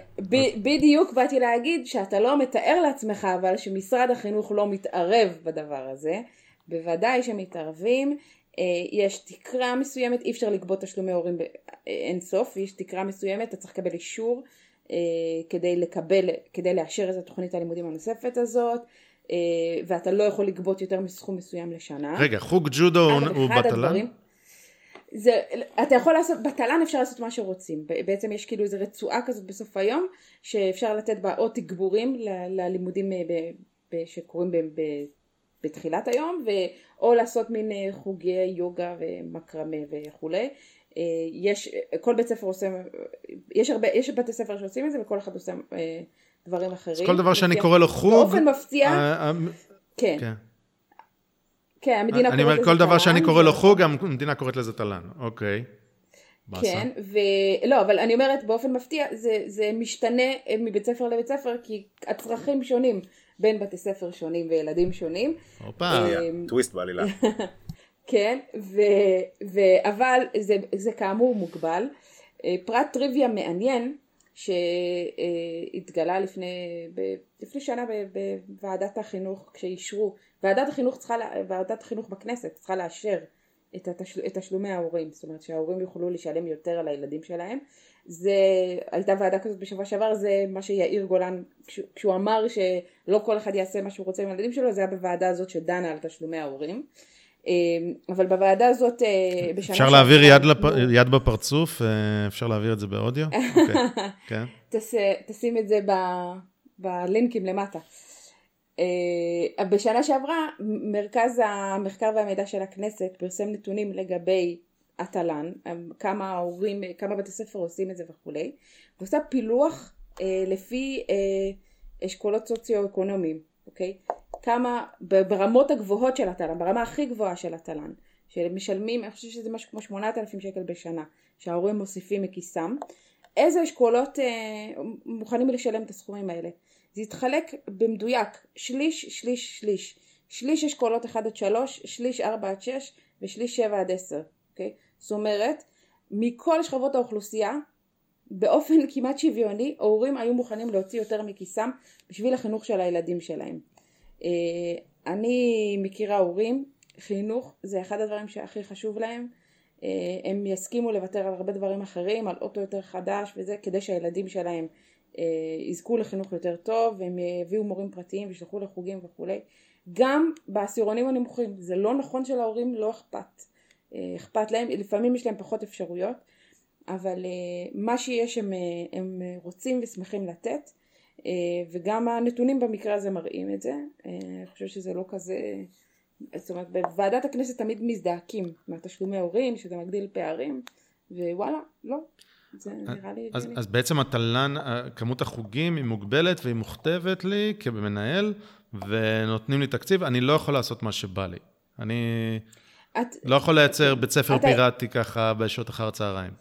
בדיוק באתי להגיד שאתה לא מתאר לעצמך, אבל שמשרד החינוך לא מתערב בדבר הזה. בוודאי שמתערבים, אה, יש תקרה מסוימת, אי אפשר לגבות תשלומי הורים באין סוף, יש תקרה מסוימת, אתה צריך לקבל אישור אה, כדי לקבל, כדי לאשר את התוכנית הלימודים הנוספת הזאת, אה, ואתה לא יכול לגבות יותר מסכום מסוים לשנה. רגע, חוג ג'ודו הוא בתל"ן? זה, אתה יכול לעשות, בתל"ן אפשר לעשות מה שרוצים, בעצם יש כאילו איזו רצועה כזאת בסוף היום שאפשר לתת בה עוד תגבורים ללימודים ב, ב, שקורים בתחילת היום, ו... או לעשות מין אה, חוגי יוגה ומקרמה וכולי. אה, יש, כל בית ספר עושה, יש הרבה, יש בתי ספר שעושים את זה וכל אחד עושה אה, דברים אחרים. אז כל דבר שאני קורא לו חוג... באופן מפתיע, כן. כן. כן, המדינה קוראת לזה תל"ן. אני אומר, כל דבר שאני קורא לו חוג, המדינה קוראת לזה תל"ן, אוקיי. כן, ולא, אבל אני אומרת, באופן מפתיע, זה, זה משתנה מבית ספר לבית ספר, כי הצרכים שונים. בין בתי ספר שונים וילדים שונים. הופה, אמ, טוויסט בעלילה. [laughs] כן, ו, ו, אבל זה, זה כאמור מוגבל. אה, פרט טריוויה מעניין שהתגלה לפני, לפני שנה בוועדת החינוך כשאישרו, ועדת החינוך צריכה, ועדת החינוך בכנסת צריכה לאשר את, התשל, את תשלומי ההורים, זאת אומרת שההורים יוכלו לשלם יותר על הילדים שלהם. זה, הייתה ועדה כזאת בשבוע שעבר, זה מה שיאיר גולן, כשהוא אמר שלא כל אחד יעשה מה שהוא רוצה עם הילדים שלו, זה היה בוועדה הזאת שדנה על תשלומי ההורים. אבל בוועדה הזאת בשנה... אפשר להעביר יד, לפ... יד בפרצוף? אפשר להעביר את זה באודיו? okay. [laughs] כן. תש... תשים את זה ב... בלינקים למטה. בשנה שעברה מרכז המחקר והמידע של הכנסת פרסם נתונים לגבי התל"ן, כמה ההורים, כמה בתי ספר עושים את זה וכולי, ועושה פילוח אה, לפי אה, אשכולות סוציו-אקונומיים, אוקיי? כמה, ברמות הגבוהות של התל"ן, ברמה הכי גבוהה של התל"ן, שמשלמים, אני חושבת שזה משהו כמו 8,000 שקל בשנה, שההורים מוסיפים מכיסם, איזה אשכולות אה, מוכנים לשלם את הסכומים האלה. זה יתחלק במדויק, שליש, שליש, שליש. שליש אשכולות 1 עד 3, שליש 4 עד 6 ושליש 7 עד 10, אוקיי? זאת אומרת, מכל שכבות האוכלוסייה, באופן כמעט שוויוני, ההורים היו מוכנים להוציא יותר מכיסם בשביל החינוך של הילדים שלהם. אה, אני מכירה הורים, חינוך זה אחד הדברים שהכי חשוב להם. אה, הם יסכימו לוותר על הרבה דברים אחרים, על אוטו יותר חדש וזה, כדי שהילדים שלהם אה, יזכו לחינוך יותר טוב, והם יביאו מורים פרטיים וישלחו לחוגים וכולי. גם בעשירונים הנמוכים, זה לא נכון שלהורים לא אכפת. אכפת להם, לפעמים יש להם פחות אפשרויות, אבל אה, מה שיש הם, אה, הם רוצים ושמחים לתת, אה, וגם הנתונים במקרה הזה מראים את זה, אני חושבת שזה לא כזה, זאת אומרת בוועדת הכנסת תמיד מזדעקים מהתשלומי הורים, שזה מגדיל פערים, ווואלה, לא, זה נראה לי אז, אז בעצם התל"ן, כמות החוגים היא מוגבלת והיא מוכתבת לי כמנהל, ונותנים לי תקציב, אני לא יכול לעשות מה שבא לי. אני את... לא יכול לייצר בית ספר אתה... פיראטי ככה בשעות אחר הצהריים.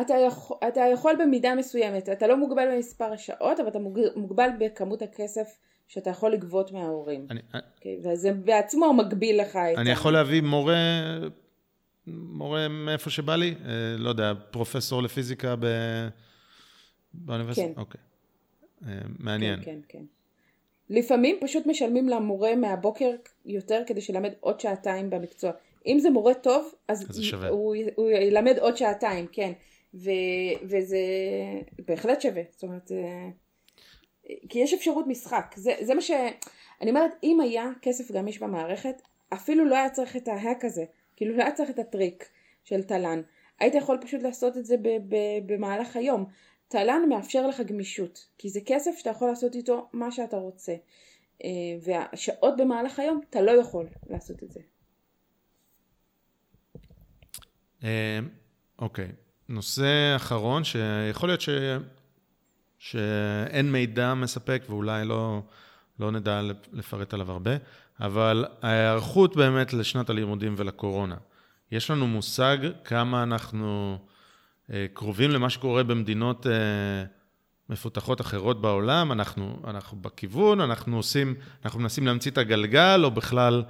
אתה יכול, אתה יכול במידה מסוימת, אתה לא מוגבל במספר השעות, אבל אתה מוגבל בכמות הכסף שאתה יכול לגבות מההורים. אני, okay, אוקיי? וזה בעצמו מגביל לך את... אני יכול להביא מורה, מורה מאיפה שבא לי, אה, לא יודע, פרופסור לפיזיקה ב... באוניברסיטה? כן. אוקיי. אה, מעניין. כן, כן, כן. לפעמים פשוט משלמים למורה מהבוקר יותר כדי שילמד עוד שעתיים במקצוע. אם זה מורה טוב, אז, אז הוא, הוא ילמד עוד שעתיים, כן. ו, וזה בהחלט שווה, זאת אומרת, כי יש אפשרות משחק, זה, זה מה ש... אני אומרת, אם היה כסף גמיש במערכת, אפילו לא היה צריך את ההאק הזה, כאילו לא היה צריך את הטריק של תל"ן, היית יכול פשוט לעשות את זה ב, ב, במהלך היום. תל"ן מאפשר לך גמישות, כי זה כסף שאתה יכול לעשות איתו מה שאתה רוצה, אה, והשעות במהלך היום אתה לא יכול לעשות את זה. אה, אוקיי. נושא אחרון, שיכול להיות ש... שאין מידע מספק ואולי לא, לא נדע לפרט עליו הרבה, אבל ההיערכות באמת לשנת הלימודים ולקורונה. יש לנו מושג כמה אנחנו קרובים למה שקורה במדינות אה, מפותחות אחרות בעולם, אנחנו, אנחנו בכיוון, אנחנו עושים, אנחנו מנסים להמציא את הגלגל, או בכלל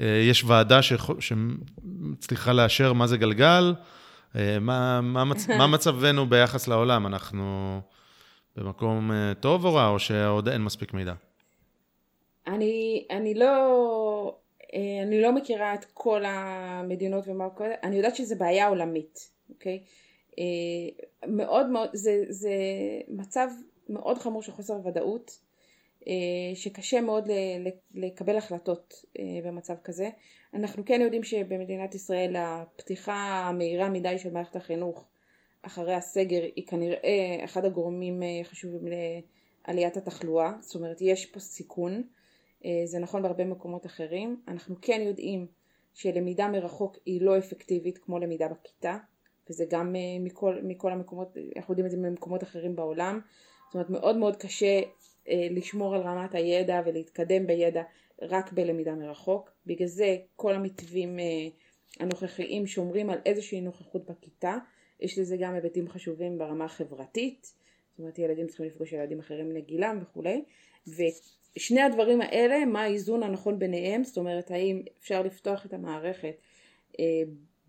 אה, יש ועדה שמצליחה לאשר מה זה גלגל. אה, מה, מה, מצ... [laughs] מה מצבנו ביחס לעולם? אנחנו במקום אה, טוב או רע, או שעוד אין מספיק מידע? אני, אני לא... אה, אני לא מכירה את כל המדינות ומה קורה, אני יודעת שזו בעיה עולמית, אוקיי? מאוד מאוד, זה, זה מצב מאוד חמור של חוסר ודאות, שקשה מאוד לקבל החלטות במצב כזה. אנחנו כן יודעים שבמדינת ישראל הפתיחה המהירה מדי של מערכת החינוך אחרי הסגר היא כנראה אחד הגורמים אה, חשובים לעליית התחלואה, זאת אומרת יש פה סיכון, אה, זה נכון בהרבה מקומות אחרים, אנחנו כן יודעים שלמידה מרחוק היא לא אפקטיבית כמו למידה בכיתה, וזה גם אה, מכל, מכל המקומות, אנחנו יודעים את זה ממקומות אחרים בעולם, זאת אומרת מאוד מאוד קשה לשמור על רמת הידע ולהתקדם בידע רק בלמידה מרחוק. בגלל זה כל המתווים אה, הנוכחיים שומרים על איזושהי נוכחות בכיתה. יש לזה גם היבטים חשובים ברמה החברתית, זאת אומרת ילדים צריכים לפגוש ילדים אחרים לגילם וכולי. ושני הדברים האלה, מה האיזון הנכון ביניהם, זאת אומרת האם אפשר לפתוח את המערכת אה,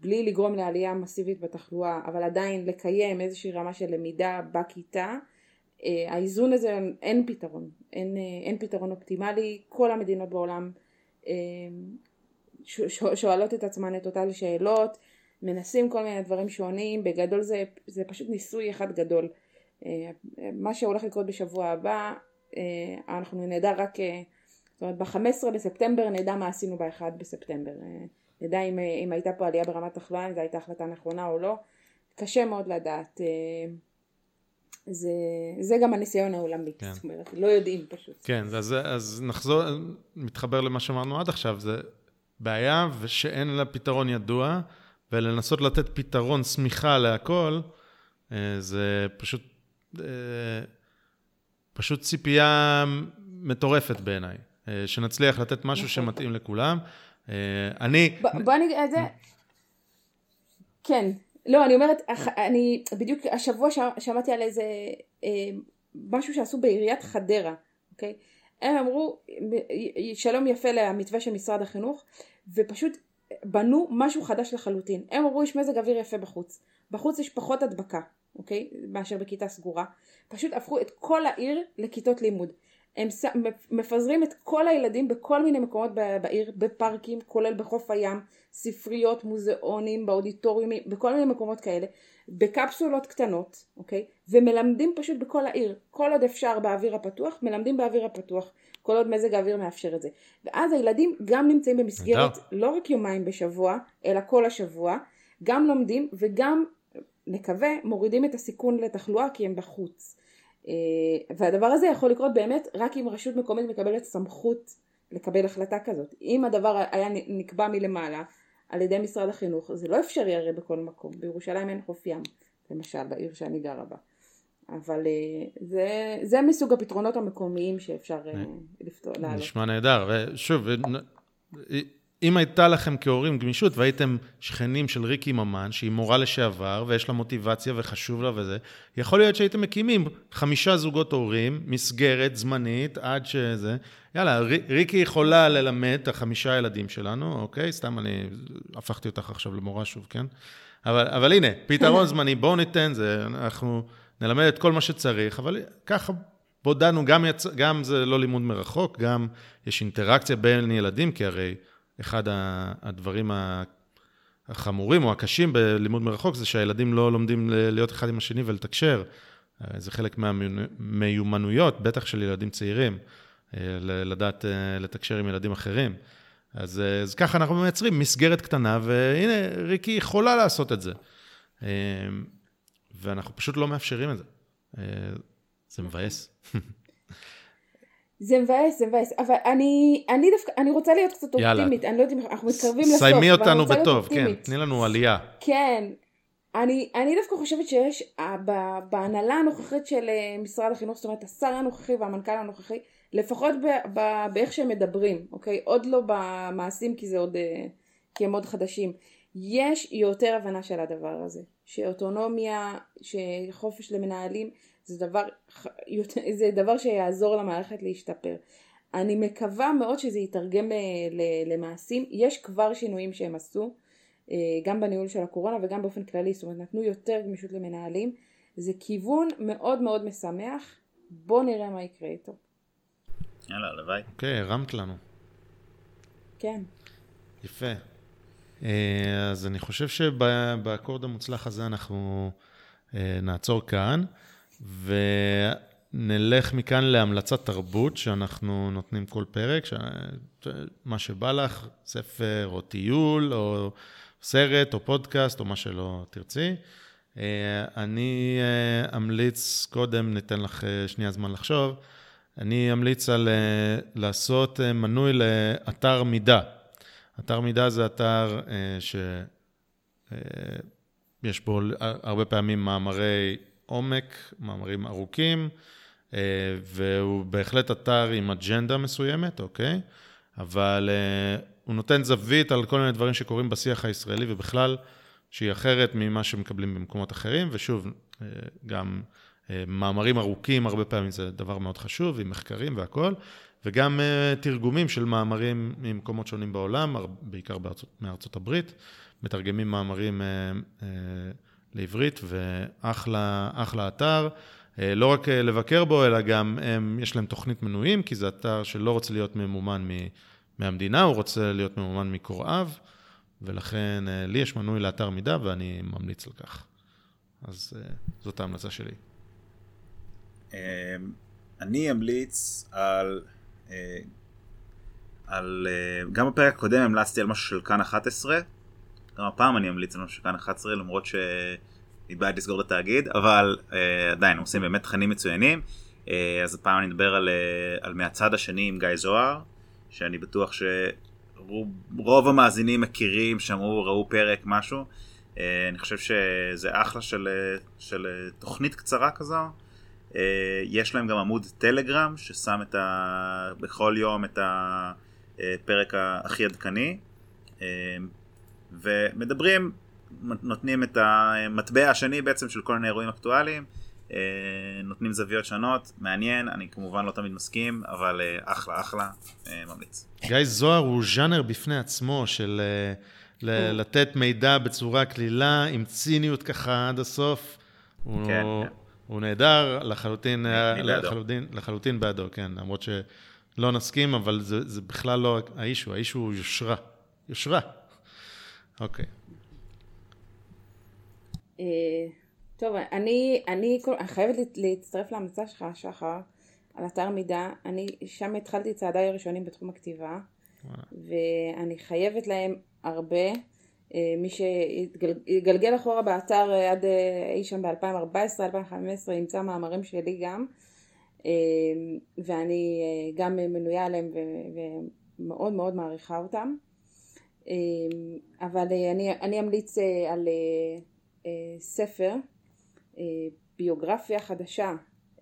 בלי לגרום לעלייה מסיבית בתחלואה, אבל עדיין לקיים איזושהי רמה של למידה בכיתה, אה, האיזון הזה אין פתרון, אין, אה, אין פתרון אופטימלי, כל המדינות בעולם אה, שואלות את עצמן את אותן שאלות, מנסים כל מיני דברים שונים, בגדול זה, זה פשוט ניסוי אחד גדול. מה שהולך לקרות בשבוע הבא, אנחנו נדע רק זאת אומרת, ב-15 בספטמבר נדע מה עשינו ב-1 בספטמבר. אה, נדע אם, אה, אם הייתה פה עלייה ברמת תחלואה, אם זו הייתה החלטה נכונה או לא. קשה מאוד לדעת. אה, זה, זה גם הניסיון העולמי, כן. זאת אומרת, לא יודעים פשוט. כן, אז, אז נחזור, מתחבר למה שאמרנו עד עכשיו, זה בעיה ושאין לה פתרון ידוע, ולנסות לתת פתרון שמיכה להכל, זה פשוט, פשוט ציפייה מטורפת בעיניי. שנצליח לתת משהו נכון. שמתאים לכולם. אה, אני... בוא נגיד את זה. כן. לא, אני אומרת, אני בדיוק השבוע שמעתי על איזה אה, משהו שעשו בעיריית חדרה, אוקיי? הם אמרו, שלום יפה למתווה של משרד החינוך, ופשוט בנו משהו חדש לחלוטין. הם אמרו, יש מזג אוויר יפה בחוץ. בחוץ יש פחות הדבקה, אוקיי? מאשר בכיתה סגורה. פשוט הפכו את כל העיר לכיתות לימוד. הם מפזרים את כל הילדים בכל מיני מקומות בעיר, בפארקים, כולל בחוף הים, ספריות, מוזיאונים, באודיטוריומים, בכל מיני מקומות כאלה, בקפסולות קטנות, אוקיי? ומלמדים פשוט בכל העיר. כל עוד אפשר באוויר הפתוח, מלמדים באוויר הפתוח. כל עוד מזג האוויר מאפשר את זה. ואז הילדים גם נמצאים במסגרת לא רק יומיים בשבוע, אלא כל השבוע, גם לומדים וגם, נקווה, מורידים את הסיכון לתחלואה כי הם בחוץ. אה, והדבר הזה יכול לקרות באמת רק אם רשות מקומית מקבלת סמכות לקבל החלטה כזאת. אם הדבר היה נקבע מלמעלה על ידי משרד החינוך, זה לא אפשרי הרי בכל מקום. בירושלים אין חוף ים, למשל, בעיר שאני גרה בה. אבל אה, זה, זה מסוג הפתרונות המקומיים שאפשר אה, לפתור. נשמע נהדר, ושוב, אם הייתה לכם כהורים גמישות והייתם שכנים של ריקי ממן, שהיא מורה לשעבר ויש לה מוטיבציה וחשוב לה וזה, יכול להיות שהייתם מקימים חמישה זוגות הורים, מסגרת זמנית עד שזה, יאללה, ריקי יכולה ללמד את החמישה ילדים שלנו, אוקיי? סתם אני הפכתי אותך עכשיו למורה שוב, כן? אבל, אבל הנה, פתרון [laughs] זמני, בואו ניתן זה, אנחנו נלמד את כל מה שצריך, אבל ככה בודדנו, גם, יצ... גם זה לא לימוד מרחוק, גם יש אינטראקציה בין ילדים, כי הרי... אחד הדברים החמורים או הקשים בלימוד מרחוק זה שהילדים לא לומדים להיות אחד עם השני ולתקשר. אה, זה חלק מהמיומנויות, בטח של ילדים צעירים, אה, לדעת אה, לתקשר עם ילדים אחרים. אז, אז ככה אנחנו מייצרים מסגרת קטנה, והנה, ריקי יכולה לעשות את זה. ואנחנו פשוט לא מאפשרים את זה. זה מבאס. [laughs] זה מבאס, זה מבאס, אבל אני, אני דווקא, אני רוצה להיות קצת אופטימית, יאללה. אני לא יודעת אם אנחנו מתקרבים לסוף, סיימי אותנו בטוב, כן, תני לנו עלייה. כן, אני, אני דווקא חושבת שיש, בהנהלה הנוכחית של אה, משרד החינוך, זאת אומרת השר הנוכחי והמנכ"ל הנוכחי, לפחות ב, ב, באיך שהם מדברים, אוקיי? עוד לא במעשים כי זה עוד, אה, כי הם עוד חדשים. יש יותר הבנה של הדבר הזה, שאוטונומיה, שחופש למנהלים, זה דבר, [laughs] זה דבר שיעזור למערכת להשתפר. אני מקווה מאוד שזה יתרגם אה, למעשים. יש כבר שינויים שהם עשו, אה, גם בניהול של הקורונה וגם באופן כללי, זאת אומרת נתנו יותר גמישות למנהלים. זה כיוון מאוד מאוד משמח, בואו נראה מה יקרה איתו. יאללה, הלוואי. אוקיי, הרמת לנו. כן. יפה. אה, אז אני חושב שבאקורד המוצלח הזה אנחנו נעצור כאן. ונלך מכאן להמלצת תרבות שאנחנו נותנים כל פרק, ש... מה שבא לך, ספר או טיול או סרט או פודקאסט או מה שלא תרצי. אה, אני אה, אמליץ, קודם ניתן לך אה, שנייה זמן לחשוב, אני אמליץ על לעשות מנוי לאתר מידע. אתר מידע זה אתר שיש בו הרבה פעמים מאמרי עומק, מאמרים ארוכים, אה, והוא בהחלט אתר עם אג'נדה מסוימת, אוקיי? אבל אה, הוא נותן זווית על כל מיני דברים שקורים בשיח הישראלי ובכלל, שהיא אחרת ממה שמקבלים במקומות אחרים, ושוב, אה, גם מאמרים ארוכים הרבה פעמים זה דבר מאוד חשוב, עם מחקרים והכול, וגם תרגומים של מאמרים ממקומות שונים בעולם, בעיקר בארצות, מארצות הברית, מתרגמים מאמרים לעברית, ואחלה אתר. אה, לא רק אה, לבקר בו, אלא גם הם, יש להם תוכנית מנויים, כי זה אתר שלא רוצה להיות ממומן מהמדינה, הוא רוצה להיות ממומן מקוראיו, ולכן אה, לי יש מנוי לאתר מידע ואני ממליץ על כך. אז זאת ההמלצה שלי. אני אמליץ על על, גם בפרק הקודם המלצתי על משהו של כאן 11, גם הפעם אני אמליץ על משהו של כאן 11 למרות שאני בעד לסגור את התאגיד, אבל uh, עדיין עושים באמת תכנים מצוינים. Uh, אז הפעם אני אדבר על, uh, על מהצד השני עם גיא זוהר, שאני בטוח שרוב המאזינים מכירים, שמעו, ראו פרק, משהו. Uh, אני חושב שזה אחלה של, של תוכנית קצרה כזו. Uh, יש להם גם עמוד טלגרם ששם את ה... בכל יום את הפרק הכי עדכני. Uh, ומדברים, נותנים את המטבע השני בעצם של כל מיני אירועים אקטואליים. אה, נותנים זוויות שונות, מעניין, אני כמובן לא תמיד מסכים, אבל אה, אחלה אחלה, אה, ממליץ. גיא זוהר הוא ז'אנר בפני עצמו של לתת מידע בצורה קלילה, עם ציניות ככה עד הסוף. הוא, כן, כן. הוא נהדר, לחלוטין, לחלוטין, לחלוטין בעדו, כן, למרות שלא נסכים, אבל זה, זה בכלל לא האיש הוא, האיש הוא יושרה. יושרה. אוקיי. טוב, אני, אני, חייבת להצטרף להמלצה שלך, שחר, על אתר מידע. אני שם התחלתי את צעדיי הראשונים בתחום הכתיבה, ואני חייבת להם הרבה. אה, מי שיגלגל אחורה באתר אה, עד אה, אי שם ב-2014-2015 ימצא מאמרים שלי גם, ואני גם מנויה עליהם ומאוד מאוד מעריכה אותם. אבל אני, אני אמליץ על ספר אה, ביוגרפיה חדשה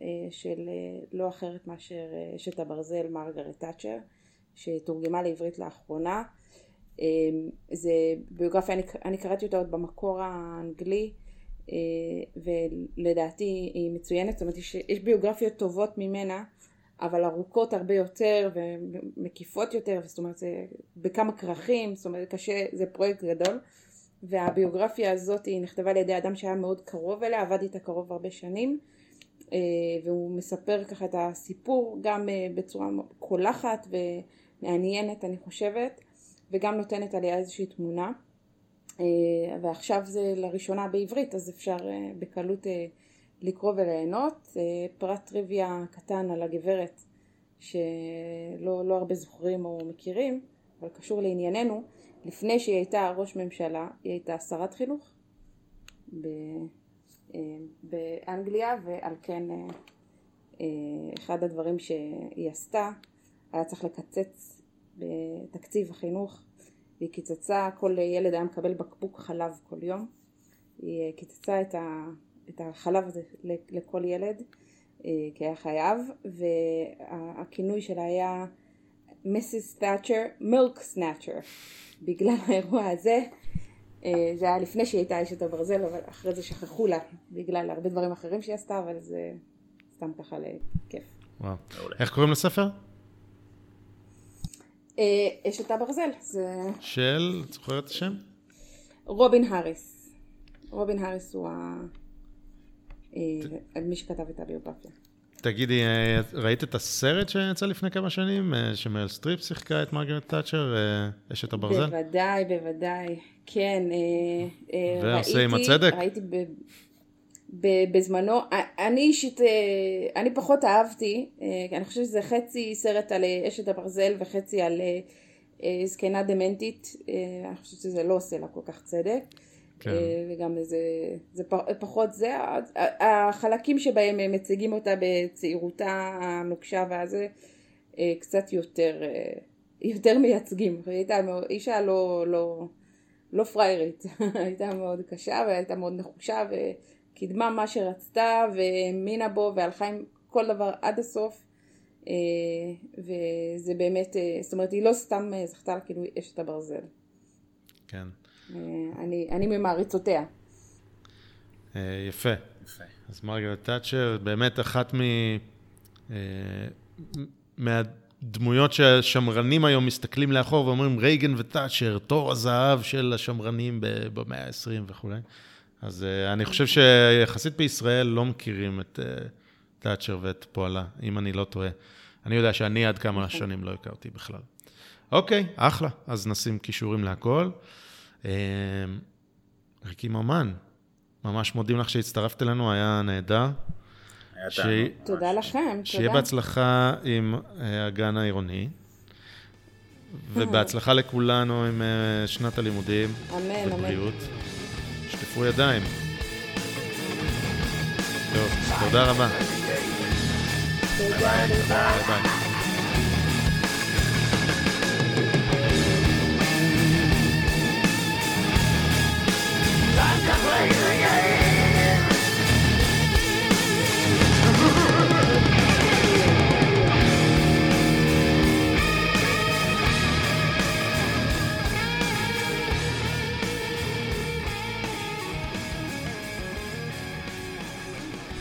אה, של אה, לא אחרת מאשר אשת הברזל מרגרט תאצ'ר שתורגמה לעברית לאחרונה. זה ביוגרפיה, אני, אני קראתי אותה עוד במקור האנגלי ולדעתי היא מצוינת, זאת אומרת יש ביוגרפיות טובות ממנה אבל ארוכות הרבה יותר ומקיפות יותר, זאת אומרת זה בכמה כרכים, זאת אומרת קשה, זה פרויקט גדול. והביוגרפיה הזאת היא נכתבה על ידי אדם שהיה מאוד קרוב אליה, עבד איתה קרוב הרבה שנים אה, והוא מספר ככה את הסיפור גם אה, בצורה קולחת ומעניינת אני חושבת וגם נותנת עליה איזושהי תמונה. אה, ועכשיו זה לראשונה בעברית אז אפשר בקלות לקרוא וליהנות פרט טריוויה קטן על הגברת שלא לא הרבה זוכרים או מכירים אבל קשור לענייננו. לפני שהיא הייתה ראש ממשלה, היא הייתה שרת חינוך אה, באנגליה, ועל כן אה, אה, אחד הדברים שהיא עשתה, היה צריך לקצץ בתקציב החינוך, והיא קיצצה, כל ילד היה מקבל בקבוק חלב כל יום, היא קיצצה את, ה, את החלב הזה לכל ילד, כי היה חייב, והכינוי שלה היה מיסיס תאצ'ר מילק סנאצ'ר בגלל [laughs] האירוע הזה אה, זה היה לפני שהיא הייתה אשת הברזל אבל אחרי זה שכחו לה בגלל הרבה דברים אחרים שהיא עשתה אבל זה סתם ככה לכיף. וואו. איך קוראים לספר? אה, אשת הברזל. זה... של, את זוכרת את השם? רובין האריס. רובין האריס הוא אה, מי שכתב את הביוגרפיה. תגידי, אה, ראית את הסרט שיצא לפני כמה שנים, אה, שמייל סטריפ שיחקה את מרגרט תאצ'ר, אשת הברזל? בוודאי, בוודאי, כן. ועושה עמה צדק? ראיתי ב, ב, בזמנו, אני אישית, אני פחות אהבתי, אני חושבת שזה חצי סרט על אשת הברזל וחצי על זקנה דמנטית, אני חושבת שזה לא עושה לה כל כך צדק. כן. אה, וגם זה, זה פחות זה, החלקים שבהם מציגים אותה בצעירותה הנוקשה והזה אה, קצת יותר, אה, יותר מייצגים, היא הייתה אישה לא, לא, לא פריירית, [laughs] הייתה מאוד קשה והייתה מאוד נחושה וקידמה מה שרצתה והאמינה בו והלכה עם כל דבר עד הסוף וזה באמת, זאת אומרת היא לא סתם זכתה כאילו אשת הברזל. כן. אה, אני, אני ממעריצותיה. אה, יפה. יפה. אז מרגרט תאצ'ר, באמת אחת מ... אה, מהדמויות שהשמרנים היום מסתכלים לאחור ואומרים רייגן ותאצ'ר, תור הזהב של השמרנים במאה ה-20 וכולי. אז אני חושב שיחסית בישראל לא מכירים את תאצ'ר ואת פועלה, אם אני לא טועה. אני יודע שאני עד כמה נכון. שנים לא הכרתי בכלל. אוקיי, אחלה. אז נשים כישורים להכל. אמ, ריקי ממן, ממש מודים לך שהצטרפת אלינו, היה נהדר. ש... תודה לכם, תודה. שיהיה בהצלחה עם אה, הגן העירוני. ובהצלחה [laughs] לכולנו עם אה, שנת הלימודים. אמן, אמן. ובריאות. שטפו ידיים. טוב, תודה רבה. ביי ביי.